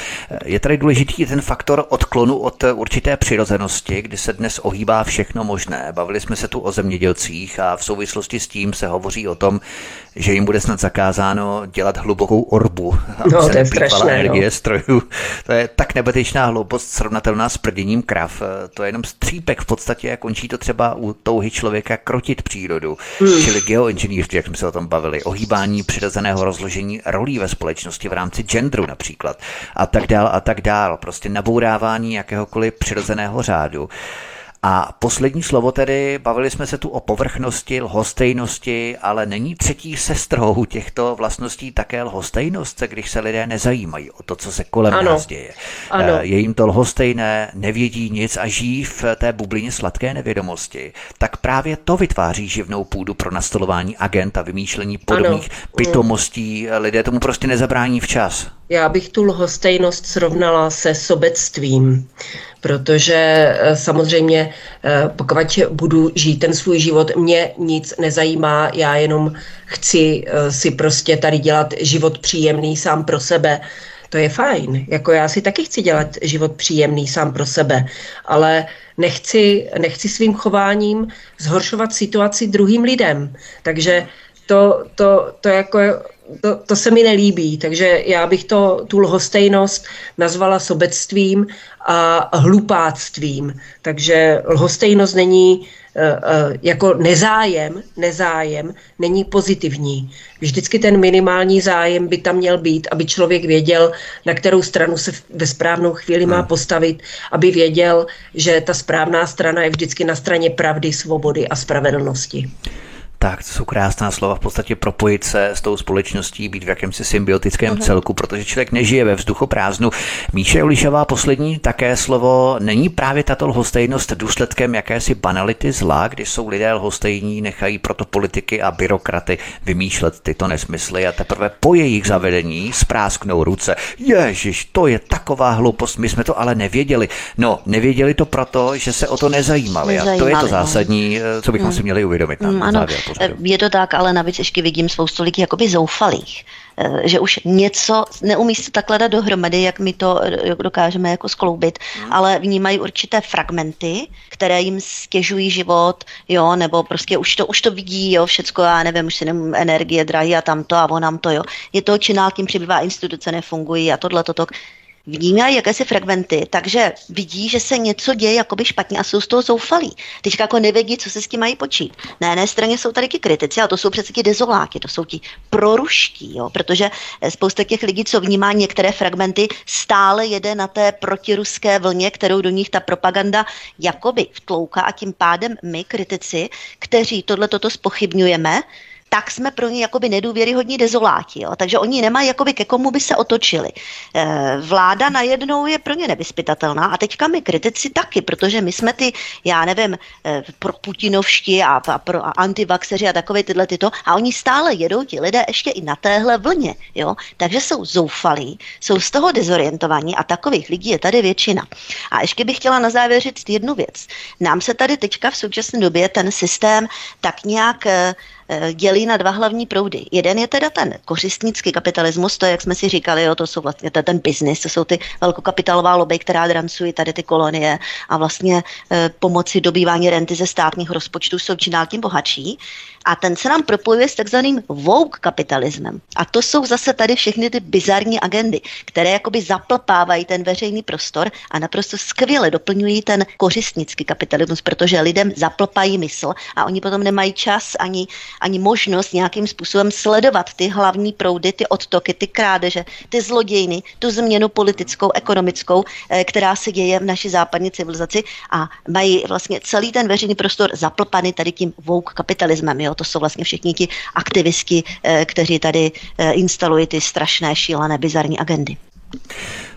Je tady důležitý ten faktor odklonu od určité přirozenosti, kdy se dnes ohýbá všechno možné. Bavili jsme se tu o zemědělcích a v souvislosti s tím se hovoří o tom, že jim bude snad zakázáno dělat hlubokou orbu, aby no, se neplýtvala no. energie no. strojů. To je tak nebetečná hloupost srovnatelná s prděním krav. To je jenom střípek v podstatě a končí to třeba u touhy člověka krotit přírodu. Hmm. Čili geoinženýrství, jak jsme se o tom bavili, ohýbání přirozeného rozložení rolí ve společnosti v rámci genderu například a tak dál a tak dál. Prostě nabourávání jakéhokoliv přirozeného řádu. A poslední slovo tedy, bavili jsme se tu o povrchnosti, lhostejnosti, ale není třetí sestrou těchto vlastností také lhostejnost, když se lidé nezajímají o to, co se kolem ano. nás děje. Ano. Eh, je jim to lhostejné, nevědí nic a žijí v té bublině sladké nevědomosti. Tak právě to vytváří živnou půdu pro nastolování agent a vymýšlení podobných ano. pitomostí. Lidé tomu prostě nezabrání včas. Já bych tu lhostejnost srovnala se sobectvím protože eh, samozřejmě eh, pokud budu žít ten svůj život, mě nic nezajímá, já jenom chci eh, si prostě tady dělat život příjemný sám pro sebe, to je fajn. Jako já si taky chci dělat život příjemný sám pro sebe, ale nechci, nechci svým chováním zhoršovat situaci druhým lidem. Takže to, to, to jako to, to se mi nelíbí, takže já bych to, tu lhostejnost nazvala sobectvím a hlupáctvím. Takže lhostejnost není Eh, eh, jako nezájem, nezájem není pozitivní. Vždycky ten minimální zájem by tam měl být, aby člověk věděl, na kterou stranu se ve správnou chvíli má hmm. postavit, aby věděl, že ta správná strana je vždycky na straně pravdy, svobody a spravedlnosti. Tak, to jsou krásná slova, v podstatě propojit se s tou společností, být v jakémsi symbiotickém uh-huh. celku, protože člověk nežije ve vzduchu prázdnu. Míše Olišová poslední také slovo, není právě tato lhostejnost důsledkem jakési banality zla, kdy jsou lidé lhostejní, nechají proto politiky a byrokraty vymýšlet tyto nesmysly a teprve po jejich zavedení sprásknou ruce. Ježiš, to je taková hloupost, my jsme to ale nevěděli. No, nevěděli to proto, že se o to nezajímali, nezajímali a to je to no. zásadní, eh, co bychom hmm. si měli uvědomit. Hmm, ano, závěr pořadu. Je to tak, ale navíc ještě vidím spoustu lidí jakoby zoufalých eh, že už něco neumí se takhle dát dohromady, jak my to eh, dokážeme jako skloubit, hmm. ale vnímají určité fragmenty, které jim stěžují život, jo, nebo prostě už to, už to vidí, jo, všecko, já nevím, už si nemůžu energie drahý a tamto a onam to, jo. Je to činál tím přibývá, instituce nefungují a tohle, toto vnímají jakési fragmenty, takže vidí, že se něco děje jakoby špatně a jsou z toho zoufalí. Teďka jako nevědí, co se s tím mají počít. Na jedné straně jsou tady ti kritici, a to jsou přece ti dezoláky, to jsou ti proruští, jo, protože spousta těch lidí, co vnímá některé fragmenty, stále jede na té protiruské vlně, kterou do nich ta propaganda jakoby vtlouká a tím pádem my, kritici, kteří tohle toto spochybňujeme, tak jsme pro ně jakoby nedůvěryhodní dezoláti. Jo? Takže oni nemají jakoby ke komu by se otočili. E, vláda najednou je pro ně nevyspytatelná a teďka my kritici taky, protože my jsme ty, já nevím, e, pro putinovští a, a pro a antivaxeři a takové tyhle tyto a oni stále jedou ti lidé ještě i na téhle vlně. Jo? Takže jsou zoufalí, jsou z toho dezorientovaní a takových lidí je tady většina. A ještě bych chtěla na závěr říct jednu věc. Nám se tady teďka v současné době ten systém tak nějak e, dělí na dva hlavní proudy. Jeden je teda ten kořistnický kapitalismus, to je, jak jsme si říkali, jo, to jsou vlastně ten business, to jsou ty velkokapitálová lobby, která drancují tady ty kolonie a vlastně e, pomocí dobývání renty ze státních rozpočtů jsou čím dál tím bohatší. A ten se nám propojuje s takzvaným woke kapitalismem. A to jsou zase tady všechny ty bizarní agendy, které jakoby zaplpávají ten veřejný prostor a naprosto skvěle doplňují ten kořistnický kapitalismus, protože lidem zaplpají mysl a oni potom nemají čas ani, ani možnost nějakým způsobem sledovat ty hlavní proudy, ty odtoky, ty krádeže, ty zlodějny, tu změnu politickou, ekonomickou, eh, která se děje v naší západní civilizaci a mají vlastně celý ten veřejný prostor zaplpaný tady tím woke kapitalismem. Jo? To jsou vlastně všichni ti aktivisti, eh, kteří tady eh, instalují ty strašné, šílené, bizarní agendy.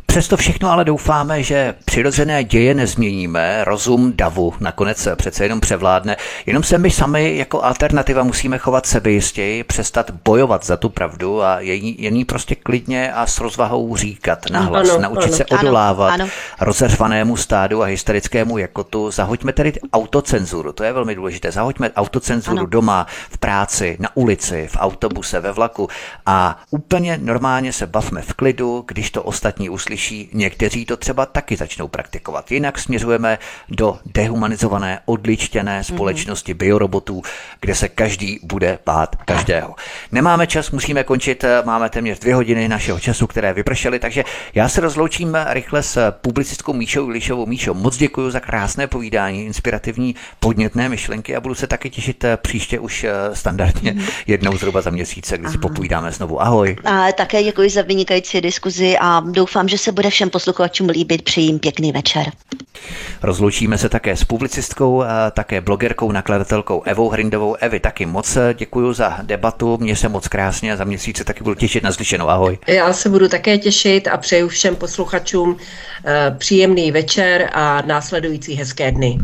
Přesto všechno ale doufáme, že přirozené děje nezměníme, rozum davu nakonec přece jenom převládne. Jenom se my sami jako alternativa musíme chovat sebejistěji, přestat bojovat za tu pravdu a jen prostě klidně a s rozvahou říkat nahlas, ano, naučit ano, se odolávat ano, ano. rozeřvanému stádu a hysterickému jakotu. Zahoďme tedy autocenzuru, to je velmi důležité. Zahoďme autocenzuru ano. doma, v práci, na ulici, v autobuse, ve vlaku a úplně normálně se bavme v klidu, když to ostatní uslyší uslyší, někteří to třeba taky začnou praktikovat. Jinak směřujeme do dehumanizované, odličtěné mhm. společnosti mm-hmm. biorobotů, kde se každý bude bát každého. Nemáme čas, musíme končit, máme téměř dvě hodiny našeho času, které vypršely, takže já se rozloučím rychle s publicistkou Míšou Lišovou. Míšo, moc děkuji za krásné povídání, inspirativní, podnětné myšlenky a budu se taky těšit eh, příště už eh, standardně mm-hmm. jednou zhruba za měsíc, kdy si popovídáme znovu. Ahoj. A také děkuji za vynikající diskuzi a doufám, že se bude všem posluchačům líbit. Přejím pěkný večer. Rozloučíme se také s publicistkou, a také blogerkou, nakladatelkou Evou Hrindovou. Evi, taky moc děkuji za debatu, mě se moc krásně a za měsíc se taky budu těšit na slyšenou. Ahoj. Já se budu také těšit a přeju všem posluchačům eh, příjemný večer a následující hezké dny.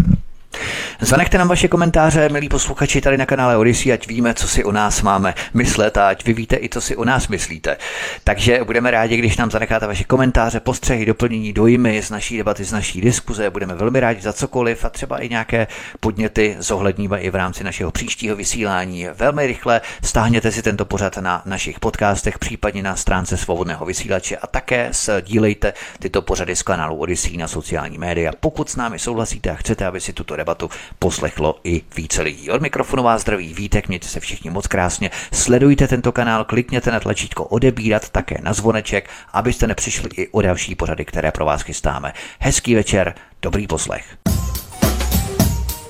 Zanechte nám vaše komentáře, milí posluchači, tady na kanále Odyssey, ať víme, co si o nás máme myslet a ať vy víte i, co si o nás myslíte. Takže budeme rádi, když nám zanecháte vaše komentáře, postřehy, doplnění, dojmy z naší debaty, z naší diskuze. Budeme velmi rádi za cokoliv a třeba i nějaké podněty zohledníme i v rámci našeho příštího vysílání. Velmi rychle stáhněte si tento pořad na našich podcastech, případně na stránce svobodného vysílače a také sdílejte tyto pořady z kanálu Odyssey na sociální média. Pokud s námi souhlasíte a chcete, aby si tuto debatu poslechlo i více lidí. Od mikrofonu vás zdraví Vítek, mějte se všichni moc krásně. Sledujte tento kanál, klikněte na tlačítko odebírat, také na zvoneček, abyste nepřišli i o další pořady, které pro vás chystáme. Hezký večer, dobrý poslech.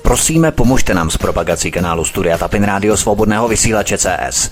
Prosíme, pomožte nám s propagací kanálu Studia Tapin Rádio Svobodného vysílače CS.